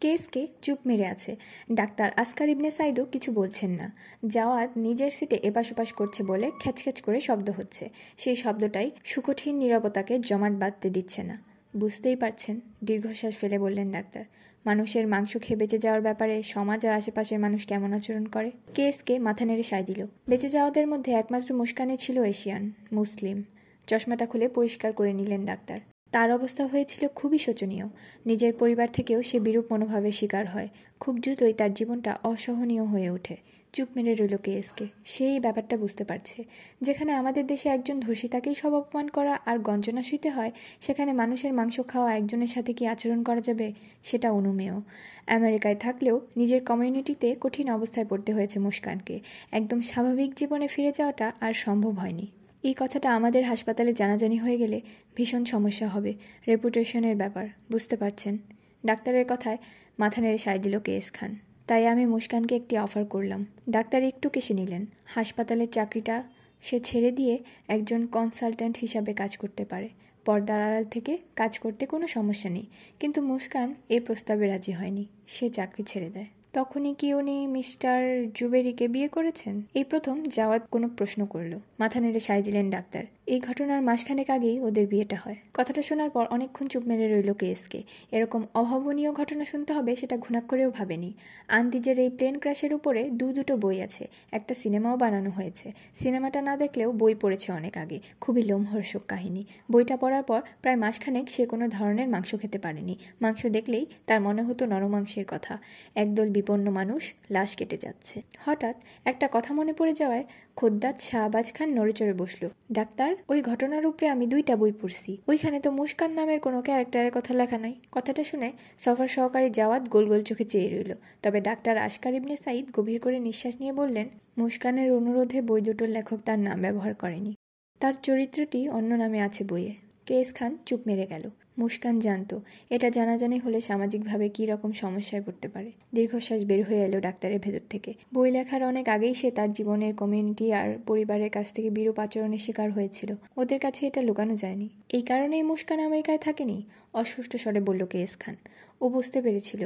কেসকে চুপ মেরে আছে। ডাক্তার আসকার ইবনে সাইদও কিছু বলছেন না। জাওয়াত নিজের সিটে এপাশ ওপাশ করছে বলে খ্যাচখ্যাচ করে শব্দ হচ্ছে। সেই শব্দটাই সুকঠিন নিরবতাকে জমাট বাঁধতে দিচ্ছে না। বুঝতেই পারছেন, দীর্ঘশ্বাস ফেলে বললেন ডাক্তার, মানুষের মাংস খেয়ে বেঁচে যাওয়ার ব্যাপারে সমাজ আর আশেপাশের মানুষ কেমন আচরণ করে? কেসকে মাথা নেড়ে সায় দিল। বেঁচে যাওয়াদের মধ্যে একমাত্র মুস্কানে ছিল এশিয়ান, মুসলিম। চশমাটা খুলে পরিষ্কার করে নিলেন ডাক্তার। তার অবস্থা হয়েছিল খুবই শোচনীয়। নিজের পরিবার থেকেও সে বিরূপ মনোভাবের শিকার হয়। খুব দ্রুতই তার জীবনটা অসহনীয় হয়ে ওঠে। চুপ মেরে রইল কেএসকে। সেই ব্যাপারটা বুঝতে পারছে। যেখানে আমাদের দেশে একজন ধর্ষিতাকেই সব অপমান করা আর গঞ্জনা শুইতে হয়, সেখানে মানুষের মাংস খাওয়া একজনের সাথে কি আচরণ করা যাবে, সেটা অনুমেয়। আমেরিকায় থাকলেও নিজের কমিউনিটিতে কঠিন অবস্থায় পড়তে হয়েছে মুস্কানকে। একদম স্বাভাবিক জীবনে ফিরে যাওয়াটা আর সম্ভব হয়নি। এই কথাটা আমাদের হাসপাতালে জানাজানি হয়ে গেলে ভীষণ সমস্যা হবে রেপুটেশনের ব্যাপার, বুঝতে পারছেন? ডাক্তারের কথায় মাথা নেড়ে সায় দিল কেএস খান। তাই আমি মুস্কানকে একটি অফার করলাম। ডাক্তার একটু কেসে নিলেন। হাসপাতালের চাকরিটা সে ছেড়ে দিয়ে একজন কনসালট্যান্ট হিসাবে কাজ করতে পারে। পর্দার আড়াল থেকে কাজ করতে কোনো সমস্যা নেই। কিন্তু মুস্কান এ প্রস্তাবে রাজি হয়নি। সে চাকরি ছেড়ে দেয়। তখনই কি উনি মিস্টার জুবেরিকে বিয়ে করেছেন? এই প্রথম যাওয়াত কোনো প্রশ্ন করল। মাথা নেড়ে সাই দিলেন ডাক্তার। এই ঘটনার মাসখানেক আগেই ওদের বিয়েটা হয়। কথাটা শোনার পর অনেকক্ষণ চুপ মেরে রইল কেসকে এরকম অভাবনীয় ঘটনা শুনতে হবে সেটা ঘুণাক করেও ভাবেনি। আন্দিজের এই প্লেন ক্র্যাশের উপরে দু দুটো বই আছে, একটা সিনেমাও বানানো হয়েছে। সিনেমাটা না দেখলেও বই পড়েছে অনেক আগে। খুবই লোমহর্ষক কাহিনী। বইটা পড়ার পর প্রায় মাসখানেক সে কোনো ধরনের মাংস খেতে পারেনি। মাংস দেখলেই তার মনে হতো নরমাংসের কথা। একদল বিপন্ন মানুষ লাশ কেটে যাচ্ছে। হঠাৎ একটা কথা মনে পড়ে যাওয়ায় খোদ্দার শাহবাজ খান নড়েচড়ে বসল। ডাক্তার ওই ঘটনার উপরে আমি দুইটা বই পড়ছি। ওইখানে তো মুস্কান নামের কোনো ক্যারেক্টারের কথা লেখা নাই। কথাটা শুনে সফর সহকারী জাওয়াত গোল গোল চোখে চেয়ে রইল। তবে ডাক্তার আশকার ইবনে সাঈদ গভীর করে নিঃশ্বাস নিয়ে বললেন, মুস্কানের অনুরোধে বই দুটোর লেখক তার নাম ব্যবহার করেনি। তার চরিত্রটি অন্য নামে আছে বইয়ে। কেস খান চুপ মেরে গেল। মুস্কান জানতো, এটা জানাজানি হলে সামাজিকভাবে কী রকম সমস্যায় পড়তে পারে। দীর্ঘশ্বাস বের হয়ে এলো ডাক্তারের ভেতর থেকে। বই লেখার অনেক আগেই সে তার জীবনের কমিউনিটি আর পরিবারের কাছ থেকে বিরূপ আচরণের শিকার হয়েছিল। ওদের কাছে এটা লুকানো যায়নি। এই কারণেই মুস্কান আমেরিকায় থাকেনি, অসুস্থ স্বরে বলল কেএস খান। ও বুঝতে পেরেছিল,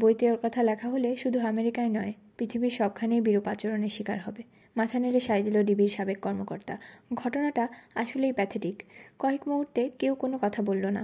বইতে ওর কথা লেখা হলে শুধু আমেরিকায় নয়, পৃথিবীর সবখানেই বিরূপ আচরণের শিকার হবে। মাথা নেড়ে সাই দিল ডিবির সাবেক কর্মকর্তা। ঘটনাটা আসলেই প্যাথেটিক। কয়েক মুহূর্তে কেউ কোনো কথা বলল না।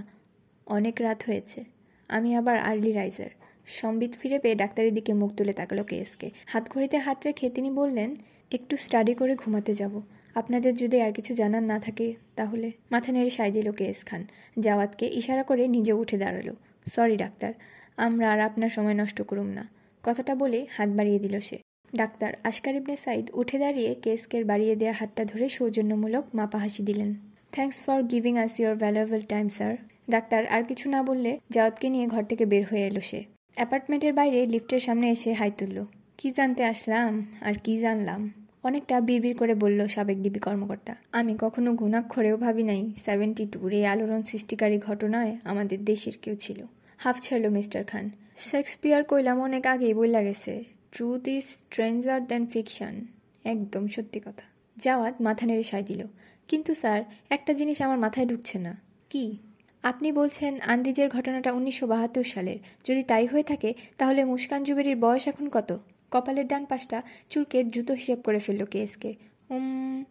অনেক রাত হয়েছে। আমি আবার আর্লি রাইজার। সম্বিত ফিরে পেয়ে ডাক্তারের দিকে মুখ তুলে তাকালো কেএসকে। হাত ঘড়িতে হাত রেখে তিনি বললেন, একটু স্টাডি করে ঘুমাতে যাব। আপনাদের যদি আর কিছু জানার না থাকে, তাহলে মাথা নেড়ে সাই দিল কেএস খান। জাওয়াতকে ইশারা করে নিজে উঠে দাঁড়াল। সরি, ডাক্তার, আমরা আর আপনার সময় নষ্ট করুম না। কথাটা বলে হাত বাড়িয়ে দিল সে। ডাক্তার আশকার ইবনে সাইদ উঠে দাঁড়িয়ে কেসকের বাড়িয়ে দেওয়া হাতটা ধরে সৌজন্যমূলক মাপা হাসি দিলেন। Thanks for giving us your valuable time sir doctor আর কিছু না বললে জাওয়াতকে নিয়ে ঘর থেকে বের হয়ে এলো সে। অ্যাপার্টমেন্টের বাইরে লিফটের সামনে এসে হাই তুলল। কি জানতে আসলাম? আর কি জানলাম? অনেকটা বিড়বিড় করে বলল সাবেক ডিবি কর্মকর্তা। আমি কখনো ঘুণাক্ষরেও ভাবি নাই সেভেন্টি টুর এই আলোড়ন সৃষ্টিকারী ঘটনায় আমাদের দেশের কেউ ছিল। হাফ ছাড়ল মিস্টার খান। শেক্সপিয়ার কইলাম অনেক আগেই বইলা গেছে, truth is stranger than fiction. একদম সত্যি কথা। জাওয়াত মাথা নেড়ে সায় দিল। কিন্তু স্যার, একটা জিনিস আমার মাথায় ঢুকছে না। কি? আপনি বলছেন আন্দিজের ঘটনাটা উনিশশো বাহাত্তর সালের। যদি তাই হয়ে থাকে, তাহলে মুস্কান জুবেরির বয়স এখন কত? কপালের ডান পাশটা চুলকে দ্রুত হিসেব করে ফেলল কেএসকে। উম,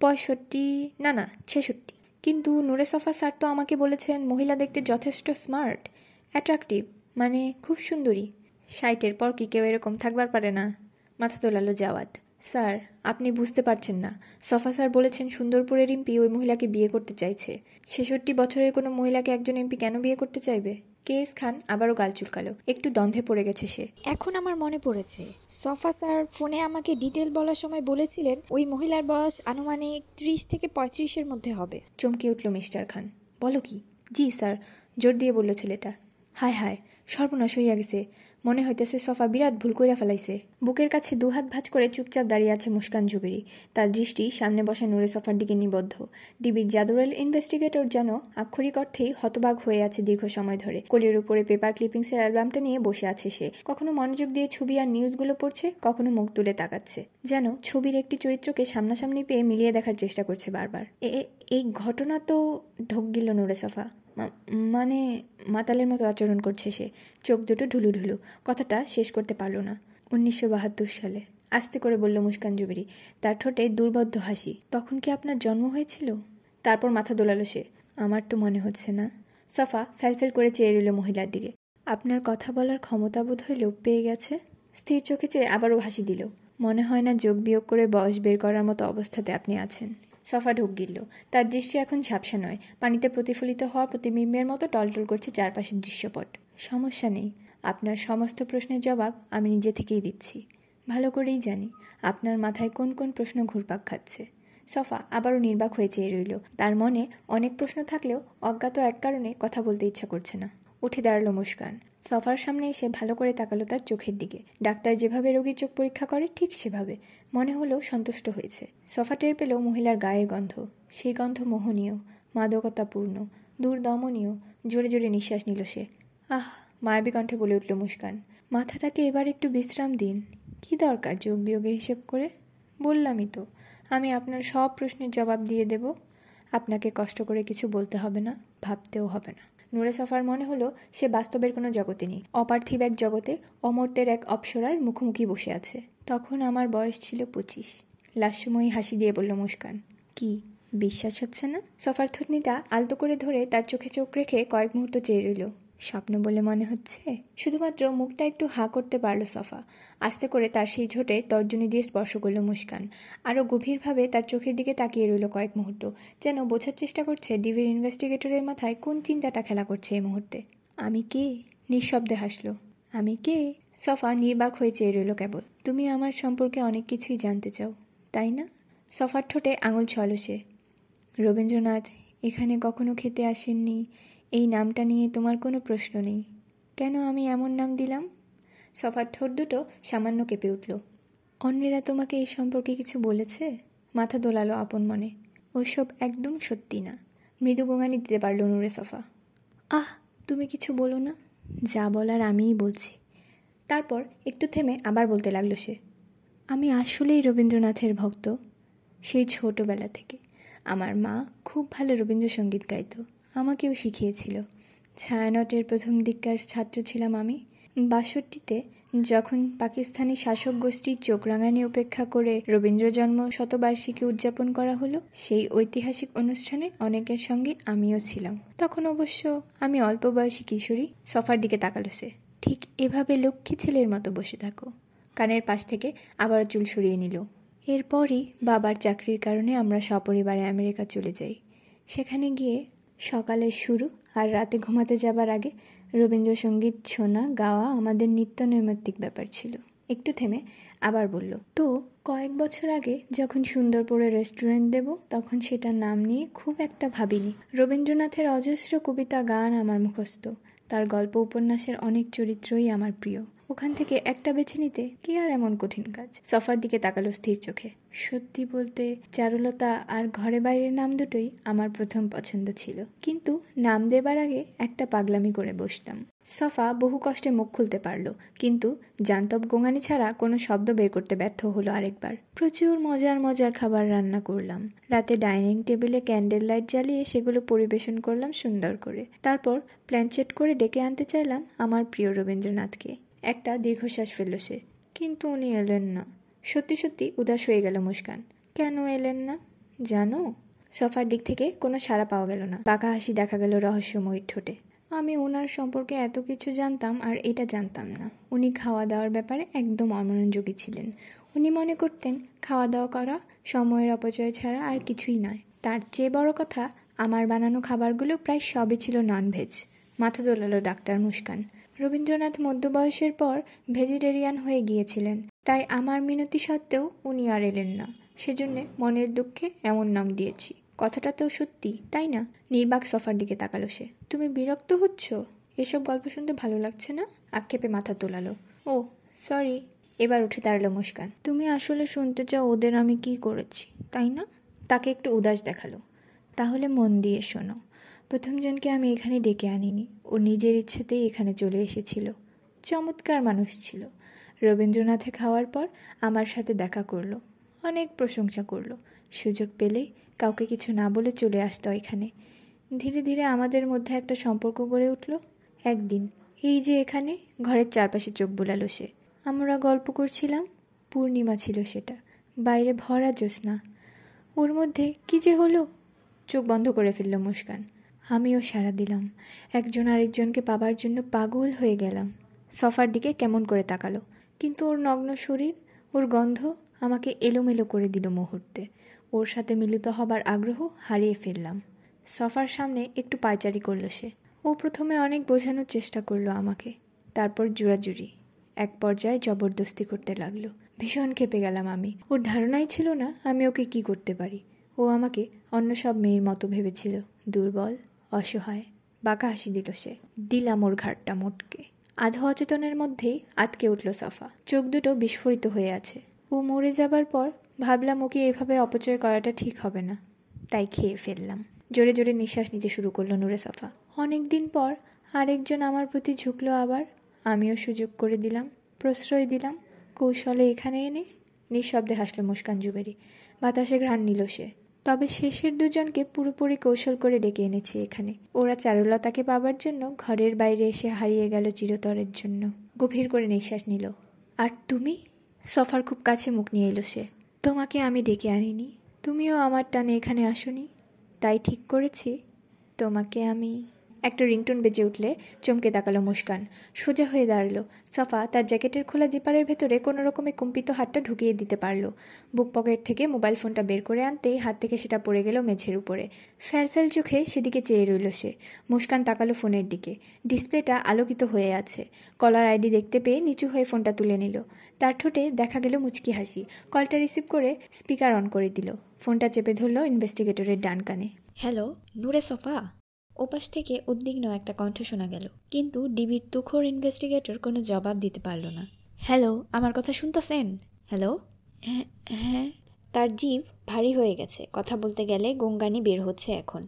পঁয়ষট্টি, না না, ছেষট্টি। কিন্তু নুরে সফা স্যার তো আমাকে বলেছেন মহিলা দেখতে যথেষ্ট স্মার্ট, অ্যাট্রাকটিভ মানে খুব সুন্দরী। সাইটের পর কি কেউ এরকম থাকবার পারে না? মাথা তোলালো জাওয়াত। স্যার আপনি বুঝতে পারছেন না। সফা স্যার বলেছেন সুন্দরপুরের এমপি ওই মহিলাকে বিয়ে করতে চাইছে। ছেষট্টি বছরের কোনো মহিলাকে একজন এমপি কেন বিয়ে করতে চাইবে? কেএস খান? আবারও গাল চুলকালো। একটু দ্বন্দ্বে পড়ে গেছে সে। এখন আমার মনে পড়েছে সফা স্যার ফোনে আমাকে ডিটেল বলার সময় বলেছিলেন ওই মহিলার বয়স আনুমানিক ত্রিশ থেকে পঁয়ত্রিশের মধ্যে হবে। চমকে উঠল মিস্টার খান। বলো কি? জি স্যার জোর দিয়ে বলল ছেলেটা। হায় হায় সর্বনাশ হইয়া গেছে। মনে হইতেছে সফা বিরাট ভুল কইরা ফেলাইছে। বুকের কাছে দুহাত ভাঁজ করে চুপচাপ দাঁড়িয়ে আছে মুস্কান জুবেরি। তার দৃষ্টি সামনে বসা নুরে সফার দিকে নিবদ্ধ। ডিবির জাদুরাল ইনভেস্টিগেটর যেন আক্ষরিক অর্থেই হতবাগ হয়ে আছে দীর্ঘ সময় ধরে। কলির উপরে পেপার ক্লিপিংসের অ্যালবামটা নিয়ে বসে আছে সে। কখনো মনোযোগ দিয়ে ছবি আর নিউজগুলো পড়ছে, কখনো মুখ তুলে তাকাচ্ছে। যেন ছবির একটি চরিত্রকে সামনাসামনি পেয়ে মিলিয়ে দেখার চেষ্টা করছে বারবার। এই ঘটনা তো ঢোক গিল নুরে সফা। মানে মাতালের মতো আচরণ করছে সে। চোখ দুটো ঢুলু ঢুলু। কথাটা শেষ করতে পারল না। উনিশশো বাহাত্তর সালে। আস্তে করে বলল মুস্কান জুবেরি, তার ঠোঁটে দুর্বদ্ধ হাসি। তখন কি আপনার জন্ম হয়েছিল? তারপর মাথা দোলালো সে। আমার তো মনে হচ্ছে না। সফা ফ্যালফেল করে চেয়ে রইল মহিলার দিকে। আপনার কথা বলার ক্ষমতা বোধ হয় লোপ পেয়ে গেছে? স্থির চোখে চেয়ে আবারও হাসি দিল। মনে হয় না যোগ বিয়োগ করে বয়স বের করার মতো অবস্থাতে আপনি আছেন। সফা ঢোক গিলল। তার দৃষ্টি এখন ঝাপসা নয়। পানিতে প্রতিফলিত হওয়া প্রতিবিম্বের মতো টলটল করছে চারপাশের দৃশ্যপট। সমস্যা নেই। আপনার সমস্ত প্রশ্নের জবাব আমি নিজে থেকেই দিচ্ছি। ভালো করেই জানি আপনার মাথায় কোন কোন প্রশ্ন ঘুরপাক খাচ্ছে। সফা আবারও নির্বাক হয়ে চেয়ে রইল। তার মনে অনেক প্রশ্ন থাকলেও অজ্ঞাত এক কারণে কথা বলতে ইচ্ছা করছে না। উঠে দাঁড়াল মুস্কান। সফার সামনে এসে ভালো করে তাকালো তার চোখের দিকে। ডাক্তার যেভাবে রোগীর চোখ পরীক্ষা করে, ঠিক সেভাবে। মনে হলো সন্তুষ্ট হয়েছে। সফা টের পেল মহিলার গায়ের গন্ধ। সেই গন্ধ মোহনীয়, মাদকতাপূর্ণ, দুর্দমনীয়, জোরে জোরে নিঃশ্বাস নিল সে। আহ মায়াবী কণ্ঠে বলে উঠল মুস্কান, মাথাটাকে এবার একটু বিশ্রাম দিন। কি দরকার যোগ বিয়োগের হিসেব করে? বললামই তো, আমি আপনার সব প্রশ্নের জবাব দিয়ে দেব। আপনাকে কষ্ট করে কিছু বলতে হবে না, ভাবতেও হবে না। নুরে সফার মনে হলো সে বাস্তবের কোনো জগতে নেই। অপার্থিব এক জগতে অমর্তের এক অপসরার মুখোমুখি বসে আছে। তখন আমার বয়স ছিল পঁচিশ। লাস্যময়ী হাসি দিয়ে বলল মুস্কান, কি, বিশ্বাস হচ্ছে না? সফার থুতনিটা আলতো করে ধরে তার চোখে চোখ রেখে কয়েক মুহূর্ত চেয়ে রইল। স্বপ্ন বলে মনে হচ্ছে? শুধুমাত্র মুখটা একটু হাঁ করতে পারল সফা। আস্তে করে তার সেই ঝোটে তর্জনী দিয়ে স্পর্শ করল মুস্কান। আরও গভীরভাবে তার চোখের দিকে তাকিয়ে রইল কয়েক মুহূর্ত, যেন বোঝার চেষ্টা করছে ডিভির ইনভেস্টিগেটরের মাথায় কোন চিন্তাটা খেলা করছে এই মুহূর্তে। আমি কে? নিঃশব্দে হাসলো। আমি কে? সফা নির্বাক হয়ে চেয়ে রইল কেবল। তুমি আমার সম্পর্কে অনেক কিছুই জানতে চাও, তাই না? সফার ঠোঁটে আঙুল ছল সে। রবীন্দ্রনাথ, এখানে কখনো খেতে আসেননি? এই নামটা নিয়ে তোমার কোনো প্রশ্ন নেই। কেন আমি এমন নাম দিলাম? সফার ঠোঁট দুটো সামান্য কেঁপে উঠল। অন্যেরা তোমাকে এই সম্পর্কে কিছু বলেছে? মাথা দোলালো আপন মনে। ওইসব একদম সত্যি না। মৃদু গোঙানি দিতে পারল নুরে সফা। আহ, তুমি কিছু বলো না? যা বলার আমিই বলছি। তারপর একটু থেমে আবার বলতে লাগল সে। আমি আসলেই রবীন্দ্রনাথের ভক্ত। সেই ছোটোবেলা থেকে। আমার মা খুব ভালো রবীন্দ্রসঙ্গীত গাইতো। আমাকেও শিখিয়েছিল। ছায়ানটের প্রথম দিককার ছাত্র ছিলাম আমি। বাষট্টিতে যখন পাকিস্তানি শাসক গোষ্ঠীর চোখ রাঙানি উপেক্ষা করে রবীন্দ্র জন্ম শতবার্ষিকী উদযাপন করা হলো, সেই ঐতিহাসিক অনুষ্ঠানে অনেকের সঙ্গে আমিও ছিলাম। তখন অবশ্য আমি অল্প বয়সী কিশোরী, সফার দিকে তাকালো সে। ঠিক এভাবে লক্ষ্মী ছেলের মতো বসে থাকো। কানের পাশ থেকে আবার চুল সরিয়ে নিল। এরপরই বাবার চাকরির কারণে আমরা সপরিবারে আমেরিকা চলে যাই। সেখানে গিয়ে সকালের শুরু আর রাতে ঘুমাতে যাবার আগে রবীন্দ্রসঙ্গীত শোনা, গাওয়া আমাদের নিত্য নৈমিত্তিক ব্যাপার ছিল। একটু থেমে আবার বলল, তো কয়েক বছর আগে যখন সুন্দরপুরে রেস্টুরেন্ট দেব, তখন সেটার নাম নিয়ে খুব একটা ভাবিনি। রবীন্দ্রনাথের অজস্র কবিতা গান আমার মুখস্থ। তার গল্প উপন্যাসের অনেক চরিত্রই আমার প্রিয়। ওখান থেকে একটা বেছে নিতে কি আর এমন কঠিন কাজ? সফার দিকে তাকালো স্থির চোখে। সত্যি বলতে, চারুলতা আর ঘরে বাইরের নাম দুটোই আমার প্রথম পছন্দ ছিল। কিন্তু নাম দেবার আগে একটা পাগলামি করে বসলাম। সফা বহু কষ্টে মুখ খুলতে পারল, কিন্তু জান্তব গোঙানি ছাড়া কোনো শব্দ বের করতে ব্যর্থ হলো আরেকবার। প্রচুর মজার মজার খাবার রান্না করলাম। রাতে ডাইনিং টেবিলে ক্যান্ডেল লাইট জ্বালিয়ে সেগুলো পরিবেশন করলাম সুন্দর করে। তারপর প্ল্যানচেট করে ডেকে আনতে চাইলাম আমার প্রিয় রবীন্দ্রনাথকে। একটা দীর্ঘশ্বাস ফেলল সে। কিন্তু উনি এলেন না। সত্যি সত্যি উদাস হয়ে গেল মুস্কান। কেন এলেন না? জানো? সফার দিক থেকে কোনো সাড়া পাওয়া গেল না। বাঁকা হাসি দেখা গেল রহস্যময়ীর ঠোঁটে। আমি ওনার সম্পর্কে এত কিছু জানতাম আর এটা জানতাম না। উনি খাওয়া দাওয়ার ব্যাপারে একদম অমনোযোগী ছিলেন। উনি মনে করতেন খাওয়া দাওয়া করা, সময়ের অপচয় ছাড়া আর কিছুই নয়। তার চেয়ে বড় কথা, আমার বানানো খাবারগুলো প্রায় সবই ছিল ননভেজ মাথা দোলালো ডাক্তার মুস্কান। রবীন্দ্রনাথ মধ্যবয়সের পর ভেজিটেরিয়ান হয়ে গিয়েছিলেন। তাই আমার মিনতি সত্ত্বেও উনি আর এলেন না। সেজন্যে মনের দুঃখে এমন নাম দিয়েছি। কথাটা তো সত্যি, তাই না? নির্বাক সফার দিকে তাকালো সে। তুমি বিরক্ত হচ্ছ? এসব গল্প শুনতে ভালো লাগছে না? আক্ষেপে মাথা তোলালো। ও, সরি, এবার উঠে দাঁড়াল মুস্কান। তুমি আসলে শুনতে চাও ওদের আমি কি করেছি, তাই না? তাকে একটু উদাস দেখাল। তাহলে মন দিয়ে শোনো। প্রথমজনকে আমি এখানে ডেকে আনিনি। ও নিজের ইচ্ছেতেই এখানে চলে এসেছিল। চমৎকার মানুষ ছিল। রবীন্দ্রনাথে খাওয়ার পর আমার সাথে দেখা করল। অনেক প্রশংসা করল। সুযোগ পেলেই কাউকে কিছু না বলে চলে আসতো এখানে। ধীরে ধীরে আমাদের মধ্যে একটা সম্পর্ক গড়ে উঠল। একদিন এই যে এখানে, ঘরের চারপাশে চোখ বোলালো সে। আমরা গল্প করছিলাম। পূর্ণিমা ছিল সেটা। বাইরে ভরা জ্যোৎস্না। ওর মধ্যে কি যে হলো? চোখ বন্ধ করে ফেলল মুস্কান। আমিও সাড়া দিলাম। একজন আরেকজনকে পাবার জন্য পাগল হয়ে গেলাম। সফার দিকে কেমন করে তাকালো। কিন্তু ওর নগ্ন শরীর, ওর গন্ধ আমাকে এলোমেলো করে দিল মুহূর্তে। ওর সাথে মিলিত হবার আগ্রহ হারিয়ে ফেললাম। সফার সামনে একটু পায়চারি করল সে। ও প্রথমে অনেক বোঝানোর চেষ্টা করল আমাকে। তারপর জোড়াজুড়ি। এক পর্যায়ে জবরদস্তি করতে লাগল। ভীষণ খেপে গেলাম আমি। ওর ধারণাই ছিল না আমি ওকে কি করতে পারি। ও আমাকে অন্য সব মেয়ের মতো ভেবেছিল। দুর্বল। অসহায়, বাঁকা হাসি দিল সে। দিলাম ওর ঘাটটা মোটকে। আধো অচেতনের মধ্যেই আটকে উঠল সফা। চোখ দুটো বিস্ফোরিত হয়ে আছে। ও মরে যাবার পর ভাবলাম ওকে এভাবে অপচয় করাটা ঠিক হবে না। তাই খেয়ে ফেললাম। জোরে জোরে নিঃশ্বাস নিতে শুরু করল নূরে সফা। অনেক দিন পর আরেকজন আমার প্রতি ঝুঁকলো আবার। আমিও সুযোগ করে দিলাম, প্রশ্রয় দিলাম, কৌশলে এখানে এনে নিঃশব্দে হাসলো মুস্কান জুবেরি। বাতাসে ঘ্রাণ নিল সে। তবে শেষের দুজনকে পুরোপুরি কৌশল করে ডেকে এনেছি এখানে। ওরা চারুলতাকে পাবার জন্য ঘরের বাইরে এসে হারিয়ে গেল চিরতরের জন্য। গভীর করে নিঃশ্বাস নিল। আর তুমি? সফার খুব কাছে মুখ নিয়ে এলো সে। তোমাকে আমি ডেকে আনিনি। তুমিও আমার টানে এখানে আসনি। তাই ঠিক করেছি। তোমাকে আমি একটা রিংটোন বেজে উঠলে চমকে তাকালো মুস্কান। সোজা হয়ে দাঁড়াল। সাফা তার জ্যাকেটের খোলা জিপারের ভেতরে কোনো রকমে কম্পিত হাতটা ঢুকিয়ে দিতে পারল। বুক পকেট থেকে মোবাইল ফোনটা বের করে আনতেই হাত থেকে সেটা পড়ে গেল মেঝের উপরে। ফ্যাল ফ্যাল চোখে সেদিকে চেয়ে রইল সে। মুস্কান তাকালো ফোনের দিকে। ডিসপ্লেটা আলোকিত হয়ে আছে। কলার আইডি দেখতে পেয়ে নিচু হয়ে ফোনটা তুলে নিল। তার ঠোঁটে দেখা গেল মুচকি হাসি। কলটা রিসিভ করে স্পিকার অন করে দিল। ফোনটা চেপে ধরল ইনভেস্টিগেটরের ডান কানে। হ্যালো, নূরে সফা? ওপাশ থেকে উদ্বিগ্ন একটা কণ্ঠ শোনা গেল। কিন্তু ডিবির তুখোর ইনভেস্টিগেটর কোনো জবাব দিতে পারল না। হ্যালো, আমার কথা শুনতেছেন? হ্যালো? হ্যাঁ হ্যাঁ। তার জিভ ভারী হয়ে গেছে। কথা বলতে গেলে গঙ্গানি বের হচ্ছে এখন।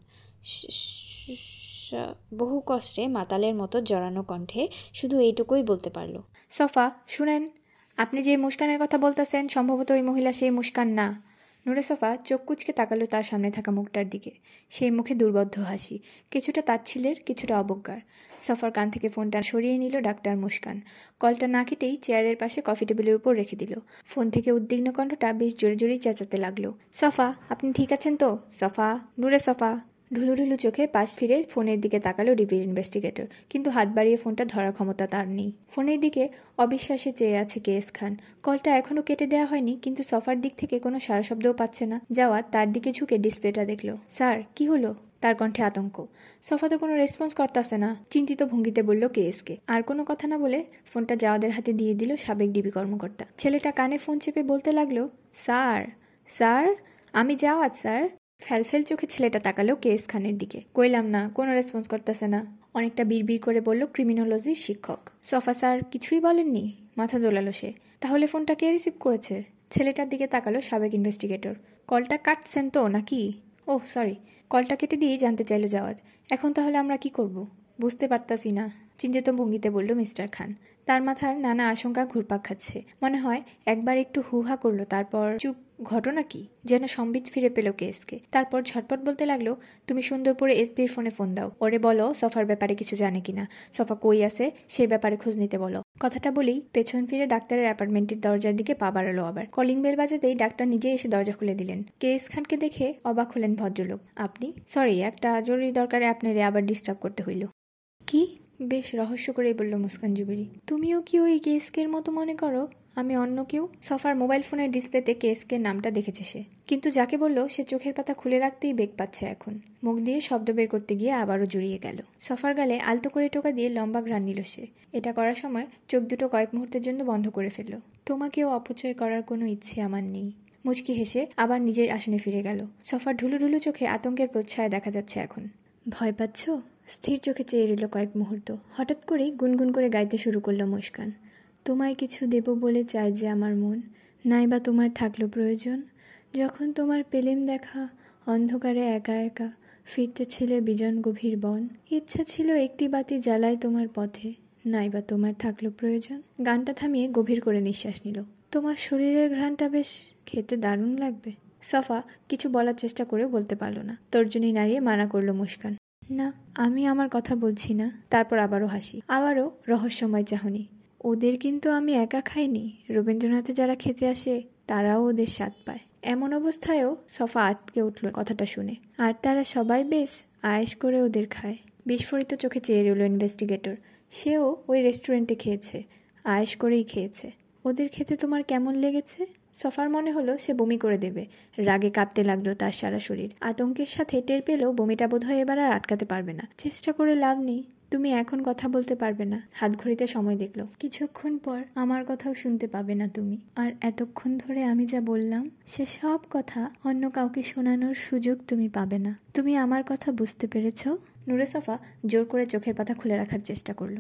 বহু কষ্টে মাতালের মতো জড়ানো কণ্ঠে শুধু এইটুকুই বলতে পারল। সফা, শুনেন, আপনি যে মুস্কানের কথা বলতেছেন, সম্ভবত ওই মহিলা সেই মুস্কান না। নুরে সফা চোখ কুচকে তাকালো তার সামনে থাকা মুখটার দিকে। সেই মুখে দুর্বদ্ধ হাসি, কিছুটা তাচ্ছিলের কিছুটা অবজ্ঞার। সফার কান থেকে ফোনটা সরিয়ে নিল ডাক্তার মুস্কান। কলটা না খেতেই চেয়ারের পাশে কফি টেবিলের উপর রেখে দিল। ফোন থেকে উদ্বিগ্ন কণ্ঠটা বেশ জোরে জোরেই চেঁচাতে লাগল। সফা, আপনি ঠিক আছেন তো? সফা, নুরে সফা। ঢুলু ঢুলু চোখে পাশ ফিরে ফোনের দিকে তাকালো ডিবির ইনভেস্টিগেটর, কিন্তু হাত বাড়িয়ে ফোনটা ধরার ক্ষমতা তার নেই। ফোনের দিকে অবিশ্বাসে চেয়ে আছে কেএস খান। কলটা এখনও কেটে দেওয়া হয়নি, কিন্তু সফার দিক থেকে কোনো সারা শব্দও পাচ্ছে না। যাওয়া তার দিকে ঝুঁকে ডিসপ্লেটা দেখল। স্যার, কি হলো? তার কণ্ঠে আতঙ্ক। সফা তো কোনো রেসপন্স করতেছে না। চিন্তিত ভঙ্গিতে বলল কেএসকে, আর কোনো কথা না বলে ফোনটা যাওয়াদের হাতে দিয়ে দিল সাবেক ডিবি কর্মকর্তা। ছেলেটা কানে ফোন চেপে বলতে লাগল, স্যার স্যার, আমি যাওয়াত স্যার। ফ্যালফেল চোখে ছেলেটা তাকালো কেএস খানের দিকে। কইলাম, না, কোনো রেসপন্স করতেছে না। অনেকটা বিড়বিড় করে বলল ক্রিমিনোলজির শিক্ষক। সফা স্যার কিছুই বলেননি, মাথা দোলালো সে। তাহলে ফোনটা কে রিসিভ করেছে? ছেলেটার দিকে তাকালো সাবেক ইনভেস্টিগেটর। কলটা কাটছেন তো, নাকি? ওহ, সরি, কলটা কেটে দিয়ে জানতে চাইলো জাওয়াদ এখন তাহলে আমরা কি করব? বুঝতে পারতাছি না। চিন্তিত ভঙ্গিতে বলল, মিস্টার খান, তার মাথার নানা আশঙ্কা ঘুরপাক খাচ্ছে। মনে হয় একবার একটু হুহা করল, তারপর চুপ, ঘটনা কি? যেন সম্বিত ফিরে পেল কেসকে। তারপর ঝটপট বলতে লাগল, তুমি সুন্দরপুরে এসপির ফোনে ফোন দাও। ওরে বলো, সফার ব্যাপারে কিছু জানে কিনা? সফা কই আছে? সে ব্যাপারে খোঁজ নিতে বলো। কথাটা বলেই পেছন ফিরে ডাক্তারের অ্যাপার্টমেন্টের দরজার দিকে পা বাড়ালো আবার। কলিং বেল বাজাতেই ডাক্তার নিজে এসে দরজা খুলে দিলেন। কেএস খানকে দেখে অবাক হলেন ভদ্রলোক। আপনি? সরি, একটা জরুরি দরকারে আপনারে আবার ডিস্টার্ব করতে হইল। কি? বেশ রহস্য করেই বলল মুস্কান জুবেরি। তুমিও কি ওই কেসকের মতো মনে করো? আমি অন্য কেউ? সফার মোবাইল ফোনের ডিসপ্লেতে কেসকের নামটা দেখেছে সে। কিন্তু যাকে বলল, সে চোখের পাতা খুলে রাখতেই বেগ পাচ্ছে এখন। মুখ দিয়ে শব্দ বের করতে গিয়ে আবারও জড়িয়ে গেল। সফার গালে আলতো করে টোকা দিয়ে লম্বা ঘ্রাণ নিল সে। এটা করার সময় চোখ দুটো কয়েক মুহূর্তের জন্য বন্ধ করে ফেলল। তোমাকেও অপচয় করার কোনো ইচ্ছে আমার নেই। মুচকি হেসে আবার নিজের আসনে ফিরে গেল। সফার ঢুলু ঢুলু চোখে আতঙ্কের প্রচ্ছায়া দেখা যাচ্ছে এখন। ভয় পাচ্ছ? স্থির চোখে চেয়ে রইল কয়েক মুহূর্ত। হঠাৎ করেই গুনগুন করে গাইতে শুরু করল মুস্কান। তোমায় কিছু দেব বলে চাই যে আমার মন, নাইবা তোমার থাকল প্রয়োজন। যখন তোমার পেলেম দেখা, অন্ধকারে একা একা ফিরতে ছিলে বিজন গভীর বন। ইচ্ছা ছিল একটি বাতি জ্বালায় তোমার পথে, নাইবা তোমার থাকল প্রয়োজন। গানটা থামিয়ে গভীর করে নিঃশ্বাস নিল। তোমার শরীরের ঘ্রাণটা বেশ খেতে দারুণ লাগবে। সফা কিছু বলার চেষ্টা করে বলতে পারল না। তর্জনী নাড়িয়ে মানা করল মুস্কান। না, আমি আমার কথা বলছি না। তারপর আবারও হাসি। আবারও রহস্যময় চাহনি। ওদের কিন্তু আমি একা খাইনি। রবীন্দ্রনাথে যারা খেতে আসে, তারাও ওদের স্বাদ পায়। এমন অবস্থায়ও সফা আটকে উঠল কথাটা শুনে। আর তারা সবাই বেশ আয়েস করে ওদের খায়। বিস্ফোরিত চোখে চেয়ে রইল ইনভেস্টিগেটর। সেও ওই রেস্টুরেন্টে খেয়েছে। আয়েস করেই খেয়েছে। ওদের খেতে তোমার কেমন লেগেছে? সফার মনে হলো সে বমি করে দেবে। রাগে কাঁপতে লাগল তার সারা শরীর। আতঙ্কের সাথে টের পেলেও বমিটা বোধহয় এবার আর আটকাতে পারবে না। চেষ্টা করে লাভ নেই। তুমি এখন কথা বলতে পারবে না। হাত ঘড়িতে সময় দেখল। কিছুক্ষণ পর আমার কথাও শুনতে পাবে না তুমি। আর এতক্ষণ ধরে আমি যা বললাম, সে সব কথা অন্য কাউকে শোনানোর সুযোগ তুমি পাবে না। তুমি আমার কথা বুঝতে পেরেছ? নুরে সাফা জোর করে চোখের পাতা খুলে রাখার চেষ্টা করল।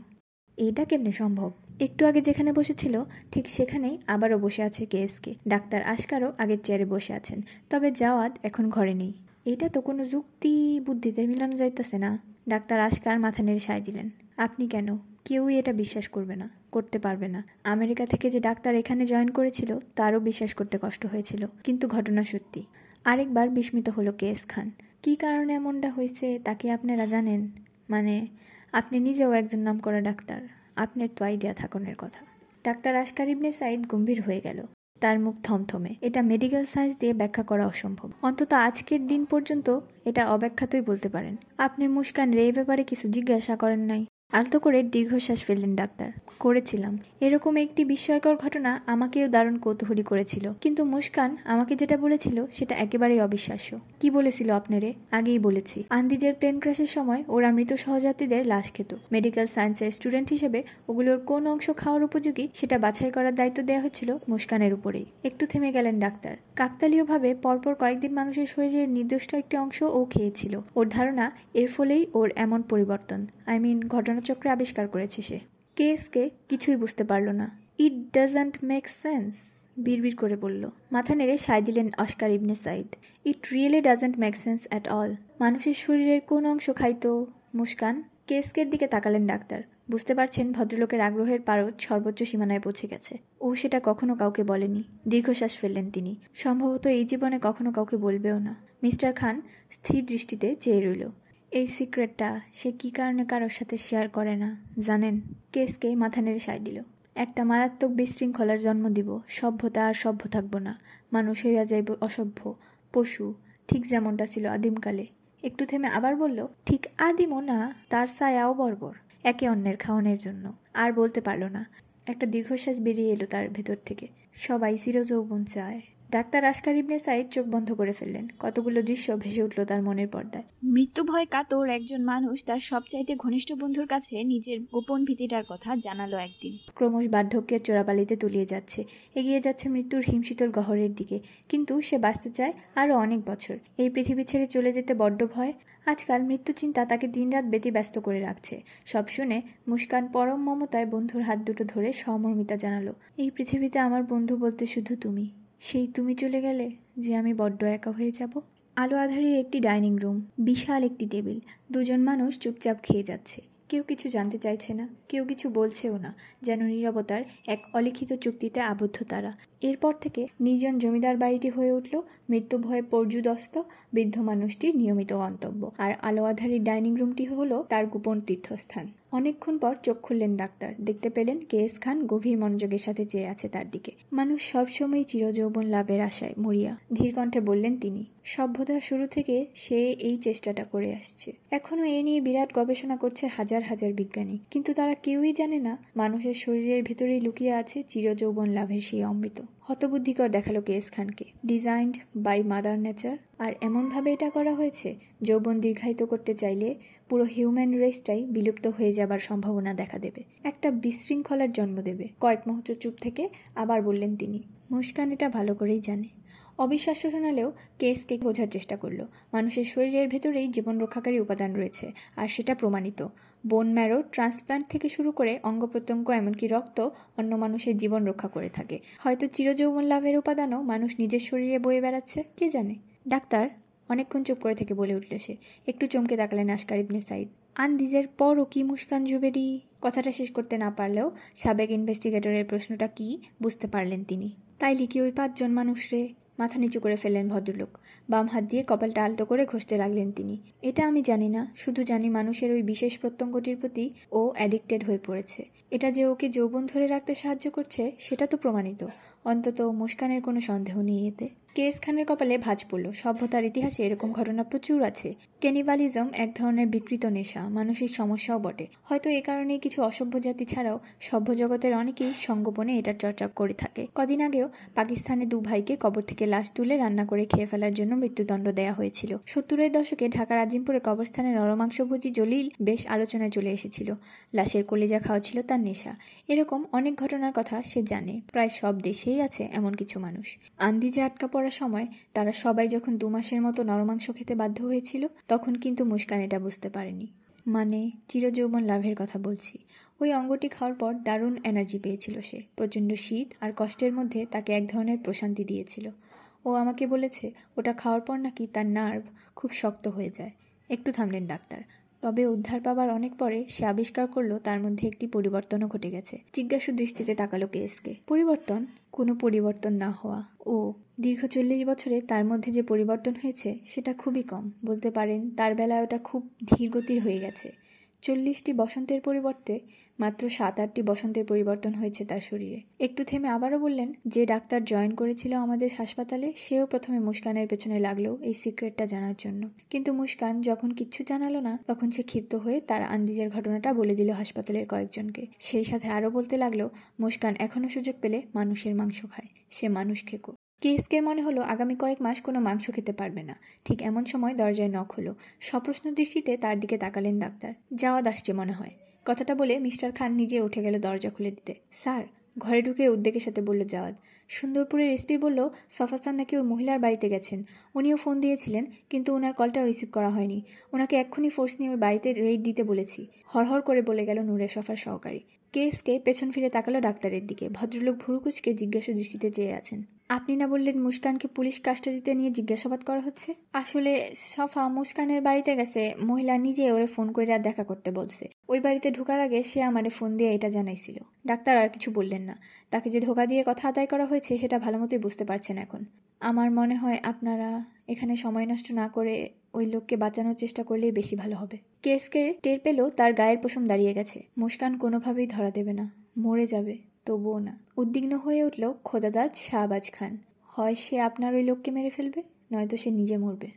এইটা কেমনে সম্ভব? একটু আগে যেখানে বসেছিল, ঠিক সেখানেই আবারও বসে আছে কেএসকে। ডাক্তার আশকারও আগের চেয়ারে বসে আছেন। তবে জাওয়াদ এখন ঘরে নেই। এটা তো কোনো যুক্তি বুদ্ধিতে মিলানো যাইতেছে না। ডাক্তার আশকার মাথা নেড়ে সায় দিলেন। আপনি কেন? কেউই এটা বিশ্বাস করবে না, করতে পারবে না। আমেরিকা থেকে যে ডাক্তার এখানে জয়েন করেছিল, তারও বিশ্বাস করতে কষ্ট হয়েছিল। কিন্তু ঘটনা সত্যি। আরেকবার বিস্মিত হলো কেএস খান। কী কারণে এমনটা হয়েছে তাকে আপনারা জানেন? মানে আপনি নিজেও একজন নাম করা ডাক্তার। আপনার তো আইডিয়া থাকনের কথা। ডাক্তার আশকার ইবনে সাইদ গম্ভীর হয়ে গেল। তার মুখ থমথমে। এটা মেডিকেল সায়েন্স দিয়ে ব্যাখ্যা করা অসম্ভব। অন্তত আজকের দিন পর্যন্ত এটা অব্যাখ্যাতই বলতে পারেন। আপনি মুস্কান রে ব্যাপারে কিছু জিজ্ঞাসা করেন নাই। আলতো করে দীর্ঘশ্বাস ফেললেন ডাক্তার। করেছিলাম। এরকম একটি বিস্ময়কর ঘটনা আমাকেও দারুণ কৌতূহলী করেছিল। কিন্তু মুস্কান আমাকে যেটা বলেছিল, সেটা একেবারেই অবিশ্বাস্য। কি বলেছিল আপনারে? আগেই বলেছি। আন্দিজের প্লেন ক্র্যাশের সময় ওরা মৃত সহযাত্রীদের লাশ খেত। মেডিকেল সায়েন্সের স্টুডেন্ট হিসেবে ওগুলোর কোন অংশ খাওয়ার উপযোগী, সেটা বাছাই করার দায়িত্ব দেওয়া হচ্ছিল মুস্কানের উপরেই। একটু থেমে গেলেন ডাক্তার। কাকতালীয়ভাবে পরপর কয়েকদিন মানুষের শরীরের নির্দিষ্ট একটি অংশ ও খেয়েছিল। ওর ধারণা, এর ফলেই ওর এমন পরিবর্তন। আই মিন ঘটনাচক্রে আবিষ্কার করেছে সে। কেসকে কিছুই বুঝতে পারল না। ইট ডাজন্ট মেক সেন্স বিড়বিড় করে বলল। মাথা নেড়ে সায় দিলেন Oscar Ibne Said it really doesn't make sense at all মানুষের শরীরের কোন অংশ খাইতো মুস্কান? কেসকের দিকে তাকালেন ডাক্তার। বুঝতে পারছেন ভদ্রলোকের আগ্রহের পারদ সর্বোচ্চ সীমানায় পৌঁছে গেছে। ও সেটা কখনো কাউকে বলেনি। দীর্ঘশ্বাস ফেললেন তিনি। সম্ভবত এই জীবনে কখনো কাউকে বলবেও না। মিস্টার খান স্থির দৃষ্টিতে চেয়ে রইল। এই সিক্রেটটা সে কী কারণে কারোর সাথে শেয়ার করে না, জানেন? কেসকে মাথা নেড়ে সায় দিল। একটা মারাত্মক বিশৃঙ্খলার জন্ম দিব, সভ্যতা আর সভ্য থাকব না। মানুষ হইয়া যাইব অসভ্য, পশু, ঠিক যেমনটা ছিল আদিমকালে। একটু থেমে আবার বলল, ঠিক আদিমও না, তার ছায়াও বর্বর, একে অন্যের খাওয়ানোর জন্য। আর বলতে পারল না। একটা দীর্ঘশ্বাস বেরিয়ে এলো তার ভেতর থেকে। সবাই চিরযৌবন চায়। ডাক্তার আশকার ইবনে সাইদ চোখ বন্ধ করে ফেললেন। কতগুলো দৃশ্য ভেসে উঠল তার মনের পর্দায়। মৃত্যু ভয় কাতর একজন মানুষ তার সবচাইতে ঘনিষ্ঠ বন্ধুর কাছে নিজের গোপন ভীতিটার কথা জানালো একদিন। ক্রমশ বার্ধক্যের চোরাবালিতে তলিয়ে যাচ্ছে। এগিয়ে যাচ্ছে মৃত্যুর হিমশীতল গহরের দিকে। কিন্তু সে বাঁচতে চায় আরও অনেক বছর। এই পৃথিবী ছেড়ে চলে যেতে বড্ড ভয়। আজকাল মৃত্যু চিন্তা তাকে দিনরাত ব্যতি ব্যস্ত করে রাখছে। সব শুনে মুস্কান পরম মমতায় বন্ধুর হাত দুটো ধরে সমর্মিতা জানালো এই পৃথিবীতে আমার বন্ধু বলতে শুধু তুমি। সেই তুমি চলে গেলে যে আমি বড্ড একা হয়ে যাব? আলো আধারের একটি ডাইনিং রুম, বিশাল একটি টেবিল। দুজন মানুষ চুপচাপ খেয়ে যাচ্ছে। কেউ কিছু জানতে চাইছে না, কেউ কিছু বলছেও না, যেন নিরবতার এক অলিখিত চুক্তিতে আবদ্ধ তারা। এরপর থেকে নির্জন জমিদার বাড়িটি হয়ে উঠল। মৃত্যু ভয়ে পর্যুদস্ত বৃদ্ধ মানুষটির নিয়মিত গন্তব্য। আর আলো আধারের ডাইনিং রুমটি হলো তার গোপন তীর্থস্থান। অনেকক্ষণ পর চোখ খুললেন ডাক্তার। দেখতে পেলেন কে এস খান গভীর মনোযোগের সাথে চেয়ে আছে তার দিকে। মানুষ সবসময় চিরযৌবন লাভের আশায় মরিয়া। ধীর কণ্ঠে বললেন তিনি সভ্যতার শুরু থেকে সে এই চেষ্টাটা করে আসছে। এখনও এ নিয়ে বিরাট গবেষণা করছে হাজার হাজার বিজ্ঞানী। কিন্তু তারা কেউই জানে না, মানুষের শরীরের ভেতরেই লুকিয়ে আছে চিরযৌবন লাভের সেই অমৃত। হতবুদ্ধিকর দেখাল কেস খানকে। Designed by mother nature. আর এমনভাবে এটা করা হয়েছে, যৌবন দীর্ঘায়িত করতে চাইলে পুরো হিউম্যান রেসটাই বিলুপ্ত হয়ে যাবার সম্ভাবনা দেখা দেবে। একটা বিশৃঙ্খলার জন্ম দেবে। কয়েক মুহূর্ত চুপ থেকে আবার বললেন তিনি, মুস্কান এটা ভালো করেই জানে। অবিশ্বাস্য শোনালেও কেসকে বোঝার চেষ্টা করল। মানুষের শরীরের ভেতরেই জীবন রক্ষাকারী উপাদান রয়েছে, আর সেটা প্রমাণিত। বোন ম্যারো ট্রান্সপ্লান্ট থেকে শুরু করে অঙ্গ প্রত্যঙ্গ, এমনকি রক্ত অন্য মানুষের জীবন রক্ষা করে থাকে। হয়তো চিরযৌবন লাভের উপাদানও মানুষ নিজের শরীরে বয়ে বেড়াচ্ছে, কে জানে? ডাক্তার, অনেকক্ষণ চুপ করে থেকে বলে উঠল সে। একটু চমকে তাকালেন আশকার ইবনে সাইদ আন্দিজের পরও কি মুস্কান জুবেরি? কথাটা শেষ করতে না পারলেও সাবেক ইনভেস্টিগেটরের প্রশ্নটা কি বুঝতে পারলেন তিনি। তাই লিখি ওই পাঁচজন মানুষ রে। মাথা নিচু করে ফেললেন ভদ্রলোক। বাম হাত দিয়ে কপালটা আলতো করে ঘষতে লাগলেন তিনি। এটা আমি জানি না, শুধু জানি মানুষের ওই বিশেষ প্রত্যঙ্গটির প্রতি ও অ্যাডিক্টেড হয়ে পড়েছে। এটা যে ওকে যৌবন ধরে রাখতে সাহায্য করছে, সেটা তো প্রমাণিত। অন্তত মুস্কানের কোনো সন্দেহ নেই এতে। কেস খানের কপালে ভাঁজ পড়ল। সভ্যতার ইতিহাসে এরকম ঘটনা প্রচুর আছে। ক্যানিবালিজম এক ধরনের বিকৃত নেশা, মানসিক সমস্যাও বটে। হয়তো এ কারণেই কিছু অসভ্য জাতি ছাড়াও সভ্য জগতের অনেকেই সঙ্গোপনে এটার চর্চা করে থাকে। কদিন আগেও পাকিস্তানে দু ভাইকে কবর থেকে লাশ তুলে রান্না করে খেয়ে ফেলার জন্য মৃত্যুদণ্ড দেওয়া হয়েছিল। সত্তরের দশকে ঢাকার আজিমপুরে কবরস্থানে নরমাংসভোজী জলিল বেশ আলোচনায় চলে এসেছিল। লাশের কলিজা খাওয়া ছিল তার নেশা। এরকম অনেক ঘটনার কথা সে জানে। প্রায় সব দেশেই আছে এমন কিছু মানুষ। আন্দিজে আটকা পড়ার সময় তারা সবাই যখন দু মাসের মতো নরমাংস খেতে বাধ্য হয়েছিল, তখন কিন্তু মুস্কান এটা বুঝতে পারেনি। মানে চিরযৌবন লাভের কথা বলছি। ওই অঙ্গটি খাওয়ার পর দারুণ এনার্জি পেয়েছিল সে। প্রচণ্ড শীত আর কষ্টের মধ্যে তাকে এক ধরনের প্রশান্তি দিয়েছিল। ও আমাকে বলেছে, ওটা খাওয়ার পর নাকি তার নার্ভ খুব শক্ত হয়ে যায়। একটু থামলেন ডাক্তার। তবে উদ্ধার পাবার অনেক পরে সে আবিষ্কার করল তার মধ্যে একটি পরিবর্তনও ঘটে গেছে। জিজ্ঞাসু দৃষ্টিতে তাকালো কেসকে পরিবর্তন? কোনো পরিবর্তন না হওয়া। ও, দীর্ঘ চল্লিশ বছরে তার মধ্যে যে পরিবর্তন হয়েছে, সেটা খুবই কম। বলতে পারেন, তার বেলায় ওটা খুব ধীরগতির হয়ে গেছে। চল্লিশটি বসন্তের পরিবর্তে মাত্র সাত আটটি বসন্তের পরিবর্তন হয়েছে তার শরীরে। একটু থেমে আবারও বললেন, যে ডাক্তার জয়েন করেছিল আমাদের হাসপাতালে, সেও প্রথমে মুস্কানের পেছনে লাগল এই সিক্রেটটা জানার জন্য। কিন্তু মুস্কান যখন কিচ্ছু জানালো না, তখন সে ক্ষিপ্ত হয়ে তার আন্দিজের ঘটনাটা বলে দিল হাসপাতালের কয়েকজনকে। সেই সাথে আরও বলতে লাগল, মুস্কান এখনও সুযোগ পেলে মানুষের মাংস খায়। সে মানুষ খেকো। কেসকের মনে হলো আগামী কয়েক মাস কোনো মাংস খেতে পারবে না। ঠিক এমন সময় দরজায় নখ হলো। সপ্রশ্ন দৃষ্টিতে তার দিকে তাকালেন ডাক্তার। যাওয়াদ আসছে মনে হয়। কথাটা বলে মিস্টার খান নিজে উঠে গেল দরজা খুলে দিতে। স্যার, ঘরে ঢুকে উদ্বেগের সাথে বলল, জাওয়াদ। সুন্দরপুরের এসপি বলল সফাসান নাকি ওই মহিলার বাড়িতে গেছেন। উনিও ফোন দিয়েছিলেন, কিন্তু ওনার কলটাও রিসিভ করা হয়নি। ওনাকে এক্ষুনি ফোর্স নিয়ে ওই বাড়িতে রেড দিতে বলেছি। হরহর করে বলে গেল নূরে সফার সহকারী। কেসকে পেছন ফিরে তাকালো ডাক্তারের দিকে। ভদ্রলোক ভুরুকুচকে জিজ্ঞাসা দৃষ্টিতে চেয়ে আছেন আপনি না বললেন মুস্কানকে পুলিশ কাস্টাডিতে নিয়ে জিজ্ঞাসাবাদ করা হচ্ছে? আসলে সফা মুস্কানের বাড়িতে গেছে, মহিলা নিজে ওরে ফোন করে আর দেখা করতে বলছে। ওই বাড়িতে ঢোকার আগে সে আমারে ফোন দিয়ে এটা জানাইছিল। ডাক্তার আর কিছু বললেন না। তাকে যে ধোকা দিয়ে কথা আদায় করা হয়েছে সেটা ভালো মতোই বুঝতে পারছেন এখন। আমার মনে হয় আপনারা এখানে সময় নষ্ট না করে ওই লোককে বাঁচানোর চেষ্টা করলেই বেশি ভালো হবে। কেসকে টের পেলেও তার গায়ের পশম দাঁড়িয়ে গেছে। মুস্কান কোনোভাবেই ধরা দেবে না। মরে যাবে। তবুও না। উদ্বিগ্ন হয়ে উঠল খোদাদাদ শাহবাজ খান। হয় সে আপনার ওই লোককে মেরে ফেলবে, নয়তো সে নিজে মরবে।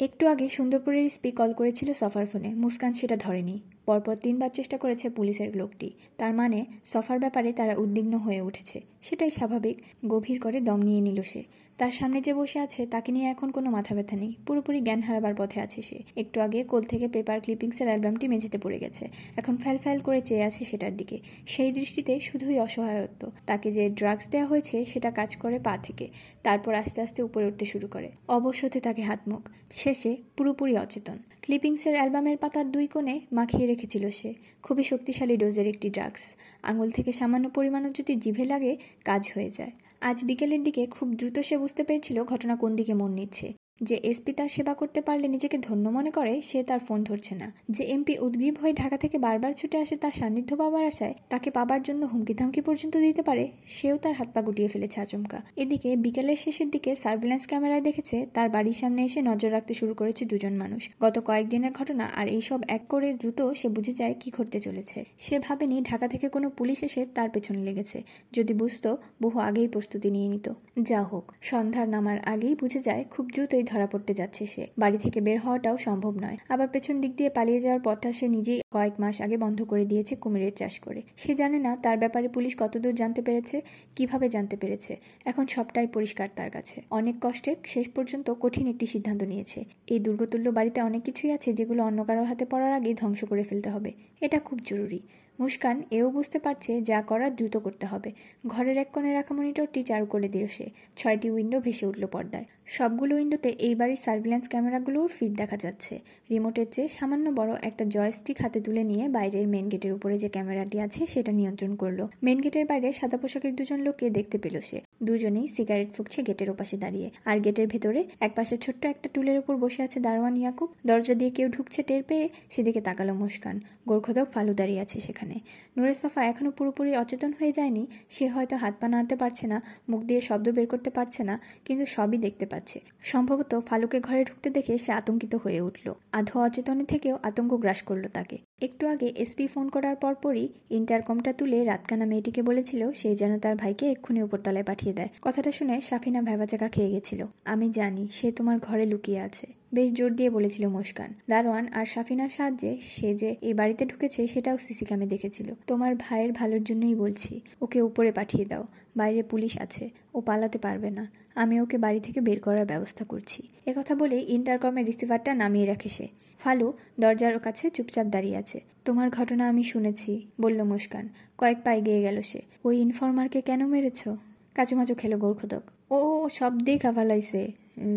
একটু আগে সুন্দরপুরের স্পি কল করেছিল সফার ফোনে। মুস্কান সেটা ধরেনি। পরপর তিনবার চেষ্টা করেছে পুলিশের লোকটি। তার মানে সফার ব্যাপারে তারা উদ্বিগ্ন হয়ে উঠেছে। সেটাই স্বাভাবিক। গভীর করে দম নিয়ে নিল সে। তার সামনে যে বসে আছে, তাকে নিয়ে এখন কোনো মাথা ব্যথা নেই। পুরোপুরি জ্ঞান হারাবার পথে আছে সে। একটু আগে কোল থেকে পেপার ক্লিপিংসের অ্যালবামটি মেঝেতে পড়ে গেছে। এখন ফ্যাল ফ্যাল করে চেয়ে আছে সেটার দিকে। সেই দৃষ্টিতে শুধুই অসহায়ত্ব। তাকে যে ড্রাগস দেওয়া হয়েছে, সেটা কাজ করে পা থেকে। তারপর আস্তে আস্তে উপরে উঠতে শুরু করে। অবশ্যতে তাকে হাতমুখ। শেষে পুরোপুরি অচেতন। ক্লিপিংসের অ্যালবামের পাতার দুই কোণে মাখিয়ে রেখেছিল সে। খুবই শক্তিশালী ডোজের একটি ড্রাগস। আঙুল থেকে সামান্য পরিমাণও যদি জিভে লাগে, কাজ হয়ে যায়। আজ বিকেলের দিকে খুব দ্রুত সে বুঝতে পেরেছিল ঘটনা কোন দিকে মন নিচ্ছে। যে এসপি তার সেবা করতে পারলে নিজেকে ধন্য মনে করে, সে তার ফোন ধরছে না। যে এমপি উদ্গ্রীব হয়ে ঢাকা থেকে বারবার ছুটে আসে তার সান্নিধ্য পাবার আশায় তাকে পাবার জন্য হুমকি ধামকি পর্যন্ত দিতে পারে, সেও তার হাত পা গুটিয়ে ফেলেছে আচমকা। এদিকে বিকেলের শেষের দিকে সার্ভিল্যান্স ক্যামেরায় দেখেছে, তার বাড়ির সামনে এসে নজর রাখতে শুরু করেছে দুজন মানুষ। গত কয়েকদিনের ঘটনা আর এইসব এক করে দ্রুত সে বুঝে যায় কি ঘটতে চলেছে। সে ভাবেনি ঢাকা থেকে কোনো পুলিশ এসে তার পেছনে লেগেছে, যদি বুঝতো বহু আগেই প্রস্তুতি নিয়ে নিত। যা হোক, সন্ধ্যার নামার আগেই বুঝে যায় খুব দ্রুতই ধরা পড়তে যাচ্ছে সে। বাড়ি থেকে বের হওয়াটাও সম্ভব নয়। আবার পেছন দিক দিয়ে পালিয়ে যাওয়ার পথটা সে নিজেই কয়েক মাস আগে বন্ধ করে দিয়েছে কুমিরের চাষ করে। সে জানে না তার ব্যাপারে পুলিশ কতদূর জানতে পেরেছে, কীভাবে জানতে পেরেছে। এখন সবটাই পরিষ্কার তার কাছে। অনেক কষ্টে শেষ পর্যন্ত কঠিন একটি সিদ্ধান্ত নিয়েছে। এই দুর্গতুল্য বাড়িতে অনেক কিছুই আছে যেগুলো অন্য কারোর হাতে পড়ার আগেই ধ্বংস করে ফেলতে হবে। এটা খুব জরুরি। মুস্কান এও বুঝতে পারছে যা করার দ্রুত করতে হবে। ঘরের এক কোণে রাখা মনিটরটি চারু করে দিল সে। ছয়টি উইন্ডো ভেসে উঠল পর্দায়। সবগুলো উইন্ডোতে এই বাড়ির সার্ভিল্যান্স ক্যামেরাগুলোর ফিট দেখা যাচ্ছে। রিমোটের চেয়ে সামান্য বড় একটা জয়স্টিক হাতে তুলে নিয়ে বাইরের মেন গেটের উপরে যে ক্যামেরাটি আছে সেটা নিয়ন্ত্রণ করল। মেন গেটের বাইরে সাদা পোশাকের দুজন লোককে দেখতে পেল সে। দুজনেই সিগারেট ফুকছে গেটের ওপাশে দাঁড়িয়ে। আর গেটের ভেতরে এক পাশে ছোট্ট একটা টুলের উপর বসে আছে দারোয়ান ইয়াকুব। দরজা দিয়ে কেউ ঢুকছে টের পেয়ে সেদিকে তাকালো মুস্কান। গোর্খদক ফালু দাঁড়িয়ে আছে সেখানে। নূরের সফা এখনও পুরোপুরি অচেতন হয়ে যায়নি। সে হয়তো হাত পা নাড়তে পারছে না, মুখ দিয়ে শব্দ বের করতে পারছে না, কিন্তু সবই দেখতে পাচ্ছে। সম্ভবত ফালুকে ঘরে ঢুকতে দেখে সে আতঙ্কিত হয়ে উঠল। আধো অচেতনে থেকেও আতঙ্ক গ্রাস করল তাকে। একটু আগে এসপি ফোন করার পরপরই ইন্টারকমটা তুলে রাতকানা মেয়েটিকে বলেছিল, সে যেন তার ভাইকে এক্ষুনি উপরতলায় পাঠিয়ে দেয়। কথাটা শুনে সাফিনা ভেবাচাকা খেয়ে গেছিল। আমি জানি, সে তোমার ঘরে লুকিয়ে আছে। বেশ জোর দিয়ে বলেছিল মুস্কান। দারোয়ান আর সাফিনার সাহায্যে সে যে এই বাড়িতে ঢুকেছে সেটাও সিসি ক্যামে দেখেছিল। তোমার ভাইয়ের ভালোর জন্যই বলছি, ওকে উপরে পাঠিয়ে দাও। বাইরে পুলিশ আছে, ও পালাতে পারবে না। আমি ওকে বাড়ি থেকে বের করার ব্যবস্থা করছি। একথা বলে ইন্টারকমের রিসিভারটা নামিয়ে রাখে সে। ফালু দরজার কাছে চুপচাপ দাঁড়িয়ে আছে। তোমার ঘটনা আমি শুনেছি, বলল মুস্কান। কয়েক পা এগিয়ে গেল সে। ওই ইনফর্মারকে কেন মেরেছ? কাচুমাচু খেলো গোর্খদক। ও সব দেখা ফালাইছে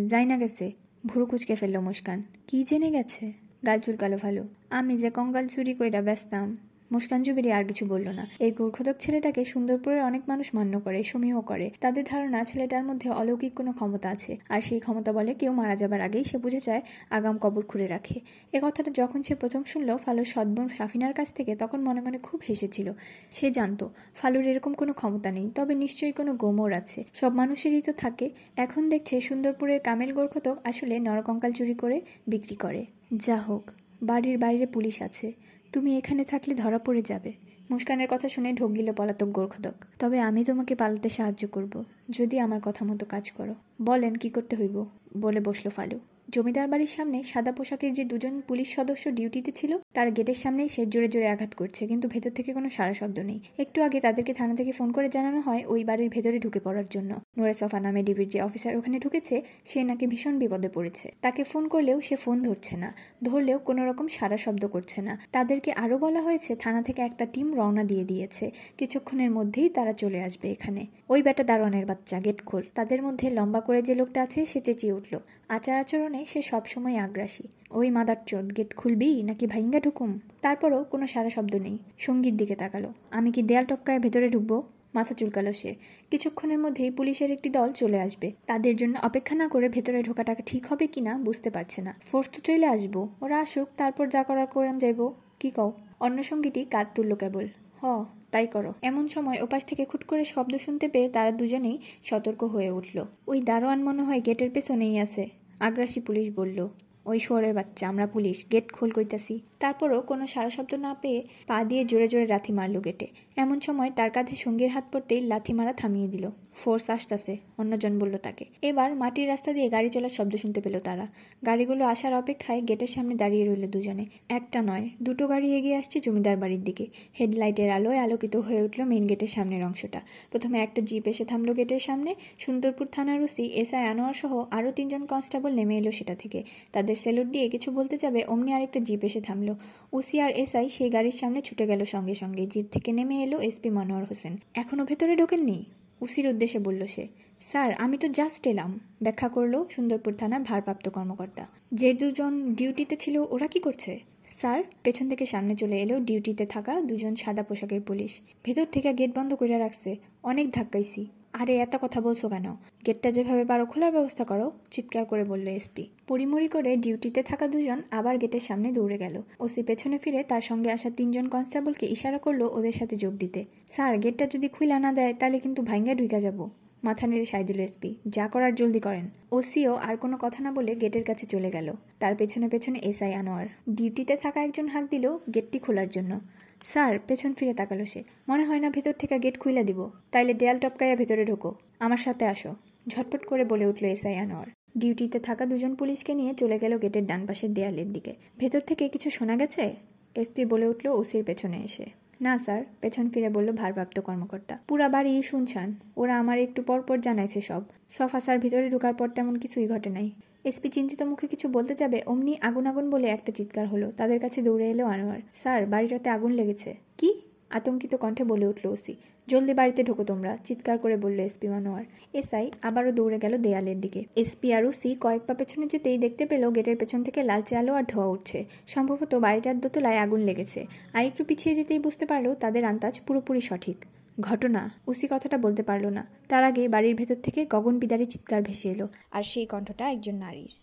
যাই না গেছে। ভুরু কুচকে ফেলল মুস্কান। কি জেনে গেছে? গাল চুলকালো ভালো। আমি যে কঙ্গাল চুরি কইরা ব্যস্তাম। মুস্কান জুবিরি আর কিছু বলল না। এই গোর্খদক ছেলেটাকে সুন্দরপুরের অনেক মানুষ মান্য করে, সমীহ করে। তাদের ধারণা, ছেলেটার মধ্যে অলৌকিক কোনো ক্ষমতা আছে। আর সেই ক্ষমতা বলে কেউ মারা যাবার আগেই সে বুঝে যায়, আগাম কবর খুঁড়ে রাখে। এ কথাটা যখন সে প্রথম শুনল, ফালুর সদ্বন সাফিনার কাছ থেকে তখন মনে মনে খুব হেসেছিল। সে জানতো, ফালুর এরকম কোনো ক্ষমতা নেই, তবে নিশ্চয়ই কোনো গোমর আছে। সব মানুষেরই তো থাকে। এখন দেখছে সুন্দরপুরের কামেল গোর্খতক আসলে নরকঙ্কাল চুরি করে, বিক্রি করে। যা হোক বাড়ির বাইরে পুলিশ আছে। তুমি এখানে থাকলে ধরা পড়ে যাবে। মুস্কানের কথা শুনে ঢোক গিল পলাতক গোর্খদক। তবে আমি তোমাকে পালাতে সাহায্য করব, যদি আমার কথা মতো কাজ করো। বলেন, কি করতে হইব? বলে বসল ফালু। জমিদার বাড়ির সামনে সাদা পোশাকের যে দুজন পুলিশ সদস্য ডিউটিতে ছিল, তার গেটের সামনেই সে জোরে জোরে আঘাত করছে, কিন্তু ভেতর থেকে কোনো সারা শব্দ নেই। একটু আগে তাদেরকে থানা থেকে ফোন করে জানানো হয় ওই বাড়ির ভেতরে ঢুকে পড়ার জন্য। নোরে সফা নামে ডিবির যে অফিসার ওখানে ঢুকেছে, সে নাকি ভীষণ বিপদে পড়েছে। তাকে ফোন করলেও সে ফোন ধরছে না, ধরলেও কোনো রকম সারা শব্দ করছে না। তাদেরকে আরও বলা হয়েছে, থানা থেকে একটা টিম রওনা দিয়ে দিয়েছে। কিছুক্ষণের মধ্যেই তারা চলে আসবে এখানে। ওই বেটা দারোয়ানের বাচ্চা, গেট খোল। তাদের মধ্যে লম্বা করে যে লোকটা আছে, সে চেঁচিয়ে উঠল। আচার আচরণে সে সবসময় আগ্রাসী। ওই মাদার চোদ, গেট খুলবি নাকি ভাইঙ্গা ঢুকুম? তারপরও কোনো সারা শব্দ নেই। সঙ্গীর দিকে তাকালো। আমি কি দেয়াল টপকায় ভেতরে ঢুকবো? মাথা চুলকালো সে। কিছুক্ষণের মধ্যেই পুলিশের একটি দল চলে আসবে। তাদের জন্য অপেক্ষা না করে ভেতরে ঢোকাটা ঠিক হবে কিনা বুঝতে পারছে না। ফোর্স তো চলে আসব। ওরা আসুক, তারপর যা করার করান যাইব। কি কও? অন্য সঙ্গীটি কাঁদ তুলল কেবল। হ, তাই করো। এমন সময় ওপাশ থেকে খুট করে শব্দ শুনতে পেয়ে তারা দুজনেই সতর্ক হয়ে উঠল। ওই দারোয়ান মনে হয় গেটের পেছনেই আছে। আগ্রাসী পুলিশ বলল ওই শহরের বাচ্চা আমরা পুলিশ গেট খোল কইতাছি। তারপরও কোনো সারা শব্দ না পেয়ে পা দিয়ে জোরে জোরে লাথি মারল গেটে। এমন সময় তার কাঁধে সঙ্গীর হাত পড়তেই লাথি মারা থামিয়ে দিল। ফোর্স আসতাছে, অন্যজন বলল তাকে। এবার মাটির রাস্তা দিয়ে গাড়ি চলার শব্দ শুনতে পেল তারা। গাড়িগুলো আসার অপেক্ষায় গেটের সামনে দাঁড়িয়ে রইল দুজনে। একটা নয়, দুটো গাড়ি এগিয়ে আসছে জমিদার বাড়ির দিকে। হেডলাইটের আলোয় আলোকিত হয়ে উঠল মেইন গেটের সামনের অংশটা। প্রথমে একটা জিপ এসে থামল গেটের সামনে। সুন্দরপুর থানার ওসি এসআই আনোয়ার সহ আরও তিনজন কনস্টেবল নেমে এলো সেটা থেকে। তাদের সেলুট দিয়ে কিছু বলতে যাবে, অমনি আরেকটা জিপ এসে থামলো। ওসি আর এসআই সেই গাড়ির সামনে ছুটে গেল সঙ্গে সঙ্গে। জিপ থেকে নেমে এলো এসপি মনোয়ার হোসেন। এখনও ভেতরে ঢোকেননি? উসির উদ্দেশ্যে বলল সে। স্যার, আমি তো জাস্ট এলাম। ব্যাখ্যা করল সুন্দরপুর থানার ভারপ্রাপ্ত কর্মকর্তা। যে দুজন ডিউটিতে ছিল, ওরা কি করছে? স্যার, পেছন থেকে সামনে চলে এলো ডিউটিতে থাকা দুজন সাদা পোশাকের পুলিশ। ভেতর থেকে গেট বন্ধ করে রাখছে। অনেক ধাক্কাইছি। আরে, এত কথা বলছো কেন? গেটটা যেভাবে পারো খোলার ব্যবস্থা করো, চিৎকার করে বলল এসপি পরিমরি করে ডিউটিতে থাকা দুজন আবার গেটের সামনে দৌড়ে গেল। ওসি পেছনে ফিরে তার সঙ্গে আসা তিনজন কনস্টেবলকে ইশারা করল ওদের সাথে যোগ দিতে। স্যার, গেটটা যদি খুলে না দেয়, তাহলে কিন্তু ভাঙ্গা ঢুকা যাব। মাথা নেড়ে সাই দিল এসপি যা করার জলদি করেন। ওসিও আর কোনো কথা না বলে গেটের কাছে চলে গেল। তার পেছনে পেছনে এসআই আনোয়ার। ডিউটিতে থাকা একজন হাঁক দিল গেটটি খোলার জন্য। স্যার, পেছন ফিরে তাকালো সে। মনে হয় না ভেতর থেকে গেট খুলে দিব। তাইলে দেয়াল টপকাইয়া ভেতরে ঢোকো। আমার সাথে আসো। ঝটপট করে বলে উঠল এসআই আনোয়ার। ডিউটিতে থাকা দুজন পুলিশকে নিয়ে চলে গেল গেটের ডান পাশের দেয়ালের দিকে। ভেতর থেকে কিছু শোনা গেছে? এসপি বলে উঠল ওসির পেছনে এসে। না, স্যার, পেছন ফিরে বলল ভারপ্রাপ্ত কর্মকর্তা। পুরা বাড়ি শুনছান ওরা আমার একটু পর পর জানাইছে সব। সফা স্যার ভিতরে ঢোকার পর তেমন কিছুই ঘটে নাই। এসপি চিন্তিত মুখে কিছু বলতে যাবে, অমনি আগুন আগুন বলে একটা চিৎকার হলো। তাদের কাছে দৌড়ে এলো আনোয়ার। স্যার বাড়িটাতে আগুন লেগেছে। কি? আতঙ্কিত কণ্ঠে বলে উঠল ওসি। জলদি বাড়িতে ঢোকো তোমরা, চিৎকার করে বলল এসপি মানোয়ার এসআই আবারও দৌড়ে গেল দেয়ালের দিকে। এসপি আর ওসি কয়েক পা পেছনে যেতেই দেখতে পেল গেটের পেছন থেকে লালচে আলো আর ধোয়া উঠছে। সম্ভবত বাড়িটার দোতলায় আগুন লেগেছে। আর একটু পিছিয়ে যেতেই বুঝতে পারল তাদের আন্দাজ পুরোপুরি সঠিক। ঘটনা। উসি কথাটা বলতে পারল না। তার আগে বাড়ির ভেতর থেকে গগন বিদারি চিৎকার ভেসে এলো, আর সেই কণ্ঠটা একজন নারীর।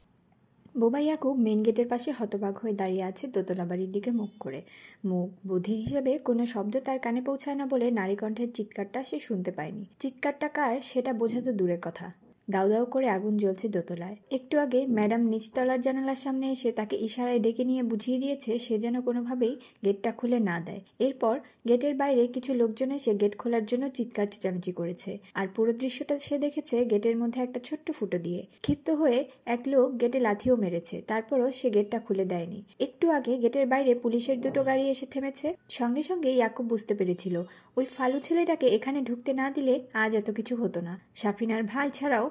বোবা ইয়াকুব মেন গেটের পাশে হতবাগ হয়ে দাঁড়িয়ে আছে দোতলা বাড়ির দিকে মুখ করে। মুখ বুদ্ধির হিসেবে কোনো শব্দ তার কানে পৌঁছায় না বলে নারী কণ্ঠের চিৎকারটা সে শুনতে পায়নি। চিৎকারটা কার সেটা বোঝা তো দূরের কথা। দাউ দাউ করে আগুন জ্বলছে দোতলায়। একটু আগে ম্যাডাম নিচতলার জানালার সামনে এসে তাকে ইশারায় ডেকে নিয়ে বুঝিয়ে দিয়েছে সে যেন কোনোভাবেই গেটটা খুলে না দেয়। এরপর গেটের বাইরে কিছু লোকজন এসে গেট খোলার জন্য চিৎকার চেঁচামেচি করেছে। আর পুরো দৃশ্যটা সে দেখেছে গেটের মধ্যে একটা ছোট্ট ফুটো দিয়ে। ক্ষিপ্ত হয়ে এক লোক গেটে লাথিও মেরেছে, তারপরও সে গেটটা খুলে দেয়নি। একটু আগে গেটের বাইরে পুলিশের দুটো গাড়ি এসে থেমেছে। সঙ্গে সঙ্গে ইয়াকুব বুঝতে পেরেছিল, ওই ফালু ছেলেটাকে এখানে ঢুকতে না দিলে আজ এত কিছু হতো না। সাফিনার ভাই ছাড়াও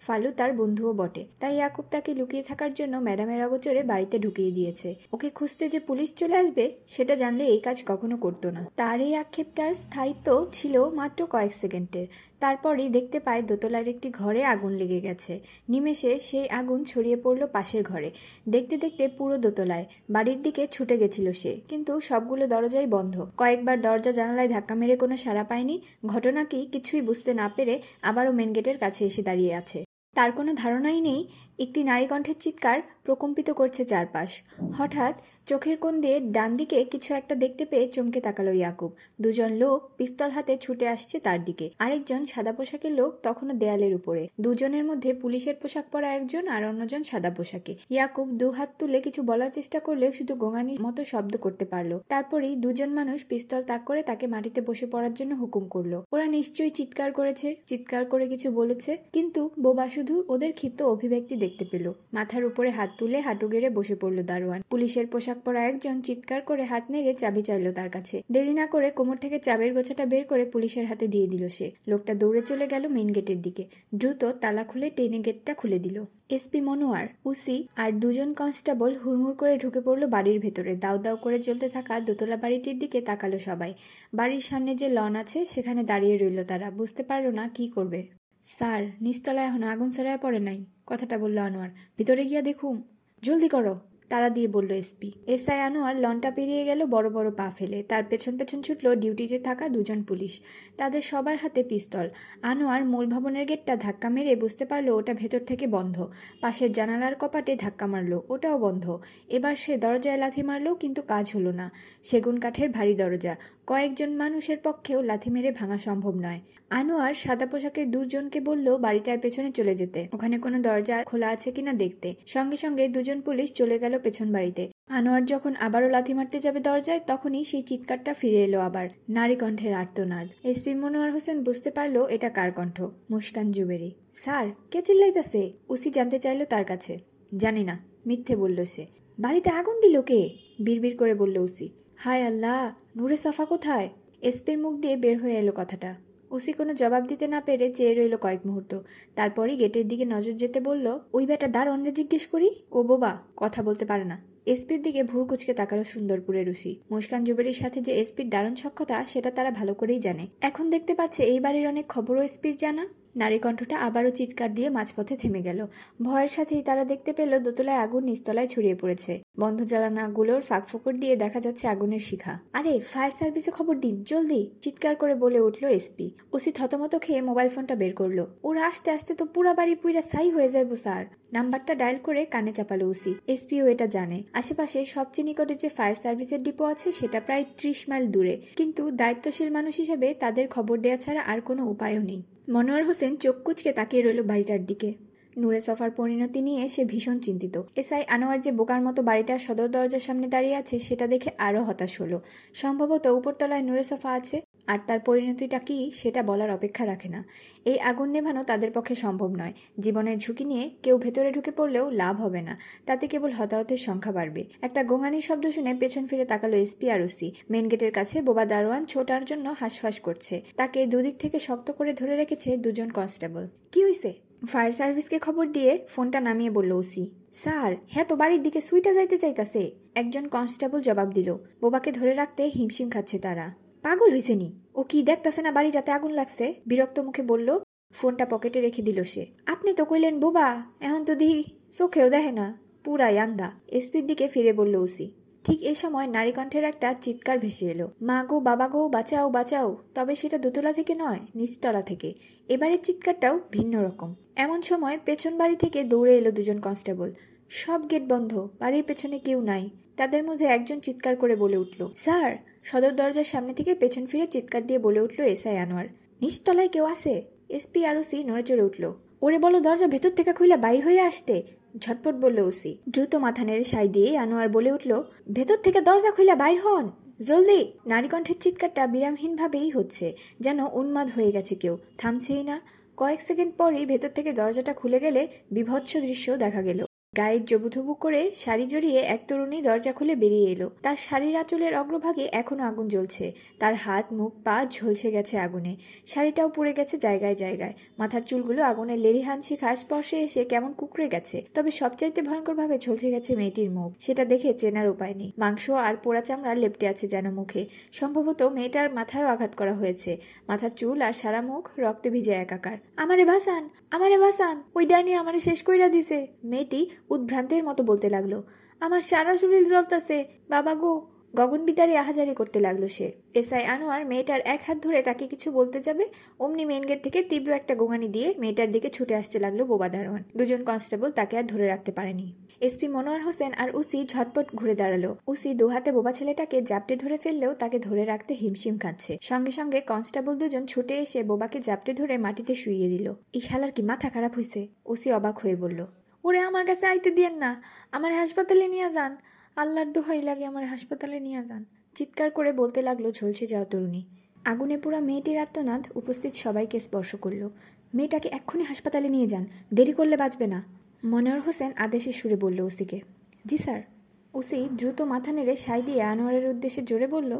ফালু তার বন্ধুও বটে। তাই ইয়াকুব তাকে লুকিয়ে থাকার জন্য ম্যাডামের অগোচরে বাড়িতে ঢুকিয়ে দিয়েছে। ওকে খুঁজতে যে পুলিশ চলে আসবে, সেটা জানলে এই কাজ কখনো করতো না। তার এই আক্ষেপটার স্থায়িত্ব ছিল মাত্র কয়েক সেকেন্ডের। তারপরই দেখতে পায় দোতলার একটি ঘরে আগুন লেগে গেছে। নিমেষে সেই আগুন ছড়িয়ে পড়ল পাশের ঘরে। দেখতে দেখতে পুরো দোতলায়, বাড়ির দিকে ছুটে গেছিল সে। কিন্তু সবগুলো দরজাই বন্ধ। কয়েকবার দরজা জানালায় ধাক্কা মেরে কোনো সাড়া পায়নি। ঘটনা কি কিছুই বুঝতে না পেরে আবারও মেন গেটের কাছে এসে দাঁড়িয়ে আছে। তার কোনো ধারণাই নেই একটি নারী কণ্ঠের চিৎকার প্রকম্পিত করছে চারপাশ। হঠাৎ চোখের কোণ দিয়ে ডান দিকে কিছু একটা দেখতে পেয়ে চমকে তাকালো ইয়াকুব। দুজন লোক পিস্তল হাতে ছুটে আসছে তার দিকে। আরেকজন সাদা পোশাকের লোক তখনও দেয়ালের উপরে। দুজনের মধ্যে পুলিশের পোশাক পরা একজন আর অন্যজন সাদা পোশাকে। ইয়াকুব দু হাত তুলে কিছু বলার চেষ্টা করলেও শুধু গোঙানির মতো শব্দ করতে পারল। তারপরেই দুজন মানুষ পিস্তল তাক করে তাকে মাটিতে বসে পড়ার জন্য হুকুম করল। ওরা নিশ্চয়ই চিৎকার করেছে, চিৎকার করে কিছু বলেছে, কিন্তু বোবা শুধু ওদের ক্ষিপ্ত অভিব্যক্তি দেখতে পেল। মাথার উপরে হাত তুলে হাঁটু গেড়ে বসে পড়ল দারোয়ান। পুলিশের পোশাক পরা একজন চিৎকার করে হাত নেড়ে চাবি চাইল তার কাছে। দেরি না করে কোমর থেকে চাবির গোছাটা বের করে পুলিশের হাতে দিয়ে দিল সে। লোকটা দৌড়ে চলে গেল মেইন গেটের দিকে। দ্রুত তালা খুলে টেনে গেটটা খুলে দিল। এসপি মনোয়ার, উসি আর দুজন কনস্টেবল হুড়মুড় করে ঢুকে পড়ল বাড়ির ভেতরে। দাউ দাউ করে চলতে থাকা দোতলা বাড়িটির দিকে তাকালো সবাই। বাড়ির সামনে যে লন আছে, সেখানে দাঁড়িয়ে রইল তারা। বুঝতে পারল না কি করবে। স্যার, নিচতলায় এখনও আগুন ছড়ায় পড়ে নাই, কথাটা বলল আনোয়ার। ভিতরে গিয়া দেখুম। জলদি করো। তারা দিয়ে বলল এসপি। এসআই আনোয়ার লনটা পেরিয়ে গেল বড় বড় পা ফেলে। তার পেছন পেছন ছুটল ডিউটিতে থাকা দুজন পুলিশ। তাদের সবার হাতে পিস্তল। আনোয়ার মূল ভবনের গেটটা ধাক্কা মেরে বুঝতে পারল ওটা ভেতর থেকে বন্ধ। পাশের জানালার কপাটে ধাক্কা মারলো, ওটাও বন্ধ। এবার সে দরজায় লাথি মারলো কিন্তু কাজ হলো না। সেগুন কাঠের ভারী দরজা। কয়েকজন মানুষের পক্ষেও লাথি মেরে ভাঙা সম্ভব নয়। আনোয়ার সাদা পোশাকের দুজনকে বলল, বাড়িটার পেছনে চলে যেতে। ওখানে কোনো দরজা খোলা আছে কিনা দেখতে। সঙ্গে সঙ্গে দুজন পুলিশ চলে গেল পেছন বাড়িতে। আনোয়ার যখন আবারও লাথি মারতে যাবে দরজায়, তখনই সেই চিৎকারটা ফিরে এলো আবার। নারী কণ্ঠের আর্তনাদ। এসপি মনোয়ার হোসেন বুঝতে পারল, এটা কার কণ্ঠ? মুস্কান জুবেরি। স্যার, কে চিল্লাইতাছে? উসি জানতে চাইলো তার কাছে। জানি না। মিথ্যে বলল সে। বাড়িতে আগুন দিল কে? বিড়বিড় করে বলল উসি হায় আল্লাহ নূরে সফা কোথায়? এসপির মুখ দিয়ে বের হয়ে এলো কথাটা। ওসি কোনো জবাব দিতে না পেরে চেয়ে রইল কয়েক মুহূর্ত। তারপরই গেটের দিকে নজর যেতে বলল, ওই বেটা দারোয়ানরে জিজ্ঞেস করি? ও বোবা, কথা বলতে পারে না। এসপির দিকে ভুর কুচকে তাকালো সুন্দরপুরের রুসি মুস্কান জুবেরির সাথে যে এসপির দারুণ সক্ষতা সেটা তারা ভালো করেই জানে। এখন দেখতে পাচ্ছে এই বাড়ির অনেক খবরও এসপির জানা। নারী কণ্ঠটা আবারও চিৎকার দিয়ে মাঝপথে থেমে গেল। ভয়ের সাথেই তারা দেখতে পেল দোতলায় আগুন নিস্তলায় ছড়িয়ে পড়েছে। বন্ধ জ্বালানাগুলোর ফাঁক ফোকর দিয়ে দেখা যাচ্ছে আগুনের শিখা। আরে, ফায়ার সার্ভিসে খবর দিন, জলদি! চিৎকার করে বলে উঠল এসপি। ওসি থতমত খেয়ে মোবাইল ফোনটা বের করল। ওরা আসতে আসতে তো পুরা বাড়ি পুইরা সাই হয়ে যাইব স্যার। নাম্বারটা ডায়াল করে কানে চাপালো ওসি। এসপিও এটা জানে। আশেপাশে সবচেয়ে নিকটে যে ফায়ার সার্ভিসের ডিপো আছে সেটা প্রায় ত্রিশ মাইল দূরে। কিন্তু দায়িত্বশীল মানুষ হিসেবে তাদের খবর দেওয়া ছাড়া আর কোনো উপায়ও নেই। মনোয়ার হোসেন চোখ কুচকে তাকিয়ে রইল বাড়িটার দিকে। নূরে সফার পরিণতি নিয়ে সে ভীষণ চিন্তিত। এসআই আনোয়ার যে বোকার মতো বাড়িটার সদর দরজার সামনে দাঁড়িয়ে আছে, সেটা দেখে আরও হতাশ হলো। সম্ভবত উপরতলায় নূরে সফা আছে। আর তার পরিণতিটা কি সেটা বলার অপেক্ষা রাখে না। এই আগুন নেভানো তাদের পক্ষে সম্ভব নয়। জীবনের ঝুঁকি নিয়ে কেউ ভেতরে ঢুকে পড়লেও লাভ হবে না। তাতে কেবল হতাহতের সংখ্যা বাড়বে। একটা গোঙানির শব্দ শুনে পেছন ফিরে তাকালো এসপি আর ওসি মেন গেটের কাছে বোবা দারোয়ান ছোটার জন্য হাঁসফাঁস করছে। তাকে দুদিক থেকে শক্ত করে ধরে রেখেছে দুজন কনস্টেবল। কি হয়েছে ফায়ার সার্ভিসকে খবর দিয়ে ফোনটা নামিয়ে বলল ওসি। স্যার হ্যাঁ তো বাড়ির দিকে সুইটা যাইতে চাইতাছে। একজন কনস্টেবল জবাব দিল। বোবাকে ধরে রাখতে হিমশিম খাচ্ছে তারা। পাগল হয়েছে নি? ও কি দেখতাছে না বাড়িটাতে আগুন লাগছে? বিরক্ত মুখে বলল, ফোনটা পকেটে রেখে দিল সে। আপনি তো কইলেন, বোবা, এখন তো দিহি চোখেও দেখে না, পুরাই আন্দা। এসপির দিকে ফিরে বলল ওসি। ঠিক এ সময় নারীকণ্ঠের একটা চিৎকার ভেসে এলো। মা গো, বাবা গো, বাঁচাও বাঁচাও। তবে সেটা দোতলা থেকে নয়, নিচতলা থেকে। এবারের চিৎকারটাও ভিন্ন রকম। এমন সময় পেছন বাড়ি থেকে দৌড়ে এলো দুজন কনস্টেবল। সব গেট বন্ধ, বাড়ির পেছনে কেউ নাই। তাদের মধ্যে একজন চিৎকার করে বলে উঠল, স্যার! সদর দরজার সামনে থেকে পেছন ফিরে চিৎকার দিয়ে বলে উঠল এসআই আনোয়ার, নিচতলায় কেউ আছে? এসপি আর ওসি নড়ে চড়ে উঠল, ওরে বলো, দরজা ভেতর থেকে খুইলা বাইর হয়ে আসতে? ঝটপট বলল ওসি, দ্রুত মাথা নেড়ে সাই দিয়ে আনোয়ার বলে উঠল, ভেতর থেকে দরজা খুইলা বাইর হন, জলদি! নারী কণ্ঠের চিৎকারটা বিরামহীনভাবেই হচ্ছে, যেন উন্মাদ হয়ে গেছে কেউ, থামছেই না। কয়েক সেকেন্ড পরই ভেতর থেকে দরজাটা খুলে গেলে বিভৎস দৃশ্য দেখা গেল। গায়ের জবুথবু করে শাড়ি জড়িয়ে এক তরুণী দরজা খুলে বেরিয়ে এলো। তার শাড়ির আঁচলের অগ্রভাগে এখনও আগুন জ্বলছে। তার হাত, মুখ, পা ঝলসে গেছে আগুনে। শাড়িটাও পুড়ে গেছে জায়গায় জায়গায়। মাথার চুলগুলো আগুনের লেলিহান শিখা স্পর্শে এসে কেমন কুকড়ে গেছে। তবে সবচাইতে ভয়ঙ্করভাবে ঝলসে গেছে মেয়েটির মুখ। সেটা দেখে চেনার উপায় নেই। মাংস আর পোড়া চামড়া লেপটে আছে যেন মুখে। সম্ভবত মেয়েটার মাথায়ও আঘাত করা হয়েছে। মাথার চুল আর সারা মুখ রক্তে ভিজে একাকার। আমারে ভাসান আমারে ভাসান ওই ডাইনি আমারে শেষ কইরা দিছে। মেয়েটি উদ্ভ্রান্তের মতো বলতে লাগল। আমার সারা শরীর জ্বলতাছে। বাবা গো। গগন বিদারে আহাজারি করতে লাগল সে। এসআই আনোয়ার মেয়েটার এক হাত ধরে তাকে কিছু বলতে যাবে, অমনি মেন গেট থেকে তীব্র একটা গোঙানি দিয়ে মেয়েটার দিকে ছুটে আসতে লাগল বোবা দারোয়ান। দুজন কনস্টেবল তাকে আর ধরে রাখতে পারেনি। এসপি মনোয়ার হোসেন আর উসি ঝটপট ঘুরে দাঁড়াল। উসি দুহাতে বোবা ছেলেটাকে জাপটে ধরে ফেললেও তাকে ধরে রাখতে হিমশিম খাচ্ছে। সঙ্গে সঙ্গে কনস্টেবল দুজন ছুটে এসে বোবাকে জাপটে ধরে মাটিতে শুইয়ে দিল। ইশালার কি মাথা খারাপ হয়েছে উসি অবাক হয়ে বলল। ওরে আমার কাছে আইতে দিয়েন না। আমার হাসপাতালে নিয়ে যান। আল্লাহর দোহাই লাগে আমার হাসপাতালে নিয়ে যান। চিৎকার করে বলতে লাগল ঝলসে যাওয়া তরুণী। আগুনে পোড়া মেয়েটির আর্তনাদ উপস্থিত সবাইকে স্পর্শ করল। মেয়েটাকে এক্ষুনি হাসপাতালে নিয়ে যান। দেরি করলে বাঁচবে না। মনোয়ার হোসেন আদেশের সুরে বলল ওসিকে, জি স্যার। ওসি দ্রুত মাথা নেড়ে সাই দিয়ে আনোয়ারের উদ্দেশ্যে জোরে বলল,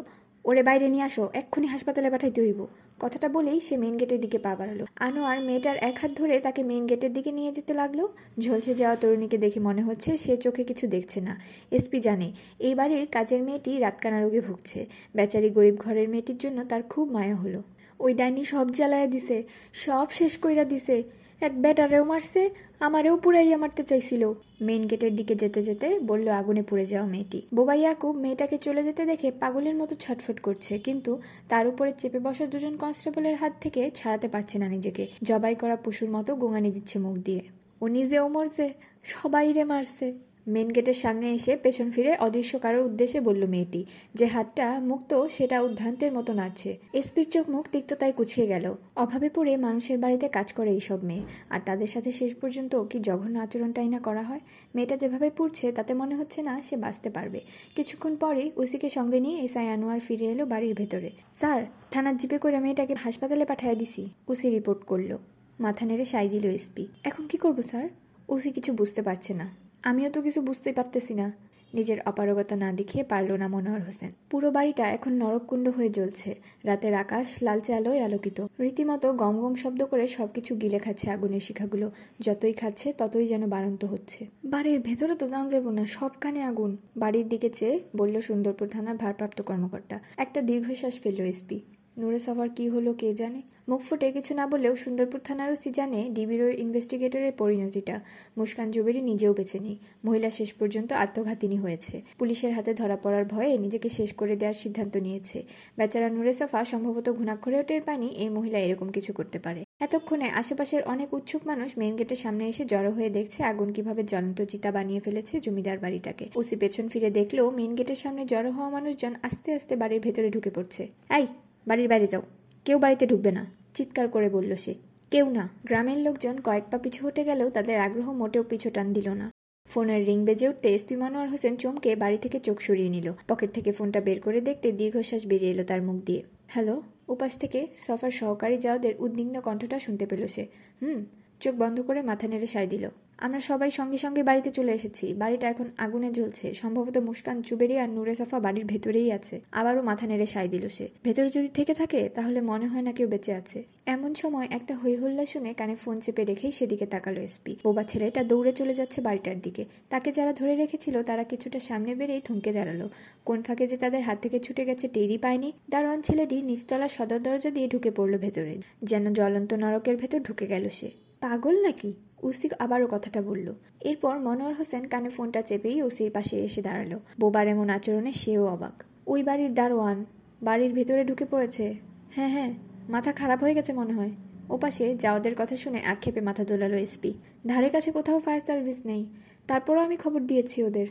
ওরে বাইরে নিয়ে আসো, এক্ষুনি হাসপাতালে পাঠাইতে হইব। কথাটা বলেই সে মেন গেটের দিকে পা বাড়ালো। আনোয়ার মেয়েটার এক হাত ধরে তাকে মেন গেটের দিকে নিয়ে যেতে লাগল। ঝলসে যাওয়া তরুণীকে দেখে মনে হচ্ছে সে চোখে কিছু দেখছে না। এসপি জানে, এই বাড়ির কাজের মেয়েটি রাতকানা রোগে ভুগছে। বেচারি গরিব ঘরের মেয়েটির জন্য তার খুব মায়া হলো। ওই ডাইনি সব জ্বালায়া দিছে, সব শেষ কইরা দিছে। এক ব্যাটারেও মারছে, আমারেও পুরাইয়া মারতে চাইছিল। মেন গেটের দিকে যেতে যেতে বলল, আগুনে পুড়ে যাওয়া মেয়েটি। বোবা ইয়াকুব মেয়েটাকে চলে যেতে দেখে পাগলের মতো ছটফট করছে, কিন্তু তার উপরে চেপে বসা দুজন কনস্টেবলের হাত থেকে ছাড়াতে পারছে না নিজেকে। জবাই করা পশুর মতো গোঙানি দিচ্ছে মুখ দিয়ে। ও নিজেও মরছে সবাই রে মারছে। মেন গেটের সামনে এসে পেছন ফিরে অদৃশ্য কারোর উদ্দেশ্যে বলল মেয়েটি। যে হাতটা মুক্ত, সেটা উদ্ভ্রান্তের মতো নাড়ছে। এসপির চোখ মুখ তিক্ততায় কুছিয়ে গেল। অভাবে পড়ে মানুষের বাড়িতে কাজ করে এইসব মেয়ে। আর তাদের সাথে শেষ পর্যন্ত কি জঘন্য আচরণটাই না করা হয়? মেয়েটা যেভাবে পুড়ছে, তাতে মনে হচ্ছে না সে বাঁচতে পারবে। কিছুক্ষণ পরেই উসিকে সঙ্গে নিয়ে এসআই আনোয়ার ফিরে এলো বাড়ির ভেতরে। স্যার, থানার জিপে করে মেয়েটাকে হাসপাতালে পাঠিয়ে দিছি উসি রিপোর্ট করল। মাথা নেড়ে সাই দিল এসপি। এখন কি করব, স্যার? ওসি কিছু বুঝতে পারছে না। আমিও তো কিছু বুঝতেই পারতেছি না। নিজের অপারগতা না দেখিয়ে পারল না মনোহর হোসেন। পুরো বাড়িটা এখন নরককুণ্ড হয়ে জ্বলছে। রাতের আকাশ লালচে আলোয় আলোকিত। রীতিমতো গম গম শব্দ করে সবকিছু গিলে খাচ্ছে আগুনের শিখাগুলো। যতই খাচ্ছে, ততই যেন বাড়ন্ত হচ্ছে। বাড়ির ভেতরে তো জান যাব না সবখানে আগুন। বাড়ির দিকে চেয়ে বলল সুন্দরপুর থানার ভারপ্রাপ্ত কর্মকর্তা। একটা দীর্ঘশ্বাস ফেলল এসপি। নুরে সফার কি হলো কে জানে? মুখ ফুটে কিছু না বলেও সুন্দরপুর থানার ওসি জানে ডিবির ওই ইনভেস্টিগেটরের পরিণতিটা। মুস্কান জুবেরি নিজেও বেছে নেই। মহিলা শেষ পর্যন্ত আত্মঘাতিনী হয়েছে। পুলিশের হাতে ধরা পড়ার ভয়ে নিজেকে শেষ করে দেওয়ার সিদ্ধান্ত নিয়েছে। বেচারা নুরে সফা সম্ভবত ঘুণাক্ষরেও টের পানি এই মহিলা এরকম কিছু করতে পারে। এতক্ষণে আশেপাশের অনেক উৎসুক মানুষ মেন গেটের সামনে এসে জড়ো হয়ে দেখছে আগুন কীভাবে জ্বলন্ত চিতা বানিয়ে ফেলেছে জমিদার বাড়িটাকে। ওসি পেছন ফিরে দেখলেও মেন গেটের সামনে জড়ো হওয়া মানুষজন আস্তে আস্তে বাড়ির ভেতরে ঢুকে পড়ছে। এই বাড়ির বাইরে যাও। কেউ বাড়িতে ঢুকবে না, চিৎকার করে বলল সে। কেউ না, গ্রামের লোকজন কয়েক পা পিছু হটে গেলেও তাদের আগ্রহ মোটেও পিছু টান দিল না। ফোনের রিং বেজে উঠতে এসপি মনোয়ার হোসেন চমকে বাড়ি থেকে চোখ সরিয়ে নিল। পকেট থেকে ফোনটা বের করে দেখতে দীর্ঘশ্বাস বেরিয়ে এলো তার মুখ দিয়ে। হ্যালো? উপাস থেকে সফার সহকারী যাওয়াদের উদ্বিগ্ন কণ্ঠটা শুনতে পেল সে। হুম? চোখ বন্ধ করে মাথা নেড়ে সায় দিল। আমরা সবাই সঙ্গে সঙ্গে বাড়িতে চলে এসেছি। বাড়িটা এখন আগুনে জ্বলছে। সম্ভবত মুস্কান, চুবেরি আর নুরে সফা বাড়ির ভেতরেই আছে। আবারও মাথা নেড়ে সায় দিল সে। ভেতরে যদি থেকে থাকে, তাহলে মনে হয় না কেউ বেঁচে আছে। এমন সময় একটা হইহল্লা শুনে কানে ফোন চেপে রেখেই সেদিকে তাকালো এসপি। বোবা ছেলেটা দৌড়ে চলে যাচ্ছে বাড়িটার দিকে। তাকে যারা ধরে রেখেছিল, তারা কিছুটা সামনে বেড়েই থমকে দাঁড়াল। কোন ফাঁকে যে তাদের হাত থেকে ছুটে গেছে টেরি পায়নি, দারোয়ান ছেলেটি নিচতলা সদর দরজা দিয়ে ঢুকে পড়ল ভেতরে। যেন জ্বলন্ত নরকের ভেতর ঢুকে গেল সে। পাগল নাকি? উসি আবারও কথাটা বলল। এরপর মনোয়ার হোসেন কানে ফোনটা চেপেই ওসির পাশে এসে দাঁড়াল। বোবার এমন আচরণে সেও অবাক। ওই বাড়ির দারোয়ান, বাড়ির ভেতরে ঢুকে পড়েছে। হ্যাঁ হ্যাঁ মাথা খারাপ হয়ে গেছে মনে হয়। ওপাশে যাওদের কথা শুনে আক্ষেপে মাথা দোলালো এসপি। ধারে কাছে কোথাও ফায়ার সার্ভিস নেই। তারপরও আমি খবর দিয়েছি ওদের।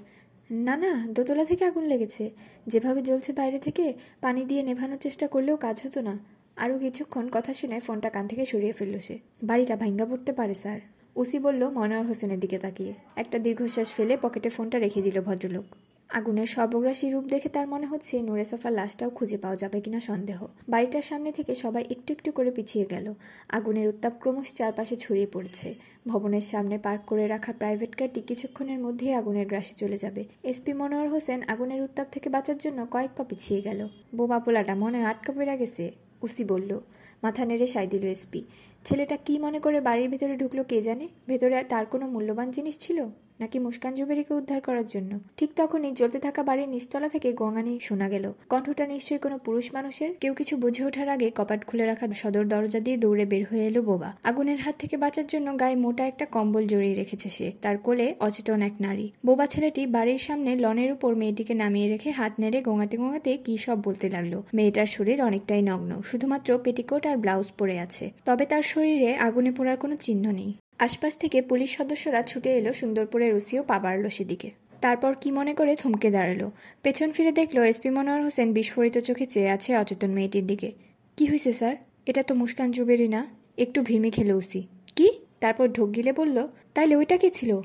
না না, দোতলা থেকে আগুন লেগেছে। যেভাবে জ্বলছে বাইরে থেকে, পানি দিয়ে নেভানোর চেষ্টা করলেও কাজ হতো না। আরও কিছুক্ষণ কথা শুনে ফোনটা কান থেকে সরিয়ে ফেলল সে। বাড়িটা ভাঙ্গা পড়তে পারে, স্যার। ওসি বলল, মনোয়ার হোসেনের দিকে তাকিয়ে। একটা দীর্ঘশ্বাস ফেলে পকেটে ফোনটা রেখে দিল ভদ্রলোক। আগুনের সর্বগ্রাসী রূপ দেখে তার মনে হচ্ছে নুরে লাশটাও খুঁজে পাওয়া যাবে কিনা সন্দেহ। বাড়িটার সামনে থেকে সবাই একটু একটু করে পিছিয়ে গেল। আগুনের উত্তাপ ক্রমশ চারপাশে ছড়িয়ে পড়ছে। ভবনের সামনে পার্ক করে রাখা প্রাইভেট কারটি কিছুক্ষণের মধ্যেই আগুনের গ্রাসে চলে যাবে। এসপি মনোয়ার হোসেন আগুনের উত্তাপ থেকে বাঁচার জন্য কয়েক পা পিছিয়ে গেল। বোবা পোলাটা মনে আটকা পেরা গেছে। উসি বলল, মাথা নেড়ে সাই দিল এসপি ছেলেটা কি মনে করে বাড়ির ভেতরে ঢুকলো কে জানে? ভেতরে তার কোনো মূল্যবান জিনিস ছিল? নাকি মুস্কান জুবেরিকে উদ্ধার করার জন্য? ঠিক তখনই জ্বলতে থাকা বাড়ির নিচতলা থেকে গঙ্গানি শোনা গেল। কণ্ঠটা নিশ্চয়ই কোনো পুরুষ মানুষের? কেউ কিছু বুঝে ওঠার আগে কপাট খুলে রাখা সদর দরজা দিয়ে দৌড়ে বের হয়ে এলো বোবা। আগুনের হাত থেকে বাঁচার জন্য গায়ে মোটা একটা কম্বল জড়িয়ে রেখেছে সে। তার কোলে অচেতন এক নারী। বোবা ছেলেটি বাড়ির সামনে লনের উপর মেয়েটিকে নামিয়ে রেখে হাত নেড়ে গোঙাতে গোঙাতে কি সব বলতে লাগল। মেয়েটার শরীর অনেকটাই নগ্ন, শুধুমাত্র পেটিকোট আর ব্লাউজ পরে আছে। তবে তার শরীরে আগুনে পোড়ার কোনো চিহ্ন নেই। আশপাশ থেকে পুলিশ সদস্যরা ছুটে এলো সুন্দরপুরের ওসিও পা বাড়ল সেদিকে। তারপর কি মনে করে থমকে দাঁড়াল। পেছন ফিরে দেখল এসপি মনোয়ার হোসেন বিস্ফোরিত চোখে চেয়ে আছে অচেতন মেয়েটির দিকে। কি হয়েছে স্যার? এটা তো মুস্কান জুবেরি না? একটু ভিমি খেলো ওসি। কি? তারপর ঢোক গিলে বলল, তাইলে ওইটা কি ছিল?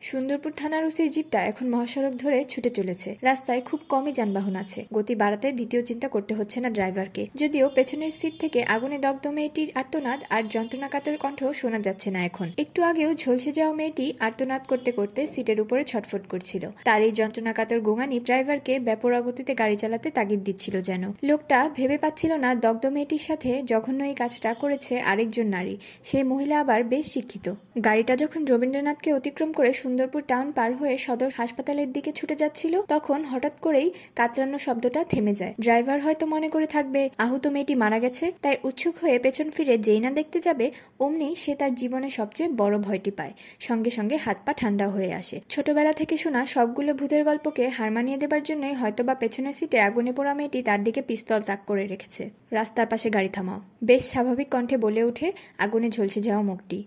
সুন্দরপুর থানার ওসির জিপটা এখন মহাসড়ক ধরে ছুটে চলেছে। রাস্তায় খুব কমই যানবাহন আছে। গতি বাড়াতে দ্বিতীয় চিন্তা করতে হচ্ছে না ড্রাইভারকে। যদিও পেছনের সিট থেকে আগুনে দগ্ধ মেয়েটির আর্তনাদ আর যন্ত্রণাকাতর কণ্ঠ শোনা যাচ্ছে না এখন। একটু আগেও ঝলসে যাওয়া মেয়েটি আর্তনাদ করতে করতে সিটের উপরে ছটফট করছিল। তার এই যন্ত্রণাকাতর গোঙানি ড্রাইভারকে ব্যাপরা গতিতে গাড়ি চালাতে তাগিদ দিচ্ছিল যেন। লোকটা ভেবে পাচ্ছিল না দগ্ধ মেয়েটির সাথে জঘন্য এই কাজটা করেছে আরেকজন নারী। সেই মহিলা আবার বেশ শিক্ষিত। গাড়িটা যখন রবীন্দ্রনাথকে অতিক্রম করে সুন্দরপুর টাউন পার হয়ে সদর হাসপাতালের দিকে ছুটে যাচ্ছিল, তখন হঠাৎ করেই কাতরানো শব্দটা থেমে যায়। ড্রাইভার হয়তো মনে করে থাকবে, আহত মেয়েটি মারা গেছে, তাই উৎসুক হয়ে পেছন ফিরে যেই না দেখতে যাবে, অমনি সে তার জীবনে সবচেয়ে বড় ভয়টি পায়। সঙ্গে সঙ্গে হাত পা ঠান্ডা হয়ে আসে। ছোটবেলা থেকে শোনা সবগুলো ভূতের গল্পকে হার মানিয়ে দেবার জন্যই হয়তোবা পেছনের সিটে আগুনে পোড়া মেয়েটি তার দিকে পিস্তল তাক করে রেখেছে। রাস্তার পাশে গাড়ি থামাও। বেশ স্বাভাবিক কণ্ঠে বলে ওঠে, আগুনে ঝলসে যাওয়া মুখটি।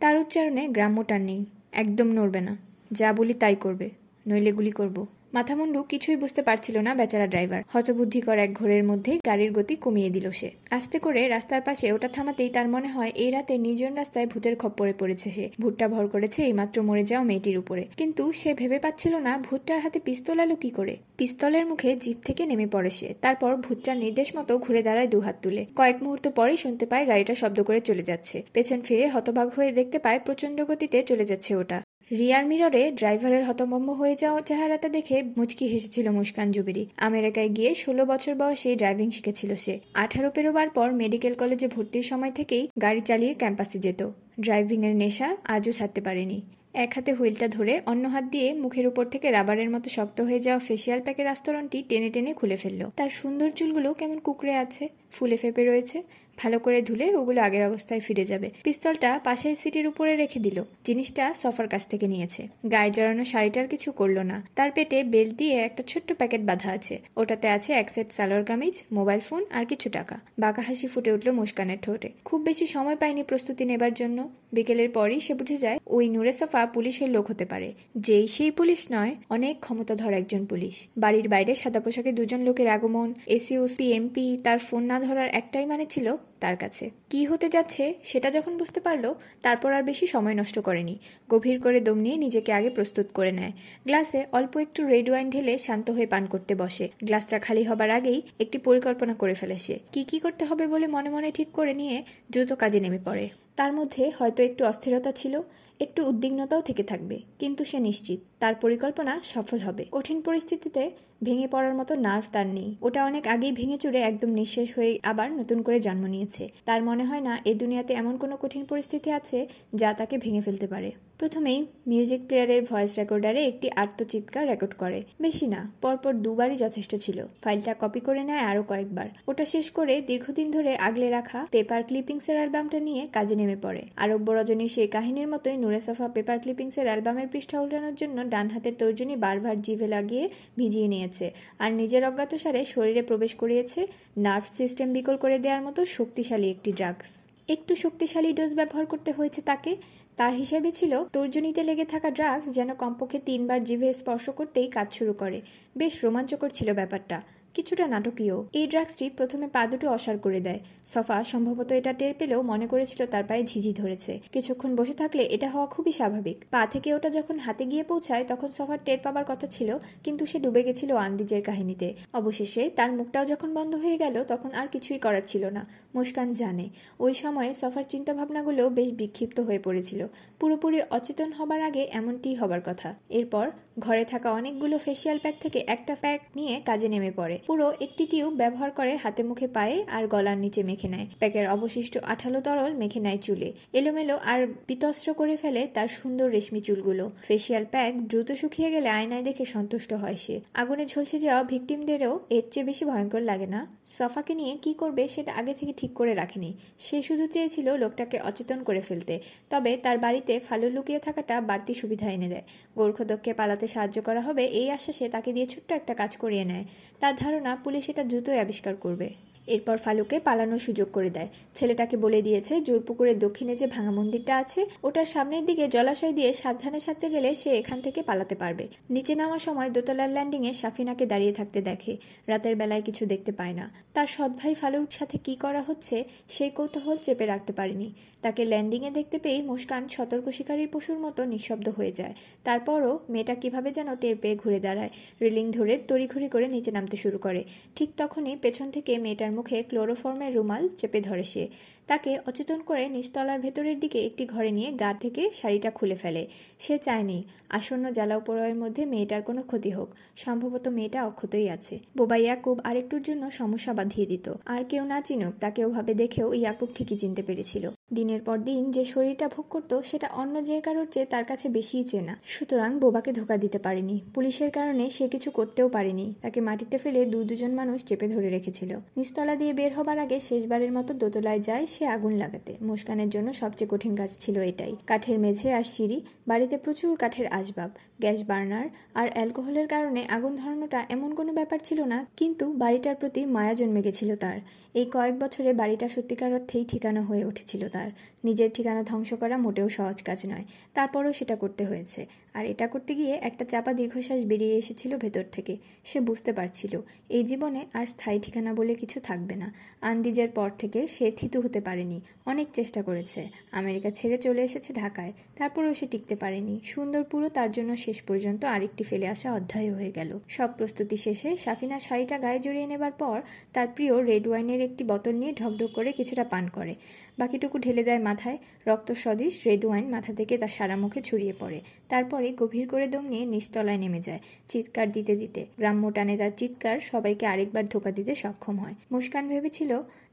তার উচ্চারণে গ্রাম্যটার নেই। একদম নড়বে না। যা বলি তাই করবে নইলে গুলি করব। মাথামুন্ডু কিছুই বুঝতে পারছিল না বেচারা ড্রাইভার। হতবুদ্ধিকর এক ঘোরের মধ্যেই গাড়ির গতি কমিয়ে দিল সে। আস্তে করে রাস্তার পাশে ওটা থামাতেই তার মনে হয় এই রাতে নির্জন রাস্তায় ভূতের খপ্পরে পড়েছে সে। ভূতটা ভর করেছে এইমাত্র মরে যাওয়া মেয়েটির উপরে। কিন্তু সে ভেবে পাচ্ছিল না ভূতটার হাতে পিস্তল এলো কি করে। পিস্তলের মুখে জিপ থেকে নেমে পড়ে সে। তারপর ভূতটার নির্দেশ মতো ঘুরে দাঁড়ায় দুহাত তুলে। কয়েক মুহূর্ত পরেই শুনতে পায় গাড়িটা শব্দ করে চলে যাচ্ছে। পেছন ফিরে হতবাক হয়ে দেখতে পায় প্রচণ্ড গতিতে চলে যাচ্ছে ওটা। রিয়ার মিররে ড্রাইভারের হতভম্ব হয়ে যাওয়া চেহারাটা দেখে মুচকি হেসেছিল মুস্কান জুবিরি আমেরিকায় গিয়ে ষোলো বছর বয়সে ড্রাইভিং শিখেছিল সে। আঠারো পেরোবার পর মেডিকেল কলেজে ভর্তির সময় থেকেই গাড়ি চালিয়ে ক্যাম্পাসে যেত। ড্রাইভিংয়ের নেশা আজও ছাড়তে পারেনি। এক হাতে হুইলটা ধরে অন্য হাত দিয়ে মুখের উপর থেকে রাবারের মতো শক্ত হয়ে যাওয়া ফেসিয়াল প্যাকের আস্তরণটি টেনে টেনে খুলে ফেলল। তার সুন্দর চুলগুলো কেমন কুকড়ে আছে, ফুলে ফেপে রয়েছে ভালো করে ধুলে ওগুলো আগের অবস্থায় ফিরে যাবে। পিস্তলটা পাশের সিটির উপরে রেখে দিল। জিনিসটা সফার কাছ থেকে নিয়েছে। গায়ে জড়ানো শাড়িটার কিছু করল না। তার পেটে বেল্ট দিয়ে একটা ছোট্ট প্যাকেট বাঁধা আছে। ওটাতে আছে এক set salwar kameez, mobile phone আর কিছু টাকা। বাঁকা হাসি ফুটে উঠল মুস্কানের ঠোঁটে। খুব বেশি সময় পায়নি প্রস্তুতি নেবার জন্য। বিকেলের পরই সে বুঝে যায়, ওই নুরে সফা পুলিশের লোক হতে পারে। যেই সেই পুলিশ নয়, অনেক ক্ষমতাধর একজন পুলিশ। বাড়ির বাইরে সাদা পোশাকে দুজন লোকের আগমন এসিওসপি এমপি তার ফোন না ধরার একটাই মানে ছিল তার কাছে। কি হতে যাচ্ছে সেটা যখন বুঝতে পারল, তারপর আর বেশি সময় নষ্ট করেনি। গভীর করে দম নিয়ে নিজেকে আগে প্রস্তুত করে নেয়। গ্লাসে অল্প একটু রেড ওয়াইন ঢেলে শান্ত হয়ে পান করতে বসে। গ্লাসটা খালি হবার আগেই একটি পরিকল্পনা করে ফেলে সে। কি কি করতে হবে বলে মনে মনে ঠিক করে নিয়ে দ্রুত কাজে নেমে পড়ে। তার মধ্যে হয়তো একটু অস্থিরতা ছিল, একটু উদ্বিগ্নতাও থেকে থাকবে, কিন্তু সে নিশ্চিত। তার পরিকল্পনা সফল হবে। কঠিন পরিস্থিতিতে ভেঙে পড়ার মতো নার্ভ তার নেই। ওটা অনেক আগেই ভেঙে চুরে একদম নিঃশেষ হয়ে আবার নতুন করে জন্ম নিয়েছে। তার মনে হয় না, এ দুনিয়াতে এমন কোনো কঠিন পরিস্থিতি আছে যা তাকে ভেঙে ফেলতে পারে। প্রথমেই মিউজিক প্লেয়ারের ভয়েস রেকর্ডারে একটি আত্মচিৎকার রেকর্ড করে। বেশি না, পরপর দুবারই যথেষ্ট ছিল। ফাইলটা কপি করে নেয় আরও কয়েকবার। ওটা শেষ করে দীর্ঘদিন ধরে আগলে রাখা পেপার ক্লিপিংসের অ্যালবামটা নিয়ে কাজে নেমে পড়ে। আরব্য রজনীর সেই কাহিনীর মতোই নুরে সফা পেপার ক্লিপিংসের অ্যালবামের পৃষ্ঠা উল্টানোর জন্য ডান হাতের তর্জনী বারবার জিভে লাগিয়ে ভিজিয়ে নিয়েছে আর নিজের অজ্ঞাতসারে শরীরে প্রবেশ করিয়েছে নার্ভ সিস্টেম বিকল করে দেওয়ার মতো শক্তিশালী একটি ড্রাগস। একটু শক্তিশালী ডোজ ব্যবহার করতে হয়েছে তাকে। তার হিসেবে ছিল তর্জনীতে লেগে থাকা ড্রাগস যেন কমপক্ষে তিনবার জিভে স্পর্শ করতেই কাজ শুরু করে। বেশ রোমাঞ্চকর ছিল ব্যাপারটা। কিছুটা নাটকীয়। এই ড্রাগসটি প্রথমে পা দুটো অসার করে দেয়। সফা সম্ভবত এটা টের পেলেও মনে করেছিল তার পায়ে ঝিঝি ধরেছে। কিছুক্ষণ বসে থাকলে এটা হওয়া খুবই স্বাভাবিক। পা থেকে ওটা যখন হাতে গিয়ে পৌঁছায়, তখন সফার টের পাবার কথা ছিল, কিন্তু সে ডুবে গেছিল আন্দিজের কাহিনীতে। অবশেষে তার মুখটাও যখন বন্ধ হয়ে গেল, তখন আর কিছুই করার ছিল না। মুস্কান জানে। ওই সময়ে সফার চিন্তাভাবনাগুলো বেশ বিক্ষিপ্ত হয়ে পড়েছিল। পুরোপুরি অচেতন হবার আগে এমনটি হবার কথা। এরপর ঘরে থাকা অনেকগুলো ফেসিয়াল প্যাক থেকে একটা প্যাক নিয়ে কাজে নেমে পড়ে। পুরো একটি টিউব ব্যবহার করে হাতে মুখে পায়ে আর গলার নিচে মেখে নেয়। প্যাকের অবশিষ্ট আঠালো তরল মেখে নেয় চুলে। এলোমেলো আর বিতস্ত্র করে ফেলে তার সুন্দর রেশমি চুলগুলো। ফেসিয়াল প্যাক দ্রুত শুকিয়ে গেলে আয়নায় দেখে সন্তুষ্ট হয় সে। আগুনে ঝলসে যাওয়া ভিকটিমদেরও এর চেয়ে বেশি ভয়ঙ্কর লাগে না। সফাকে নিয়ে কি করবে সেটা আগে থেকে ঠিক করে রাখেনি। সে শুধু চেয়েছিল লোকটাকে অচেতন করে ফেলতে। তবে তার বাড়িতে ফালু লুকিয়ে থাকাটা বাড়তি সুবিধা এনে দেয়। গোর্খদককে পালাতে সাহায্য করা হবে এই আশ্বাসে তাকে দিয়ে ছোট্ট একটা কাজ করিয়ে নেয়। তার ধারণা, পুলিশ এটা দ্রুতই আবিষ্কার করবে। এরপর ফালুকে পালানোর সুযোগ করে দেয়। ছেলেটাকে বলে দিয়েছে জোরপুকুরের দক্ষিণে যে ভাঙা মন্দিরটা আছে, ওটার সামনের দিকে জলাশয় দিয়ে সাবধানে সাথে গেলে সে এখান থেকে পালাতে পারবে। নিচে নামার সময় দোতলার ল্যান্ডিংয়ে সাফিনাকে দাঁড়িয়ে থাকতে দেখে। রাতের বেলায় কিছু দেখতে পায় না। তার সৎ ভাই ফালুর সাথে কি করা হচ্ছে সেই কৌতূহল চেপে রাখতে পারেনি। তাকে ল্যান্ডিংয়ে দেখতে পেয়ে মুস্কান সতর্ক শিকারীর পশুর মতো নিঃশব্দ হয়ে যায়। তারপরও মেয়েটা কীভাবে যেন টের পেয়ে ঘুরে দাঁড়ায়। রেলিং ধরে তড়িঘড়ি করে নিচে নামতে শুরু করে। ঠিক তখনই পেছন থেকে মেয়েটার মুখে ক্লোরোফর্মের রুমাল চেপে ধরে সে। তাকে অচেতন করে নিচতলার ভেতরের দিকে একটি ঘরে নিয়ে গা থেকে শাড়িটা খুলে ফেলে। সে চায়নি আসন্ন জ্বালাও পোড়াওয়ের মধ্যে মেয়েটার কোনো ক্ষতি হোক, সম্ভবত মেয়েটা অক্ষতই আছে। বোবা ইয়াকুব আরেকটুর জন্য সমস্যা বাঁধিয়ে দিত। আর কেউ না চিনুক তাকে ওভাবে দেখেও ইয়াকুব ঠিকই চিনতে পেরেছিল। দিনের পর দিন যে শরীরটা ভোগ করতো, সেটা অন্য যে কারোর চেয়ে তার কাছে বেশিই চেনা। সুতরাং বোবাকে ধোকা দিতে পারেনি। পুলিশের কারণে সে কিছু করতেও পারেনি। তাকে মাটিতে ফেলে দু দুজন মানুষ চেপে ধরে রেখেছিল। নিস্তলা দিয়ে বের হবার আগে শেষবারের মতো দোতলায় যায় সে আগুন লাগাতে। মুস্কানের জন্য সবচেয়ে কঠিন কাজ ছিল এটাই। কাঠের মেঝে আর সিঁড়ি, বাড়িতে প্রচুর কাঠের আসবাব। গ্যাস বার্নার আর অ্যালকোহলের কারণে আগুন ধরানোটা এমন কোনো ব্যাপার ছিল না, কিন্তু বাড়িটার প্রতি মায়া জন্মে গেছিল তার। এই কয়েক বছরে বাড়িটা সত্যিকার অর্থেই ঠিকানা হয়ে উঠেছিল তার। নিজের ঠিকানা ধ্বংস করা মোটেও সহজ কাজ নয়। তারপরও সেটা করতে হয়েছে। আর এটা করতে গিয়ে একটা চাপা দীর্ঘশ্বাস বেরিয়ে এসেছিল ভেতর থেকে। সে বুঝতে পারছিল, এই জীবনে আর স্থায়ী ঠিকানা বলে কিছু থাকবে না। আন্দিজের পর থেকে সে থিতু হতে পারেনি, অনেক চেষ্টা করেছে। আমেরিকা ছেড়ে চলে এসেছে ঢাকায়, তারপরেও সে টিকতে পারেনি। সুন্দরপুরও তার জন্য শেষ পর্যন্ত আরেকটি ফেলে আসা অধ্যায় হয়ে গেল। সব প্রস্তুতি শেষে সাফিনা শাড়িটা গায়ে জড়িয়ে নেবার পর তার প্রিয় রেড ওয়াইনের একটি বোতল নিয়ে ঢকঢক করে কিছুটা পান করে। বাকিটুকু ঢেলে দেয় মাথায়। রক্ত সদৃশ রেড ওয়াইন মাথা থেকে তার সারা মুখে ছড়িয়ে পড়ে। তারপরে গভীর করে দম নিয়ে নিচতলায় নেমে যায়, চিৎকার দিতে দিতে। গ্রাম্য টানে তার চিৎকার সবাইকে আরেকবার ধোকা দিতে সক্ষম হয়। মুস্কান ভেবেছিল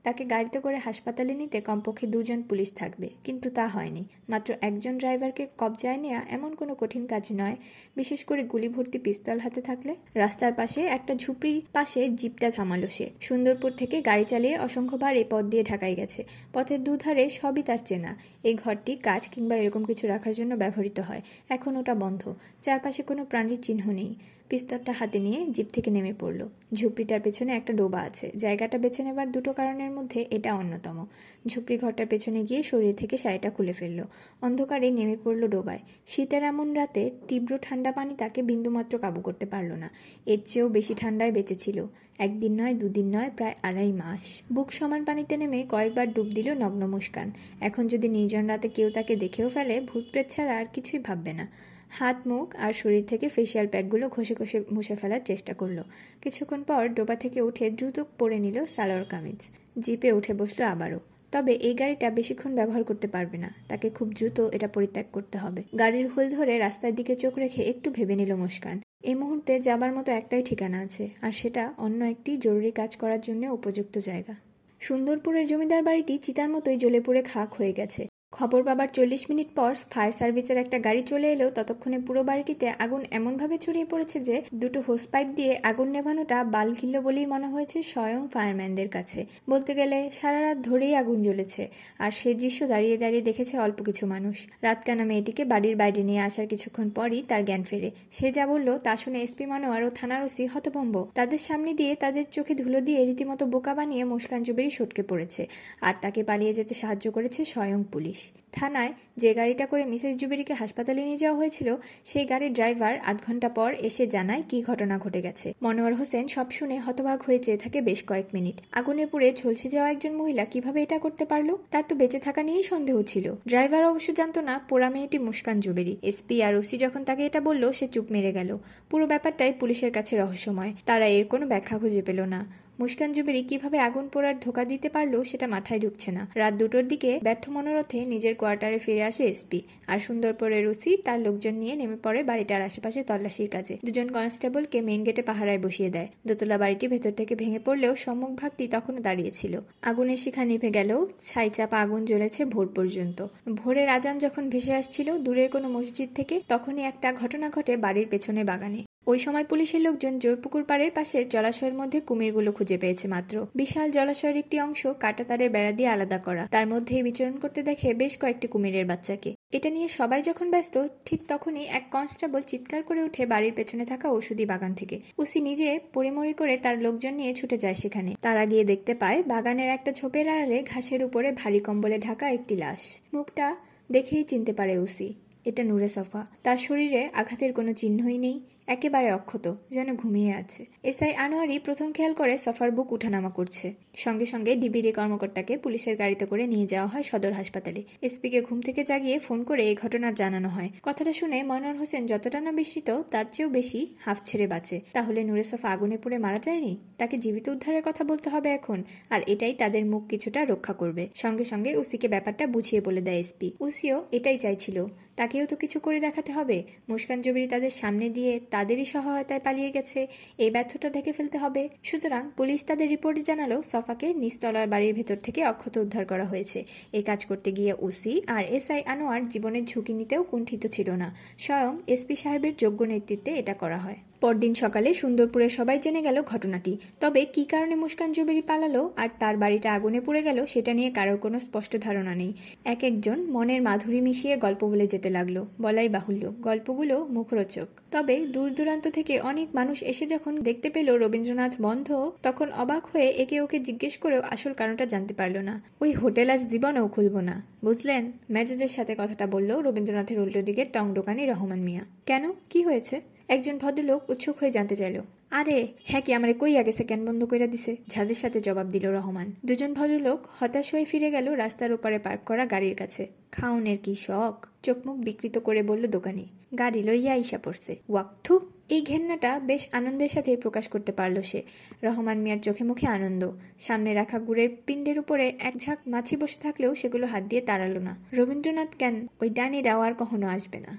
তাকে গাড়িতে করে হাসপাতালে নিতে কমপক্ষে দুজন পুলিশ থাকবে। কিন্তু তা হয়নি। মাত্র একজন ড্রাইভারকে কবজায় নেওয়া এমন কোনো কঠিন কাজ নয়, বিশেষ করে গুলি ভর্তি পিস্তল হাতে থাকলে। রাস্তার পাশে একটা ঝুপড়ির পাশে জিপটা থামালো সে। সুন্দরপুর থেকে গাড়ি চালিয়ে অসংখ্যবার এই পথ দিয়ে ঢাকায় গেছে। পথের দুধারে সবই তার চেনা। এই ঘরটি কাঠ কিংবা এরকম কিছু রাখার জন্য ব্যবহৃত হয়। এখন ওটা বন্ধ। চারপাশে কোনো প্রাণীর চিহ্ন নেই। পিস্তলটা হাতে নিয়ে জিপ থেকে নেমে পড়ল। ঝুপড়িটার পেছনে একটা ডোবা আছে। জায়গাটা বেছে নেবার দুটো কারণের মধ্যে এটা অন্যতম। ঝুপড়ি ঘরটার পেছনে গিয়ে শরীর থেকে শাড়িটা খুলে ফেলল। অন্ধকারে নেমে পড়ল ডোবায়। শীতের এমন রাতে তীব্র ঠান্ডা পানি তাকে বিন্দুমাত্র কাবু করতে পারল না। এর চেয়েও বেশি ঠান্ডায় বেঁচেছিল একদিন নয়, দুদিন নয়, প্রায় আড়াই মাস। বুক সমান পানিতে নেমে কয়েকবার ডুব দিল নগ্ন মুস্কান। এখন যদি নির্জন রাতে কেউ তাকে দেখেও ফেলে ভূতপ্রেত ছাড়া আর কিছুই ভাববে না। হাত, মুখ আর শরীর থেকে ফেসিয়াল প্যাকগুলো ঘষে ঘষে মুছে ফেলার চেষ্টা করল। কিছুক্ষণ পর ডোবা থেকে উঠে দ্রুত পরে নিল সালোয়ার কামিজ। জিপে উঠে বসল আবারও। তবে এই গাড়িটা বেশিক্ষণ ব্যবহার করতে পারবে না। তাকে খুব দ্রুত এটা পরিত্যাগ করতে হবে। গাড়ির হুল ধরে রাস্তার দিকে চোখ রেখে একটু ভেবে নিল মুস্কান। এই মুহূর্তে যাবার মতো একটাই ঠিকানা আছে, আর সেটা অন্য একটি জরুরি কাজ করার জন্য উপযুক্ত জায়গা। সুন্দরপুরের জমিদার বাড়িটি চিতার মতোই জ্বলে পুড়ে খাক হয়ে গেছে। খবর পাবার চল্লিশ মিনিট পর ফায়ার সার্ভিসের একটা গাড়ি চলে এলেও ততক্ষণে পুরো বাড়িটিতে আগুন এমনভাবে ছড়িয়ে পড়েছে যে, দুটো হোস পাইপ দিয়ে আগুন নেভানোটা বাল ঘিল্ল বলেই মনে হয়েছে স্বয়ং ফায়ারম্যানদের কাছে। বলতে গেলে, সারা রাত ধরেই আগুন জ্বলেছে, আর সেই দৃশ্য দাঁড়িয়ে দাঁড়িয়ে দেখেছে অল্প কিছু মানুষ। রাতকানা মেয়েটিকে বাড়ির বাইরে নিয়ে আসার কিছুক্ষণ পরই তার জ্ঞান ফেরে। সে যা বলল তা শুনে এসপি মানোয়ার ও থানার ওসি হতভম্ব। তাদের সামনে দিয়ে তাদের চোখে ধুলো দিয়ে রীতিমতো বোকা বানিয়ে মুস্কান জুবেরি সটকে পড়েছে, আর তাকে পালিয়ে যেতে সাহায্য করেছে স্বয়ং পুলিশ। থানায় যে গাড়িটা করে মিসেস জুবেরিকে হাসপাতালে নিয়ে যাওয়া হয়েছিল, সেই গাড়ির ড্রাইভার আধ ঘণ্টা পর এসে জানায় কি ঘটনা ঘটে গেছে। মনোয়ার হোসেন সব শুনে হতবাক হয়ে চেয়ে থাকে বেশ কয়েক মিনিট। আগুনে পুড়ে ঝলসে যাওয়া একজন মহিলা কীভাবে এটা করতে পারল, তার তো বেঁচে থাকা নিয়েই সন্দেহ ছিল। ড্রাইভার অবশ্য জানতো না, পোড়া মেয়েটি মুস্কান জুবেরি। এসপি আর ওসি যখন তাকে এটা বলল, সে চুপ মেরে গেল। পুরো ব্যাপারটাই পুলিশের কাছে রহস্যময়। তারা এর কোনো ব্যাখ্যা খুঁজে পেল না। মুস্কান জুবেরি কীভাবে আগুন পোড়ার ধোকা দিতে পারল সেটা মাথায় ঢুকছে না। রাত দুটোর দিকে ব্যর্থ মনোরথে নিজের কোয়ার্টারে ফিরে আসে এসপি আর সুন্দরপুরের রুসি তার লোকজন নিয়ে নেমে পড়ে বাড়িটার আশেপাশে তল্লাশির কাজে। দুজন কনস্টেবলকে মেইন গেটে পাহারায় বসিয়ে দেয়। দোতলা বাড়িটি ভেতর থেকে ভেঙে পড়লেও সম্মুখ ভাগটি তখনও দাঁড়িয়েছিল আগুনের শিখা নিভে গেলেও ছাই চাপা আগুন জ্বলেছে ভোর পর্যন্ত। ভোরের আজান যখন ভেসে আসছিল, দূরের কোনো মসজিদ থেকে, তখনই একটা ঘটনা ঘটে বাড়ির পেছনে বাগানে। ওই সময় পুলিশের লোকজন জোরপুকুর পাড়ের পাশে জলাশয়ের মধ্যে কুমিরগুলো খুঁজে পেয়েছে মাত্র। বিশাল জলাশয়ের একটি অংশ কাটা তারের বেড়া দিয়ে আলাদা করা। তার মধ্যেই বিচরণ করতে দেখে বেশ কয়েকটি কুমিরের বাচ্চাকে। এটা নিয়ে সবাই যখন ব্যস্ত, ঠিক তখনই এক কনস্টেবল চিৎকার করে উঠে বাড়ির পেছনে থাকা ওষুধি বাগান থেকে। উসি নিজে পরিমরি করে তার লোকজন নিয়ে ছুটে যায় সেখানে। তারা গিয়ে দেখতে পায়, বাগানের একটা ছোপের আড়ালে ঘাসের উপরে ভারী কম্বলে ঢাকা একটি লাশ। মুখটা দেখেই চিনতে পারে উসি এটা নূরে সফা। তার শরীরে আঘাতের কোনো চিহ্নই নেই। একেবারে অক্ষত, যেন ঘুমিয়ে আছে। এসআই আনোয়ারি প্রথম খেয়াল করে সফার বুক উঠানামা করছে। সঙ্গে সঙ্গে ডিবিডি কর্মকর্তাকে পুলিশের গাড়িতে করে নিয়ে যাওয়া হয় সদর হাসপাতালে। এসপিকে ঘুম থেকে জাগিয়ে ফোন করে এই ঘটনার জানানো হয়। কথাটা শুনে মনোয়ার হোসেন যতটা না বিস্মিত, তার চেয়েও বেশি হাফ ছেড়ে বাঁচে। তাহলে নূরে সফা আগুনে পুড়ে মারা যায়নি? তাকে জীবিত উদ্ধারের কথা বলতে হবে এখন, আর এটাই তাদের মুখ কিছুটা রক্ষা করবে। সঙ্গে সঙ্গে উসিকে ব্যাপারটা বুঝিয়ে বলে দেয় এসপি। উসিও এটাই চাইছিল। তাকেও তো কিছু করে দেখাতে হবে। মুস্কান জবিরি তাদের সামনে দিয়ে তাদেরই সহায়তায় পালিয়ে গেছে। এই ব্যর্থটা ঢেকে ফেলতে হবে। সুতরাং পুলিশ তাদের রিপোর্টে জানালো সফাকে নিস্তলার বাড়ির ভেতর থেকে অক্ষত উদ্ধার করা হয়েছে। এই কাজ করতে গিয়ে ওসি আর এসআই আনোয়ার জীবনের ঝুঁকি নিতেও কুণ্ঠিত ছিল না। স্বয়ং এসপি সাহেবের যোগ্য নেতৃত্বে এটা করা হয়। পরদিন সকালে সুন্দরপুরে সবাই জেনে গেল ঘটনাটি। তবে কি কারণে মুস্কান জুবেরি পালালো আর তার বাড়িটা আগুনে পুড়ে গেল, সেটা নিয়ে কারোর কোনো স্পষ্ট ধারণা নেই। এক একজন মনের মাধুরী মিশিয়ে গল্প বলে যেতে লাগল, বলাই বাহুল্য। গল্পগুলো মুখরোচক। তবে দূর দূরান্ত থেকে অনেক মানুষ এসে যখন দেখতে পেল রবীন্দ্রনাথ বন্ধ, তখন অবাক হয়ে একে ওকে জিজ্ঞেস করেও আসল কারণটা জানতে পারল না। ওই হোটেল আর জীবনেও খুলব না। বুঝলেন? ম্যাজেজের সাথে কথাটা বলল রবীন্দ্রনাথের উল্টো দিকের টং দোকানি রহমান মিয়া। কেন? কি হয়েছে? একজন ভদ্রলোক উৎসুক হয়ে জানতে চাইল। আরে হ্যাঁ কি, আমার কই আগে সেকেন্ড বন্ধ করে দিছে? ঝাঁদের সাথে জবাব দিল রহমান। দুজন ভদ্রলোক হতাশ হয়ে ফিরে গেল রাস্তার ওপারে পার্ক করা গাড়ির কাছে। খাউনের কি শখ? চোখমুখ বিকৃত করে বলল দোকানি। গাড়ি লইয়া আইসা পড়ছে। ওয়াক্থু এই ঘেন্নাটা বেশ আনন্দের সাথে প্রকাশ করতে পারল সে। রহমান মিয়ার চোখে মুখে আনন্দ। সামনে রাখা গুড়ের পিণ্ডের উপরে এক ঝাঁক মাছি বসে থাকলেও সেগুলো হাত দিয়ে তাড়ালো না। রবীন্দ্রনাথ কেন, ওই ডানিরাও আর কখনো আসবে না।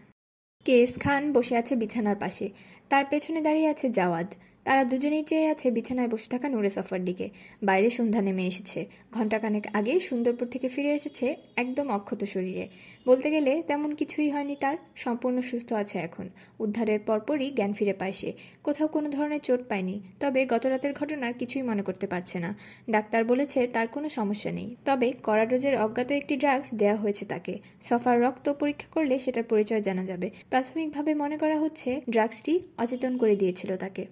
কেস খান বসে আছে বিছানার পাশে। তার পেছনে দাঁড়িয়ে আছে জাওয়াদ। তারা দুজনেই চেয়ে আছে বিছানায় বসে থাকা নুরে সফার দিকে। বাইরে সন্ধ্যা নেমে এসেছে। ঘণ্টাখানেক আগে সুন্দরপুর থেকে ফিরে এসেছে একদম অক্ষত শরীরে। বলতে গেলে তেমন কিছুই হয়নি তার, সম্পূর্ণ সুস্থ আছে এখন। উদ্ধারের পরপরই জ্ঞান ফিরে পায় সে। কোথাও কোনো ধরনের চোট পায়নি, তবে গত রাতের ঘটনার কিছুই মনে করতে পারছে না। ডাক্তার বলেছে তার কোনো সমস্যা নেই, তবে করাডোজের অজ্ঞাত একটি ড্রাগস দেওয়া হয়েছে তাকে। সফার রক্ত পরীক্ষা করলে সেটার পরিচয় জানা যাবে। প্রাথমিকভাবে মনে করা হচ্ছে ড্রাগসটি অচেতন করে দিয়েছিল তাকে।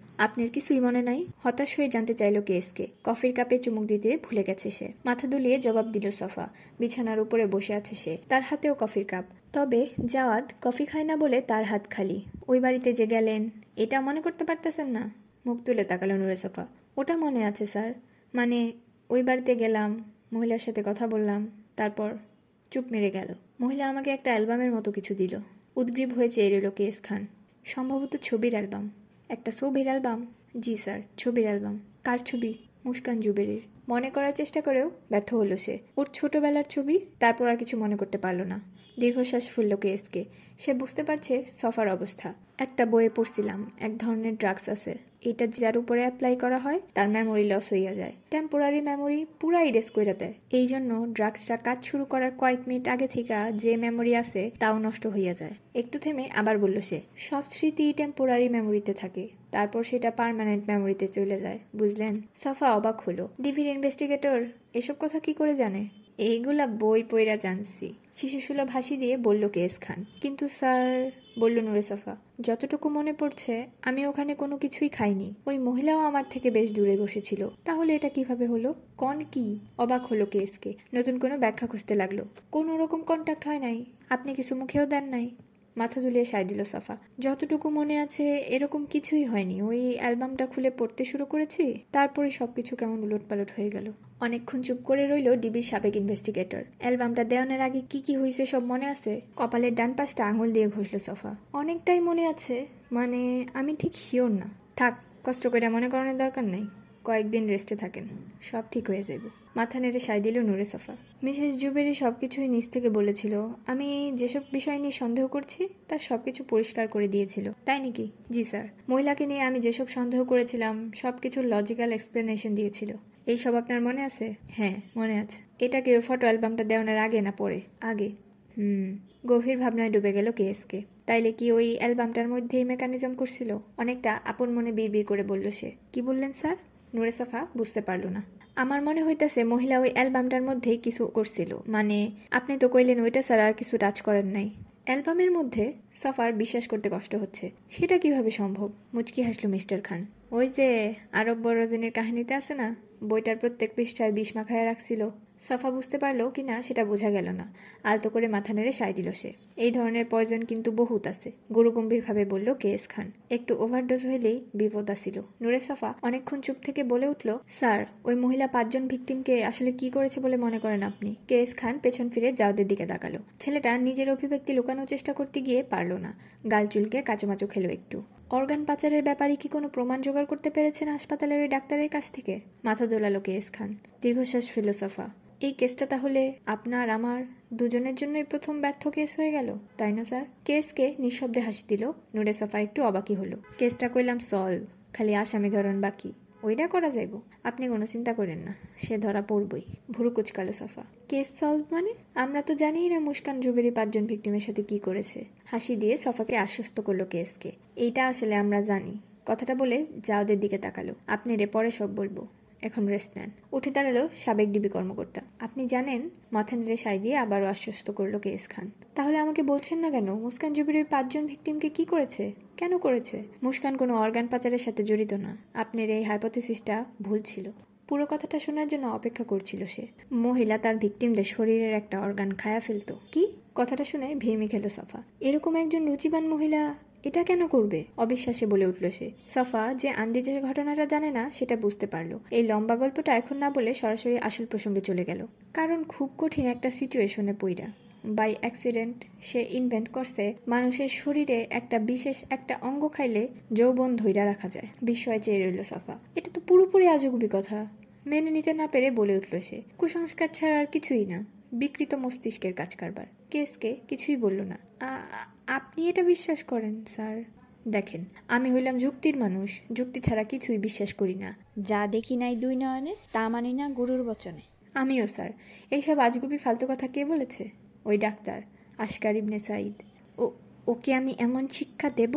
আপনার কিছুই মনে নাই, হতাশ হয়ে জানতে চাইল কেসকে কফির কাপে চুমুক দিতে ভুলে গেছে সে। মাথা দুলিয়ে জবাব দিল সফা। বিছানার উপরে বসে আছে সে। তার হাতেও কফির কাপ। তবে জাওয়াদ কফি খায় না বলে তার হাত খালি। ওই বাড়িতে যে গেলেন, এটা মনে করতে পারতেছেন না? মুখ তুলে তাকালো নুরে সফা। ওটা মনে আছে, স্যার। মানে ওই বাড়িতে গেলাম, মহিলার সাথে কথা বললাম, তারপর চুপ মেরে গেল। মহিলা আমাকে একটা অ্যালবামের মতো কিছু দিল। উদ্গ্রীব হয়ে চেয়ে রইল কেস খান। সম্ভবত ছবির অ্যালবাম। একটা ছবির অ্যালবাম? জি স্যার, ছবির অ্যালবাম। কার ছবি? মুস্কান জুবেরির। মনে করার চেষ্টা করেও ব্যর্থ হলো সে। ওর ছোটবেলার ছবি, তারপর আর কিছু মনে করতে পারল না। দীর্ঘশ্বাস ফুলল কেসকে সে বুঝতে পারছে সফার অবস্থা। একটা বইয়ে পড়ছিলাম, এক ধরনের ড্রাগস আছে। এটা যার উপরে অ্যাপ্লাই করা হয়, তার মেমোরি লস হইয়া যায়। টেম্পোরারি মেমোরি পুরা ইরেস কইরা দেয়। এই জন্য ড্রাগসটা কাজ শুরু করার কয়েক মিনিট আগে থেকে যে মেমোরি আছে, তাও নষ্ট হইয়া যায়। একটু থেমে আবার বলল সে, সব স্মৃতি টেম্পোরারি মেমোরিতে থাকে। তারপর সেটা পার্মানেন্ট মেমোরিতে চলে যায়, বুঝলেন? সাফা অবাক হলো। ডিভির ইনভেস্টিগেটর এসব কথা কি করে জানে? এইগুলা বই পইরা জানছি। শিশুসুলভ হাসি দিয়ে বলল কেস খান। কিন্তু স্যার, বলল নুরে সফা, যতটুকু মনে পড়ছে, আমি ওখানে কোনো কিছুই খাইনি। ওই মহিলাও আমার থেকে বেশ দূরে বসেছিল। তাহলে এটা কীভাবে হলো? কন কি? অবাক হলো কেসকে। নতুন কোনো ব্যাখ্যা খুঁজতে লাগল। কোনো রকম কন্ট্যাক্ট হয় নাই। আপনি কিছু মুখেও দেন নাই। মাথা দুলিয়ে সায় দিল সাফা, যতটুকু মনে আছে, এরকম কিছুই হয়নি। ওই অ্যালবামটা খুলে পড়তে শুরু করেছি, তারপরে সবকিছু কেমন উলটপালট হয়ে গেল। অনেকক্ষণ চুপ করে রইল ডিবির সাবেক ইনভেস্টিগেটর। অ্যালবামটা দেওয়ানোর আগে কি কি হয়েছে সব মনে আছে? কপালের ডান পাশটা আঙুল দিয়ে ঘষল সফা। অনেকটাই মনে আছে মানে আমি ঠিক শিওর না। থাক, কষ্ট করে মনে করানোর দরকার নেই। কয়েকদিন রেস্টে থাকেন, সব ঠিক হয়ে যাবে মাথা নেড়ে সাই দিল নুরে সাফা। মিসেস জুবেরি সব কিছুই নিজ থেকে বলেছিল, আমি যেসব বিষয় নিয়ে সন্দেহ করছি, তার সব কিছু পরিষ্কার করে দিয়েছিল। তাই নাকি? জি স্যার। মহিলাকে নিয়ে আমি যেসব সন্দেহ করেছিলাম সব কিছুর লজিক্যাল এক্সপ্লেনেশন দিয়েছিল। এই সব আপনার মনে আছে? হ্যাঁ মনে আছে। এটা কেউ ফটো অ্যালবামটা দেওয়ানোর আগে না পরে? আগে। হুম। গভীর ভাবনায় ডুবে গেল কেএসকে তাইলে কি ওই অ্যালবামটার মধ্যেই মেকানিজম করছিল? অনেকটা আপন মনে বিড়বিড় করে বলল সে। কি বললেন স্যার? নুরে সফা বুঝতে পারল না। আমার মনে হইতেছে মহিলা ওই অ্যালবামটার মধ্যেই কিছু করছিল। মানে আপনি তো কইলেন ওইটা স্যার আর কিছু টাচ করেন নাই। অ্যালবামের মধ্যে সফার বিশ্বাস করতে কষ্ট হচ্ছে। সেটা কীভাবে সম্ভব? মুচকি হাসলো মিস্টার খান। ওই যে আরব বড়জনের কাহিনীতে আছে না? বইটার প্রত্যেক পৃষ্ঠায় বিষ মাখায় রাখছিল। সফা বুঝতে পারল কিনা সেটা বোঝা গেল না। আলতো করে মাথা নেড়ে সায় দিল সে। এই ধরনের পয়জন কিন্তু বহুত আছে। গুরুগম্ভীরভাবে বলল কেএস খান? একটু ওভারডোজ হইলেই বিপদ আসিল। নুরে সফা অনেকক্ষণ চুপ থেকে বলে উঠল, স্যার, ওই মহিলা পাঁচজন ভিকটিমকে আসলে কি করেছে বলে মনে করেন আপনি? কেএস খান পেছন ফিরে জাওদের দিকে তাকালো। ছেলেটা নিজের অভিব্যক্তি লুকানোর চেষ্টা করতে গিয়ে পারল না। গাল চুলকে কাচুমাচু খেলো একটু। অর্গান পাচারের ব্যাপারে কি কোনো প্রমাণ জোগাড় করতে পেরেছেন হাসপাতালের ওই ডাক্তারের কাছ থেকে? মাথা দোলালো কেস খান, দীর্ঘশ্বাস ফিলোসফা এই কেসটা তাহলে আপনার, আমার, দুজনের জন্যই প্রথম ব্যর্থ কেস হয়ে গেল, তাই না, স্যার? কেসকে নিঃশব্দে হাসি দিল নুরে সফা একটু অবাকি হলো। কেসটা কইলাম সলভ, খালি আসামি ধরন বাকি। ওইটা করা যাইব? আপনি কোনো চিন্তা করেন না, সে ধরা পড়বই। ভুরু কুচকালো সফা। কেস সলভ মানে? আমরা তো জানিই না মুস্কান জুবেরি পাঁচজন ভিক্টিমের সাথে কি করেছে। হাসি দিয়ে সফাকে আশ্বস্ত করল কেসকে। এইটা আসলে আমরা জানি। কথাটা বলে জাওদের দিকে তাকালো। আপনি রে পরে সব বলব। এখন রেস্ট নেন। উঠে দাঁড়াল সাবেক ডিবি কর্মকর্তা। আপনি জানেন, মাথা নেড়ে সাই দিয়ে আবারও আশ্বস্ত করল কেএস খান। তাহলে আমাকে বলছেন না কেন? মুস্কান জুবির ওই পাঁচজন ভিকটিমকে কি করেছে? কেন করেছে? মুস্কান কোনো অর্গান পাচারের সাথে জড়িত না। আপনার এই হাইপোথিসিসটা ভুল ছিল। পুরো কথাটা শোনার জন্য অপেক্ষা করছিল সে। মহিলা তার ভিকটিমদের শরীরের একটা অর্গান খায়া ফেলতো। কি? কথাটা শুনে ভিড়মি খেলো সফা। এরকম একজন রুচিবান মহিলা এটা কেন করবে? অবিশ্বাসে বলে উঠল সে। সফা যে আন্দিজের ঘটনাটা জানে না, সেটা বুঝতে পারল। এই লম্বা গল্পটা এখন না বলে সরাসরি আসল প্রসঙ্গে চলে গেল। কারণ খুব কঠিন একটা সিচুয়েশনে পইরা। বাই অ্যাক্সিডেন্ট সে ইনভেন্ট করছে মানুষের শরীরে একটা বিশেষ একটা অঙ্গ খাইলে যৌবন ধৈরা রাখা যায়। বিস্ময় চেয়ে রইল সফা। এটা তো পুরোপুরি আজগুবি কথা। মেনে নিতে না পেরে বলে উঠল সে। কুসংস্কার ছাড়া আর কিছুই না। বিকৃত মস্তিষ্কের কাজ কারবার কেসকে কিছুই বলল না। আপনি এটা বিশ্বাস করেন স্যার? দেখেন আমি হইলাম যুক্তির মানুষ। যুক্তি ছাড়া কিছুই বিশ্বাস করি না। যা দেখি নাই দুই নয়নে তা মানি না গুরুর বচনে। আমিও স্যার। এইসব আজগুবি ফালতু কথা কে বলেছে? ওই ডাক্তার আশকার ইবনে সাইদ ও ওকে আমি এমন শিক্ষা দেব?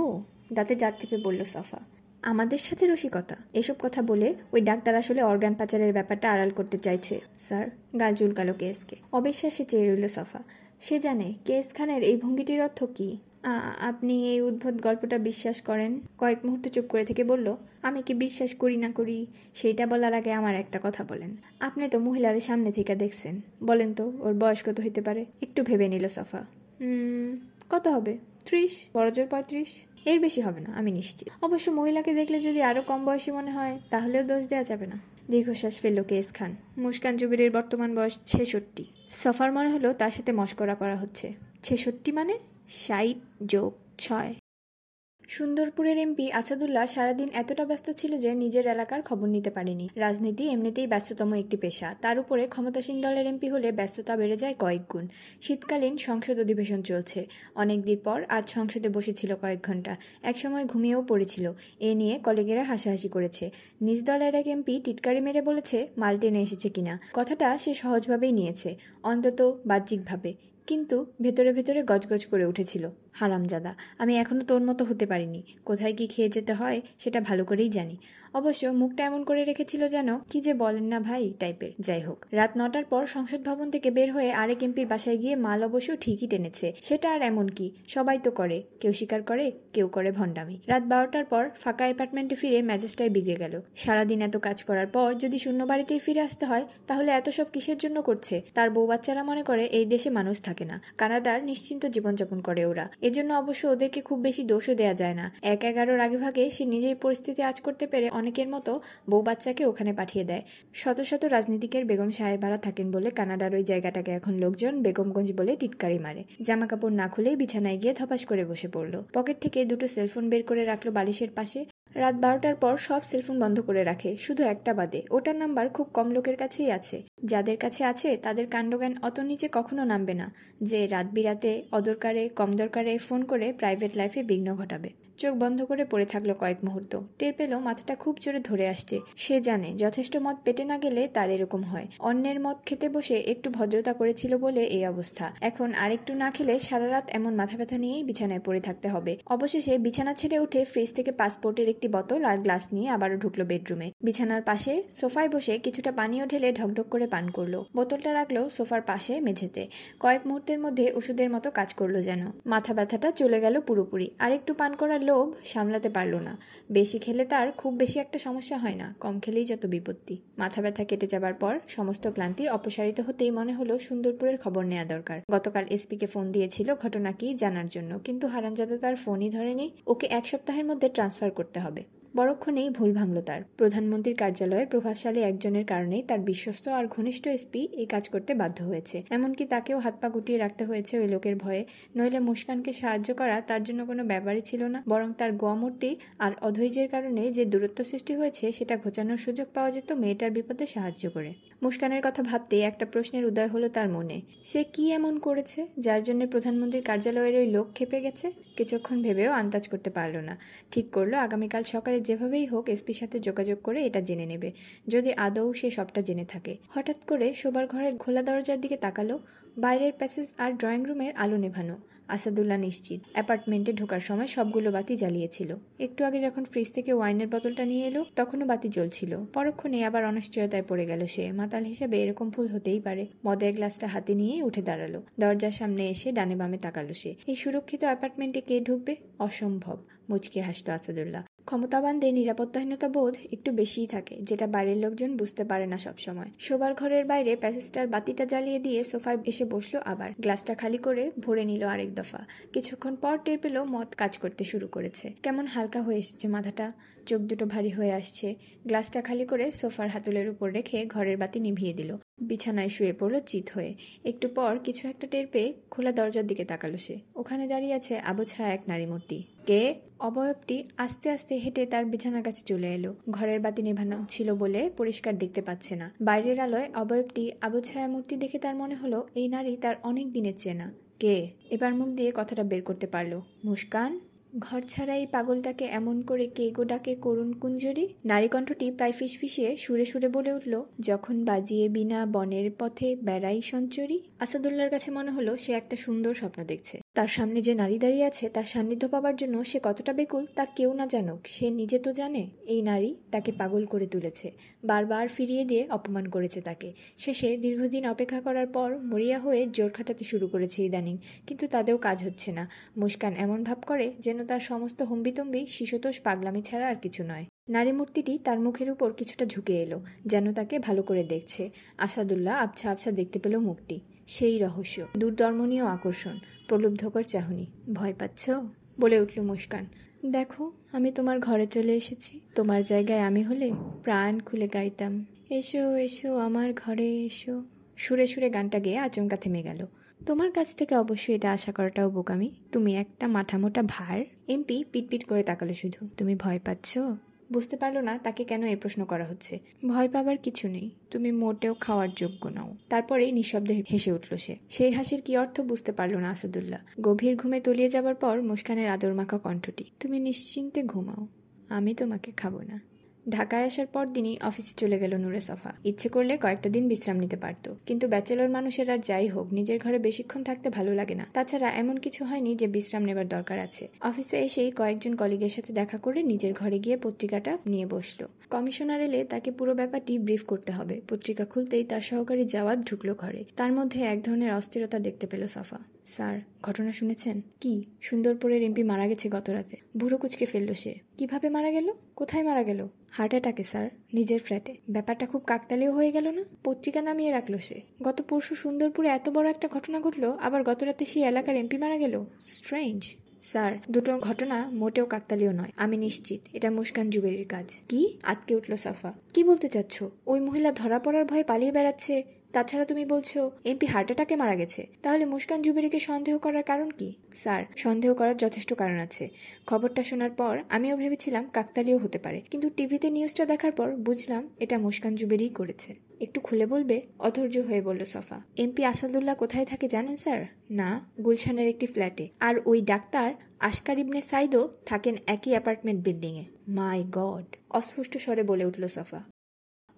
দাঁতে জাত চেপে বলল সফা। আমাদের সাথে রসিকতা। এসব কথা বলে ওই ডাক্তার আসলে অর্গান পাচারের ব্যাপারটা আড়াল করতে চাইছে স্যার। গাল চুলকালো কেসকে। অবিশ্বাসে চেয়ে রইল সফা। সে জানে কেস খানের এই ভঙ্গিটির অর্থ কি। আপনি এই উদ্ভট গল্পটা বিশ্বাস করেন? কয়েক মুহূর্ত চুপ করে থেকে বলল, আমি কি বিশ্বাস করি না করি? সেইটা বলার আগে আমার একটা কথা বলেন। আপনি তো মহিলার সামনে থেকে দেখছেন। বলেন তো, ওর বয়স কত হইতে পারে? একটু ভেবে নিল সফা। কত হবে? ত্রিশ? বড়জোর পঁয়ত্রিশ? এর বেশি হবে না, আমি নিশ্চিত। অবশ্য মহিলাকে দেখলে যদি আরও কম বয়সী মনে হয়, তাহলেও দোষ দেওয়া যাবে না। দীর্ঘশ্বাস ফেলল কেস খান। মুস্কান জুবিরের বর্তমান বয়স ছেষট্টি। সফার মনে হলো তার সাথে মস্করা করা হচ্ছে। ছেষট্টি মানে ষাট যোগ ছয়। সুন্দরপুরের এমপি আসাদুল্লাহ সারাদিন এতটা ব্যস্ত ছিল যে নিজের এলাকার খবর নিতে পারেনি। রাজনীতি এমনিতেই ব্যস্ততম একটি পেশা। তার উপরে ক্ষমতাসীন দলের এমপি হলে ব্যস্ততা বেড়ে যায় কয়েক গুণ। শীতকালীন সংসদ অধিবেশন চলছে। অনেক দিন পর আজ সংসদে বসেছিল কয়েক ঘণ্টা একসময় ঘুমিয়েও পড়েছিল। এ নিয়ে কলেগেরা হাসাহাসি করেছে। নিজ দলের এক এমপি টিটকারি মেরে বলেছে, মাল টেনে এসেছে কিনা। কথাটা সে সহজভাবেই নিয়েছে, অন্তত বাহ্যিকভাবে। কিন্তু ভেতরে ভেতরে গজগজ করে উঠেছিল। হারামজাদা, আমি এখনও তোর মতো হতে পারিনি। কোথায় কি খেয়ে যেতে হয়, সেটা ভালো করেই জানি। অবশ্য মুখটা এমন করে রেখেছিল যেন, কি যে বলেন না ভাই টাইপের। যাই হোক, রাত নটার পর সংসদ ভবন থেকে বের হয়ে আরেক এমপির বাসায় গিয়ে মাল অবশ্য ঠিকই টেনেছে। সেটা আর এমন কি, সবাই তো করে, কেউ স্বীকার করে, কেউ করে ভণ্ডামি। রাত বারোটার পর ফাঁকা অ্যাপার্টমেন্টে ফিরে মেজাজটাই বিগড়ে গেল। সারাদিন এত কাজ করার পর যদি শূন্য বাড়িতেই ফিরে আসতে হয়, তাহলে এত সব কিসের জন্য করছে? তার বউ বাচ্চারা মনে করে, এই দেশে মানুষ থাকে না। কানাডার নিশ্চিন্ত জীবনযাপন করে ওরা। এজন্য অবশ্য ওদেরকে খুব বেশি দোষও দেয়া যায় না। এক এগারোর আগে ভাগে সে নিজেই পরিস্থিতি আজ করতে পেরে অনেকের মতো বউ বাচ্চাকে ওখানে পাঠিয়ে দেয়। শত শত রাজনীতিকের বেগম সাহেবারা থাকেন বলে কানাডার ওই জায়গাটাকে এখন লোকজন বেগমগঞ্জ বলে টিটকারি মারে। জামা কাপড় না খুলেই বিছানায় গিয়ে ধপাস করে বসে পড়ল। পকেট থেকে দুটো সেলফোন বের করে রাখল বালিশের পাশে। রাত বারোটার পর সব সেলফোন বন্ধ করে রাখে, শুধু একটা বাদে। ওটার নাম্বার খুব কম লোকের কাছেই আছে। যাদের কাছে আছে, তাদের কাণ্ডজ্ঞান অত নিচে কখনো নামবে না, যে রাত বিরাতে, অদরকারে কম দরকারে ফোন করে প্রাইভেট লাইফে বিঘ্ন ঘটাবে। চোখ বন্ধ করে পড়ে থাকল কয়েক মুহূর্ত। টের পেল মাথাটা খুব জোরে ধরে আসছে। সে জানে, যথেষ্ট মদ পেটে না গেলে তার এরকম হয়। অন্যের মদ খেতে বসে একটু ভদ্রতা করেছিল বলে এই অবস্থা। এখন আরেকটু না খেলে সারা রাত এমন মাথা ব্যথা নিয়েই বিছানায় পড়ে থাকতে হবে। অবশেষে বিছানা ছেড়ে উঠে ফ্রিজ থেকে পাসপোর্টের একটি বোতল আর গ্লাস নিয়ে আবারও ঢুকলো বেডরুমে। বিছানার পাশে সোফায় বসে কিছুটা পানীয় ঢেলে ঢকঢক করে পান করল। বোতলটা রাখল সোফার পাশে মেঝেতে। কয়েক মুহূর্তের মধ্যে ওষুধের মতো কাজ করল যেন। মাথা ব্যথাটা চলে গেল পুরোপুরি। আরেকটু পান করার লোভ সামলাতে পারল না। বেশি খেলে তার খুব বেশি একটা সমস্যা হয় না। কম খেলেই যত বিপত্তি। মাথা ব্যথা কেটে যাবার পর সমস্ত ক্লান্তি অপসারিত হতেই মনে হলো সুন্দরপুরের খবর নেওয়া দরকার। গতকাল এসপিকে ফোন দিয়েছিল ঘটনা কি জানার জন্য, কিন্তু হারানজাদা তার ফোনই ধরেনি। ওকে এক সপ্তাহের মধ্যে ট্রান্সফার করতে হবে। পরক্ষণেই ভুল ভাঙল তার। প্রধানমন্ত্রীর কার্যালয়ের প্রভাবশালী একজনের কারণেই তার বিশ্বস্ত আর ঘনিষ্ঠ এসপি এই কাজ করতে বাধ্য হয়েছে। এমনকি তাকেও হাত পা গুটিয়ে রাখতে হয়েছে ওই লোকের ভয়ে। নইলে মুস্কানকে সাহায্য করা তার জন্য কোনো ব্যাপারই ছিল না, বরং তার গোয়ামূর্তি আর অধৈর্যের কারণে যে দূরত্ব সৃষ্টি হয়েছে, সেটা ঘোচানোর সুযোগ পাওয়া যেত মেয়েটার বিপদে সাহায্য করে। মুস্কানের কথা ভাবতেই একটা প্রশ্নের উদয় হলো তার মনে। সে কি এমন করেছে, যার জন্য প্রধানমন্ত্রীর কার্যালয়ের ওই লোক খেপে গেছে? কিছুক্ষণ ভেবেও আন্দাজ করতে পারল না। ঠিক করল, আগামীকাল সকালে যেভাবেই হোক এসপির সাথে যোগাযোগ করে এটা জেনে নেবে, যদি আদৌ সে সবটা জেনে থাকে। হঠাৎ করে শোবার ঘরের খোলা দরজার দিকে তাকালো বাইরের প্যাসেজ আর ড্রয়িং রুমের আলো নেভানো। আসাদুল্লাহ নিশ্চিত, অ্যাপার্টমেন্টে ঢোকার সময় সবগুলো বাতি জ্বালিয়েছিল। একটু আগে যখন ফ্রিজ থেকে ওয়াইনের বোতলটা নিয়ে এলো, তখনও বাতি জ্বলছিল। পরক্ষণে আবার অনিশ্চয়তায় পড়ে গেল সে। মাতাল হিসেবে এরকম ভুল হতেই পারে। মদের গ্লাসটা হাতে নিয়ে উঠে দাঁড়াল। দরজার সামনে এসে ডানে বামে তাকালো সে। এই সুরক্ষিত অ্যাপার্টমেন্টে কে ঢুকবে? অসম্ভব। মুচকে হাসলো আসাদুল্লাহ। ক্ষমতাবানদের নিরাপত্তাহীনতা বোধ একটু বেশিই থাকে, যেটা বাইরের লোকজন বুঝতে পারে না সবসময়। শোবার ঘরের বাইরে প্যাসেজটার বাতিটা জ্বালিয়ে দিয়ে সোফায় এসে বসল আবার। গ্লাসটা খালি করে ভরে নিল আরেক দফা। কিছুক্ষণ পর টের পেল মদ কাজ করতে শুরু করেছে। কেমন হালকা হয়ে এসেছে মাথাটা। চোখ দুটো ভারী হয়ে আসছে। গ্লাসটা খালি করে সোফার হাতলের উপর রেখে ঘরের বাতি নিভিয়ে দিল। বিছানায় শুয়ে পড়ল চিত হয়ে। একটু পর কিছু একটা টের পেয়ে খোলা দরজার দিকে তাকালো সে। ওখানে দাঁড়িয়ে আছে আবছায়া এক নারী মূর্তি। কে? অবয়বটি আস্তে আস্তে হেঁটে তার বিছানার কাছে চলে এলো। ঘরের বাতি নেভানো ছিল বলে পরিষ্কার দেখতে পাচ্ছে না। বাইরের আলোয় অবয়বটি আবছায়া মূর্তি দেখে তার মনে হলো, এই নারী তার অনেক দিনের চেনা। কে? এবার মুখ দিয়ে কথাটা বের করতে পারল। মুস্কান? ঘর ছাড়া এই পাগলটাকে এমন করে কে গো ডাকে করুণ কুঞ্জরি? নারীকণ্ঠটি প্রায় ফিসফিসিয়ে সুরে সুরে বলে উঠল, যখন বাজিয়ে বিনা বনের পথে বেড়াই সঞ্চরি? আসাদুল্লার কাছে মনে হলো সে একটা সুন্দর স্বপ্ন দেখছে। তার সামনে যে নারী দাঁড়িয়ে আছে, তার সান্নিধ্য পাবার জন্য সে কতটা বেকুল তা কেউ না জানুক। সে নিজে তো জানে, এই নারী তাকে পাগল করে তুলেছে, বারবার ফিরিয়ে দিয়ে অপমান করেছে তাকে। শেষে দীর্ঘদিন অপেক্ষা করার পর মরিয়া হয়ে জোর খাটাতে শুরু করেছে ইদানিং, কিন্তু তাদেরও কাজ হচ্ছে না। মুস্কান এমন ভাব করে যেন তার সমস্ত হম্বিতম্বি শিশুতোষ পাগলামি ছাড়া আর কিছু নয়। নারী মূর্তিটি তার মুখের উপর কিছুটা ঝুঁকে এলো, যেন তাকে ভালো করে দেখছে। আসাদুল্লাহ আবছা আবছা দেখতে পেল মুখটি। সেই রহস্য দূরদর্মনীয় আকর্ষণ, প্রলুব্ধকর চাহনি। ভয় পাচ্ছ? বলে উঠল মুস্কান। দেখো, আমি তোমার ঘরে চলে এসেছি। তোমার জায়গায় আমি হলে প্রাণ খুলে গাইতাম। এসো এসো, আমার ঘরে এসো। সুরে সুরে গানটা গেয়ে আচমকা থেমে গেল। তোমার কাছ থেকে অবশ্যই এটা আশা করাটাও বোকামি। তুমি একটা মাঠামোটা ভার। এমপি পিটপিট করে তাকালো শুধু। তুমি ভয় পাচ্ছ? বুঝতে পারল না তাকে কেন এই প্রশ্ন করা হচ্ছে। ভয় পাবার কিছু নেই, তুমি মোটেও খাওয়ার যোগ্য নাও। তারপরে নিঃশব্দে হেসে উঠল সে। সেই হাসির কি অর্থ বুঝতে পারল না আসাদুল্লাহ। গভীর ঘুমে তলিয়ে যাবার পর মুস্কানের আদর মাখা কণ্ঠটি, তুমি নিশ্চিন্তে ঘুমাও, আমি তোমাকে খাব না। ঢাকায় আসার পর দিনই অফিসে চলে গেল নুরে সফা। ইচ্ছে করলে কয়েকটা দিন বিশ্রাম নিতে পারত। কিন্তু ব্যাচেলর মানুষের আর যাই হোক, নিজের ঘরে বেশিক্ষণ থাকতে ভালো লাগে না। তাছাড়া এমন কিছু হয়নি যে বিশ্রাম নেবার দরকার আছে। অফিসে এসেই কয়েকজন কলিগের সাথে দেখা করে নিজের ঘরে গিয়ে পত্রিকাটা নিয়ে বসল। কমিশনার এলে তাকে পুরো ব্যাপারটি ব্রিফ করতে হবে। পত্রিকা খুলতেই তার সহকারী জাওয়াত ঢুকলো ঘরে। তার মধ্যে এক ধরনের অস্থিরতা দেখতে পেল সাফা। স্যার, ঘটনা শুনেছেন? কি? সুন্দরপুরের এমপি মারা গেছে গত রাতে বুড়ো কুচকে ফেলল সে। কীভাবে মারা গেল? কোথায় মারা গেল? হার্ট অ্যাটাকে, স্যার। নিজের ফ্ল্যাটে। ব্যাপারটা খুব কাকতালীয় হয়ে গেল না? পত্রিকা নামিয়ে রাখল সে। গত পরশু সুন্দরপুরে এত বড় একটা ঘটনা ঘটলো, আবার গত রাতে সেই এলাকার এমপি মারা গেল? স্ট্রেঞ্জ। স্যার, দুটো ঘটনা মোটেও কাকতালীয় নয়। আমি নিশ্চিত, এটা মুস্কান জুবেরির কাজ। কি? আটকে উঠল সাফা। কি বলতে চাচ্ছ? ওই মহিলা ধরা পড়ার ভয়ে পালিয়ে বেড়াচ্ছে? তাছাড়া তুমি বলছো, এমপি হার্ট অ্যাটাকে মারা গেছে। তাহলে মুস্কান জুবেরিকে সন্দেহ করার কারণ কি? স্যার, সন্দেহ করার যথেষ্ট কারণ আছে। খবরটা শোনার পর আমিও ভেবেছিলাম কাকতালিও হতে পারে। কিন্তু টিভিতে নিউজটা দেখার পর বুঝলাম এটা মুস্কান জুবেরিই করেছে। একটু খুলে বলবে? অধৈর্য হয়ে বলল সফা। এমপি আসাদুল্লাহ কোথায় থাকে জানেন, স্যার? না, গুলশানের একটি ফ্ল্যাটে। আর ওই ডাক্তার আশকার ইবনে সাইদও থাকেন একই অ্যাপার্টমেন্ট বিল্ডিংয়ে। My God! অস্পষ্ট স্বরে বলে উঠল সফা।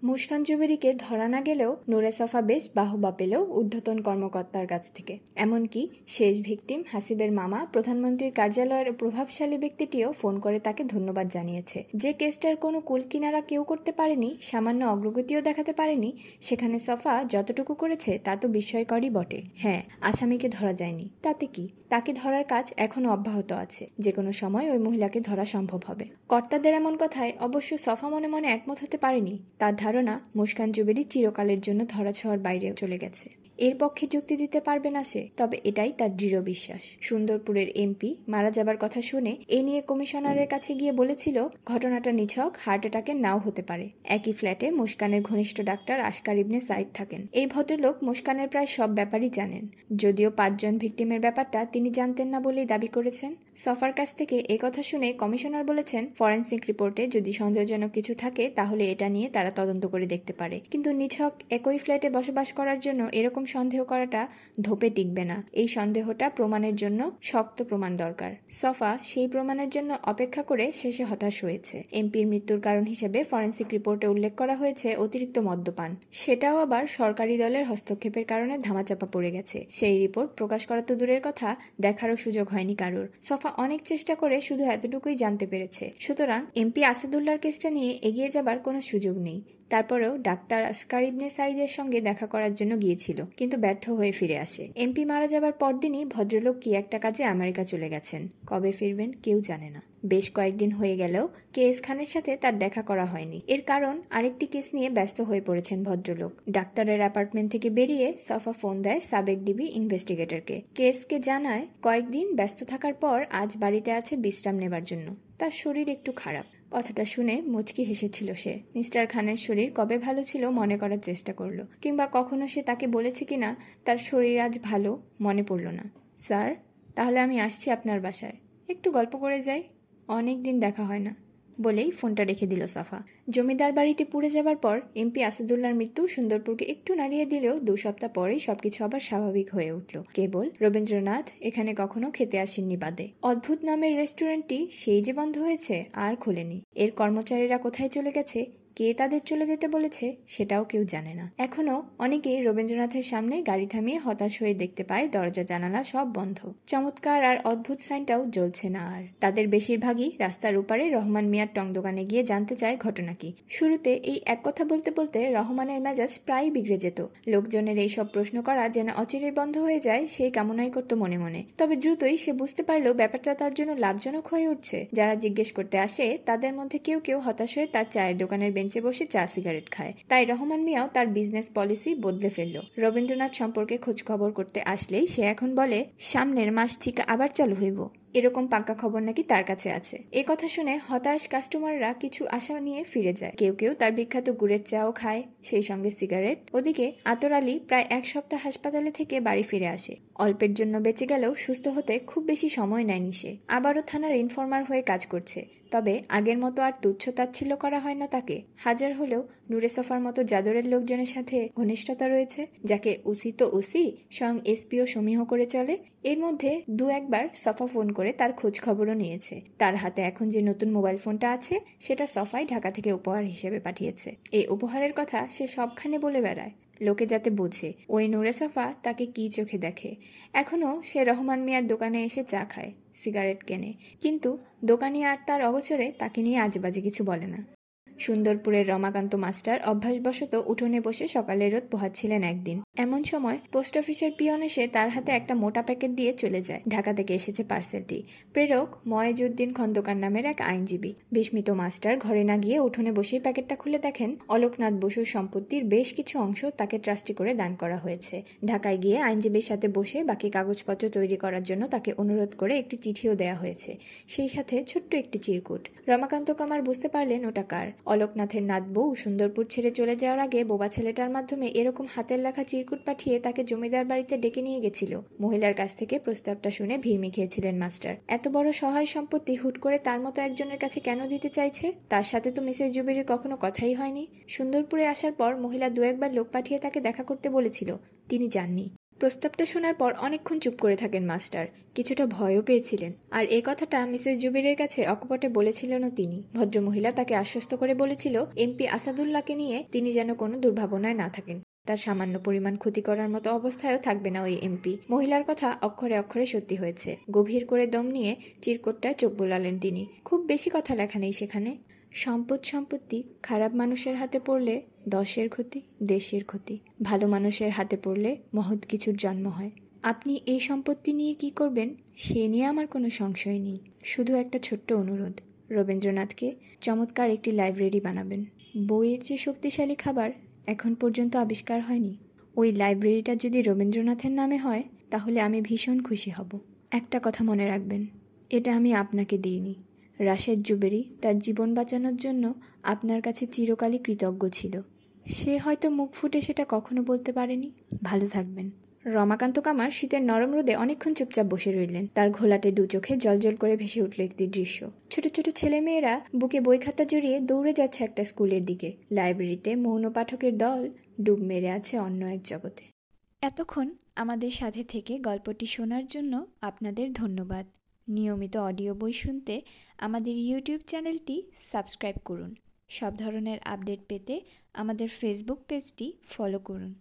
মুস্কান জুবেরিকে ধরা না গেলেও নুরে সফা বেশ বাহবা পেলেও ঊর্ধ্বতন কর্মকর্তার কাছ থেকে। এমনকি শেষ ভিকটিম হাসিবের মামা, প্রধানমন্ত্রীর কার্যালয়ের প্রভাবশালী ব্যক্তিটিও ফোন করে তাকে ধন্যবাদ জানিয়েছে। যে কেসটার কোনো কুল কিনারা কেউ করতে পারেনি, সামান্য অগ্রগতিও দেখাতে পারেনি, সেখানে সফা যতটুকু করেছে তা তো বিস্ময়করই বটে। হ্যাঁ আসামিকে ধরা যায়নি। তাতে কি? তাকে ধরার কাজ এখনও অব্যাহত আছে। যে কোনো সময় ওই মহিলাকে ধরা সম্ভব হবে। কর্তাদের এমন কথায় অবশ্য সফা মনে মনে একমত হতে পারেনি। তার ধারণা মুস্কান জুবেরি চিরকালের জন্য ধরাছোঁয়ার বাইরে চলে গেছে। এর পক্ষে যুক্তি দিতে পারবে না সে। তবে এটাই তার দৃঢ় বিশ্বাস। সুন্দরপুরের এমপি মারা যাবার কথা শুনে এ নিয়ে কমিশনারের কাছে গিয়ে বলেছিল, ঘটনাটা নিছক, হার্ট অ্যাটাকের নাও হতে পারে। একই ফ্ল্যাটে মুস্কানের ঘনিষ্ঠ ডাক্তার আশকার ইবনে সাইদ থাকেন। এই ভদ্রলোক মুস্কানের প্রায় সব ব্যাপারই জানেন। যদিও পাঁচজন ভিকটিমের ব্যাপারটা তিনি জানতেন না বলেই দাবি করেছেন। সফার কাছ থেকে এ কথা শুনে কমিশনার বলেছেন, ফরেন্সিক রিপোর্টে যদি সন্দেহজনক কিছু থাকে, তাহলে এটা নিয়ে তারা তদন্ত করে দেখতে পারে। কিন্তু নিছক একই ফ্ল্যাটে বসবাস করার জন্য এরকম সন্দেহ করাটা ধোপে টিকবে না। এই সন্দেহটা প্রমাণের জন্য শক্ত প্রমাণ দরকার। সফা সেই প্রমাণের জন্য অপেক্ষা করে শেষে হতাশ হয়েছে। এমপির মৃত্যুর কারণ হিসেবে ফরেন্সিক রিপোর্টে উল্লেখ করা হয়েছে অতিরিক্ত মদ্যপান। সেটাও আবার সরকারি দলের হস্তক্ষেপের কারণে ধামাচাপা পড়ে গেছে। সেই রিপোর্ট প্রকাশ করা তো দূরের কথা, দেখারও সুযোগ হয়নি কারোর। সফা অনেক চেষ্টা করে শুধু এতটুকুই জানতে পেরেছে। সুতরাং এমপি আসাদুল্লাহর কেসটা নিয়ে এগিয়ে যাবার কোনো সুযোগ নেই। তারপরেও ডাক্তার আসকার ইবনে সাইদের সঙ্গে দেখা করার জন্য গিয়েছিল, কিন্তু ব্যর্থ হয়ে ফিরে আসে। এমপি মারা যাবার পরদিনই ভদ্রলোক কি একটা কাজে আমেরিকা চলে গেছেন? কবে ফিরবেন কেউ জানে না। বেশ কয়েকদিন হয়ে গেলেও কে এস খানের সাথে তার দেখা করা হয়নি। এর কারণ আরেকটি কেস নিয়ে ব্যস্ত হয়ে পড়েছেন ভদ্রলোক। ডাক্তারের অ্যাপার্টমেন্ট থেকে বেরিয়ে সফা ফোন দেয় সাবেক ডিবি ইনভেস্টিগেটরকে। কেসকে জানায়, কয়েকদিন ব্যস্ত থাকার পর আজ বাড়িতে আছে বিশ্রাম নেবার জন্য। তার শরীর একটু খারাপ। কথাটা শুনে মুচকি হেসেছিল সে। মিস্টার খানের শরীর কবে ভালো ছিল মনে করার চেষ্টা করল, কিংবা কখনো সে তাকে বলেছে কি না তার শরীর আজ ভালো মনে পড়ল না। স্যার, তাহলে আমি আসছি আপনার বাসায়। একটু গল্প করে যাই, অনেক দিন দেখা হয় না। বলেই ফোনটা রেখে দিল সাফা। জমিদার বাড়িটি পুড়ে যাবার পর এমপি আসাদুল্লার মৃত্যু সুন্দরপুরকে একটু নাড়িয়ে দিলেও দু সপ্তাহ পরেই সবকিছু আবার স্বাভাবিক হয়ে উঠল। কেবল রবীন্দ্রনাথ এখানে কখনো খেতে আসেননি বাদে। অদ্ভুত নামের রেস্টুরেন্টটি সেই যে বন্ধ হয়েছে আর খোলেনি। এর কর্মচারীরা কোথায় চলে গেছে কে তাদের চলে যেতে বলেছে সেটাও কেউ জানে না। এখনও অনেকেই রবীন্দ্রনাথের সামনে গাড়ি থামিয়ে হতাশ হয়ে দেখতে পায় দরজা, জানালা সব বন্ধ। চমৎকার আর অদ্ভুত সাইনটাও জ্বলছে না আর। তাদের বেশিরভাগই রাস্তার উপারে রহমান মিয়ার টং দোকানে গিয়ে জানতে চায় ঘটনা কি। শুরুতে এই এক কথা বলতে বলতে রহমানের মেজাজ প্রায় বিগড়ে যেত। লোকজনের এই সব প্রশ্ন করা যেন অচিরেই বন্ধ হয়ে যায় সেই কামনাই করতো মনে মনে। তবে দ্রুতই সে বুঝতে পারল ব্যাপারটা তার জন্য লাভজনক হয়ে উঠছে। যারা জিজ্ঞেস করতে আসে তাদের মধ্যে কেউ কেউ হতাশ হয়ে তার চায়ের দোকানের বেঞ্চে বসে চা সিগারেট খায়। তাই রহমান মিয়াও তার বিজনেস পলিসি বদলে ফেলল। রবীন্দ্রনাথ সম্পর্কে খোঁজখবর করতে আসলেই সে এখন বলে, সামনের মাস থেকে আবার চালু হইব। এরকম পাক্কা খবর নাকি তার কাছে আছে। এ কথা শুনে হতাশ কাস্টমাররা কিছু আশা নিয়ে ফিরে যায়। কেউ কেউ তার বিখ্যাত গুড়ের চাও খায়, সেই সঙ্গে সিগারেট। ওদিকে আতর আলী প্রায় এক সপ্তাহ হাসপাতালে থেকে বাড়ি ফিরে আসে। অল্পের জন্য বেঁচে গেলেও সুস্থ হতে খুব বেশি সময় নেয়নি সে। আবারও থানার ইনফর্মার হয়ে কাজ করছে। তবে আগের মতো আর তুচ্ছ তাচ্ছিল্য করা হয় না তাকে। হাজার হলেও নুরে সফার মতো জাদরের লোকজনের সাথে ঘনিষ্ঠতা রয়েছে, যাকে উসি তো উসি, স্বয়ং এসপিও সমীহ করে চলে। এর মধ্যে দু একবার সফা ফোন করে তার খোঁজ খবরও নিয়েছে। তার হাতে এখন যে নতুন মোবাইল ফোনটা আছে, সেটা সফাই ঢাকা থেকে উপহার হিসেবে পাঠিয়েছে। এই উপহারের কথা সে সবখানে বলে বেড়ায়। লোকে যাতে বোঝে, ওই নুরে সাফা তাকে কি চোখে দেখে। এখনও সে রহমান মিয়ার দোকানে এসে চা খায়, সিগারেট কেনে। কিন্তু দোকানি আর তার অগোচরে তাকে নিয়ে আজেবাজে কিছু বলে না। সুন্দরপুরের রমাকান্ত মাস্টার অভ্যাসবশত উঠোনে বসে সকালের রোদ পোহাচ্ছিলেন একদিন। এমন সময় পোস্ট অফিসের পিয়ন এসে তার হাতে একটা মোটা প্যাকেট দিয়ে চলে যায়। ঢাকা থেকে এসেছে পার্সেলটি। প্রেরক ময়েজউদ্দিন খন্দকার নামের এক আইনজীবী। বিস্মিত মাস্টার ঘরে না গিয়ে উঠোনে বসেই প্যাকেটটা খুলে দেখেন অলোকনাথ বসুর সম্পত্তির বেশ কিছু অংশ তাকে ট্রাস্টি করে দান করা হয়েছে। ঢাকায় গিয়ে আইনজীবীর সাথে বসে বাকি কাগজপত্র তৈরি করার জন্য তাকে অনুরোধ করে একটি চিঠিও দেওয়া হয়েছে। সেই সাথে ছোট্ট একটি চিরকুট। রমাকান্ত কামার বুঝতে পারলেন ওটা কার। অলোকনাথের নাত বউ সুন্দরপুর ছেড়ে চলে যাওয়ার আগে বোবা ছেলেটার মাধ্যমে এরকম হাতের লেখা চিরকুট পাঠিয়ে তাকে জমিদার বাড়িতে ডেকে নিয়ে গেছিল। মহিলার কাছ থেকে প্রস্তাবটা শুনে ভিড়মি খেয়েছিলেন মাস্টার। এত বড় সহায় সম্পত্তি হুট করে তার মতো একজনের কাছে কেন দিতে চাইছে? তার সাথে তো মিসেস জুবিরির কখনো কথাই হয়নি। সুন্দরপুরে আসার পর মহিলা দু একবার লোক পাঠিয়ে তাকে দেখা করতে বলেছিল। তিনি যাননি। প্রস্তাবটা শোনার পর অনেকক্ষণ চুপ করে থাকেন মাস্টার। কিছুটা ভয়ও পেয়েছিলেন। আর এই কথাটা মিসেস জুবিরের কাছে অকপটে বলেছিলেনও তিনি। ভদ্রমহিলা তাকে আশ্বস্ত করে বলেছিল, এমপি আসাদুল্লাহকে নিয়ে তিনি যেন কোনো দুর্ভাবনায় না থাকেন। তার সামান্য পরিমাণ ক্ষতি করার মতো অবস্থায়ও থাকবে না ওই এমপি। মহিলার কথা অক্ষরে অক্ষরে সত্যি হয়েছে। গভীর করে দম নিয়ে চিরকোটটায় চোখ বোলালেন তিনি। খুব বেশি কথা লেখা নেই সেখানে। সম্পদ সম্পত্তি, খারাপ মানুষের হাতে পড়লে দশের ক্ষতি, দেশের ক্ষতি। ভালো মানুষের হাতে পড়লে মহৎ কিছুর জন্ম হয়। আপনি এই সম্পত্তি নিয়ে কি করবেন, সে নিয়ে আমার কোনো সংশয় নেই। শুধু একটা ছোট্ট অনুরোধ। রবীন্দ্রনাথকে চমৎকার একটি লাইব্রেরি বানাবেন। বইয়ের যে শক্তিশালী খাবার এখন পর্যন্ত আবিষ্কার হয়নি। ওই লাইব্রেরিটা যদি রবীন্দ্রনাথের নামে হয়, তাহলে আমি ভীষণ খুশি হব। একটা কথা মনে রাখবেন, এটা আমি আপনাকে দিইনি। রাশেদ জুবেরি তার জীবন বাঁচানোর জন্য আপনার কাছে চিরকালই কৃতজ্ঞ ছিল। সে হয়তো মুখ ফুটে সেটা কখনো বলতে পারেনি। ভালো থাকবেন। রমাকান্ত কামার শীতের নরম রোদে অনেকক্ষণ চুপচাপ বসে রইলেন। তার ঘোলাটে দু চোখে জলজল করে ভেসে উঠল একটি দৃশ্য। ছোট ছোট ছেলেমেয়েরা বুকে বই খাতা জড়িয়ে দৌড়ে যাচ্ছে একটা স্কুলের দিকে। লাইব্রেরিতে মৌন পাঠকের দল ডুব মেরে আছে অন্য এক জগতে। এতক্ষণ আমাদের সাথে থেকে গল্পটি শোনার জন্য আপনাদের ধন্যবাদ। নিয়মিত অডিও বই শুনতে আমাদের ইউটিউব চ্যানেলটি সাবস্ক্রাইব করুন। সব ধরনের আপডেট পেতে আমাদের ফেসবুক পেজটি ফলো করুন।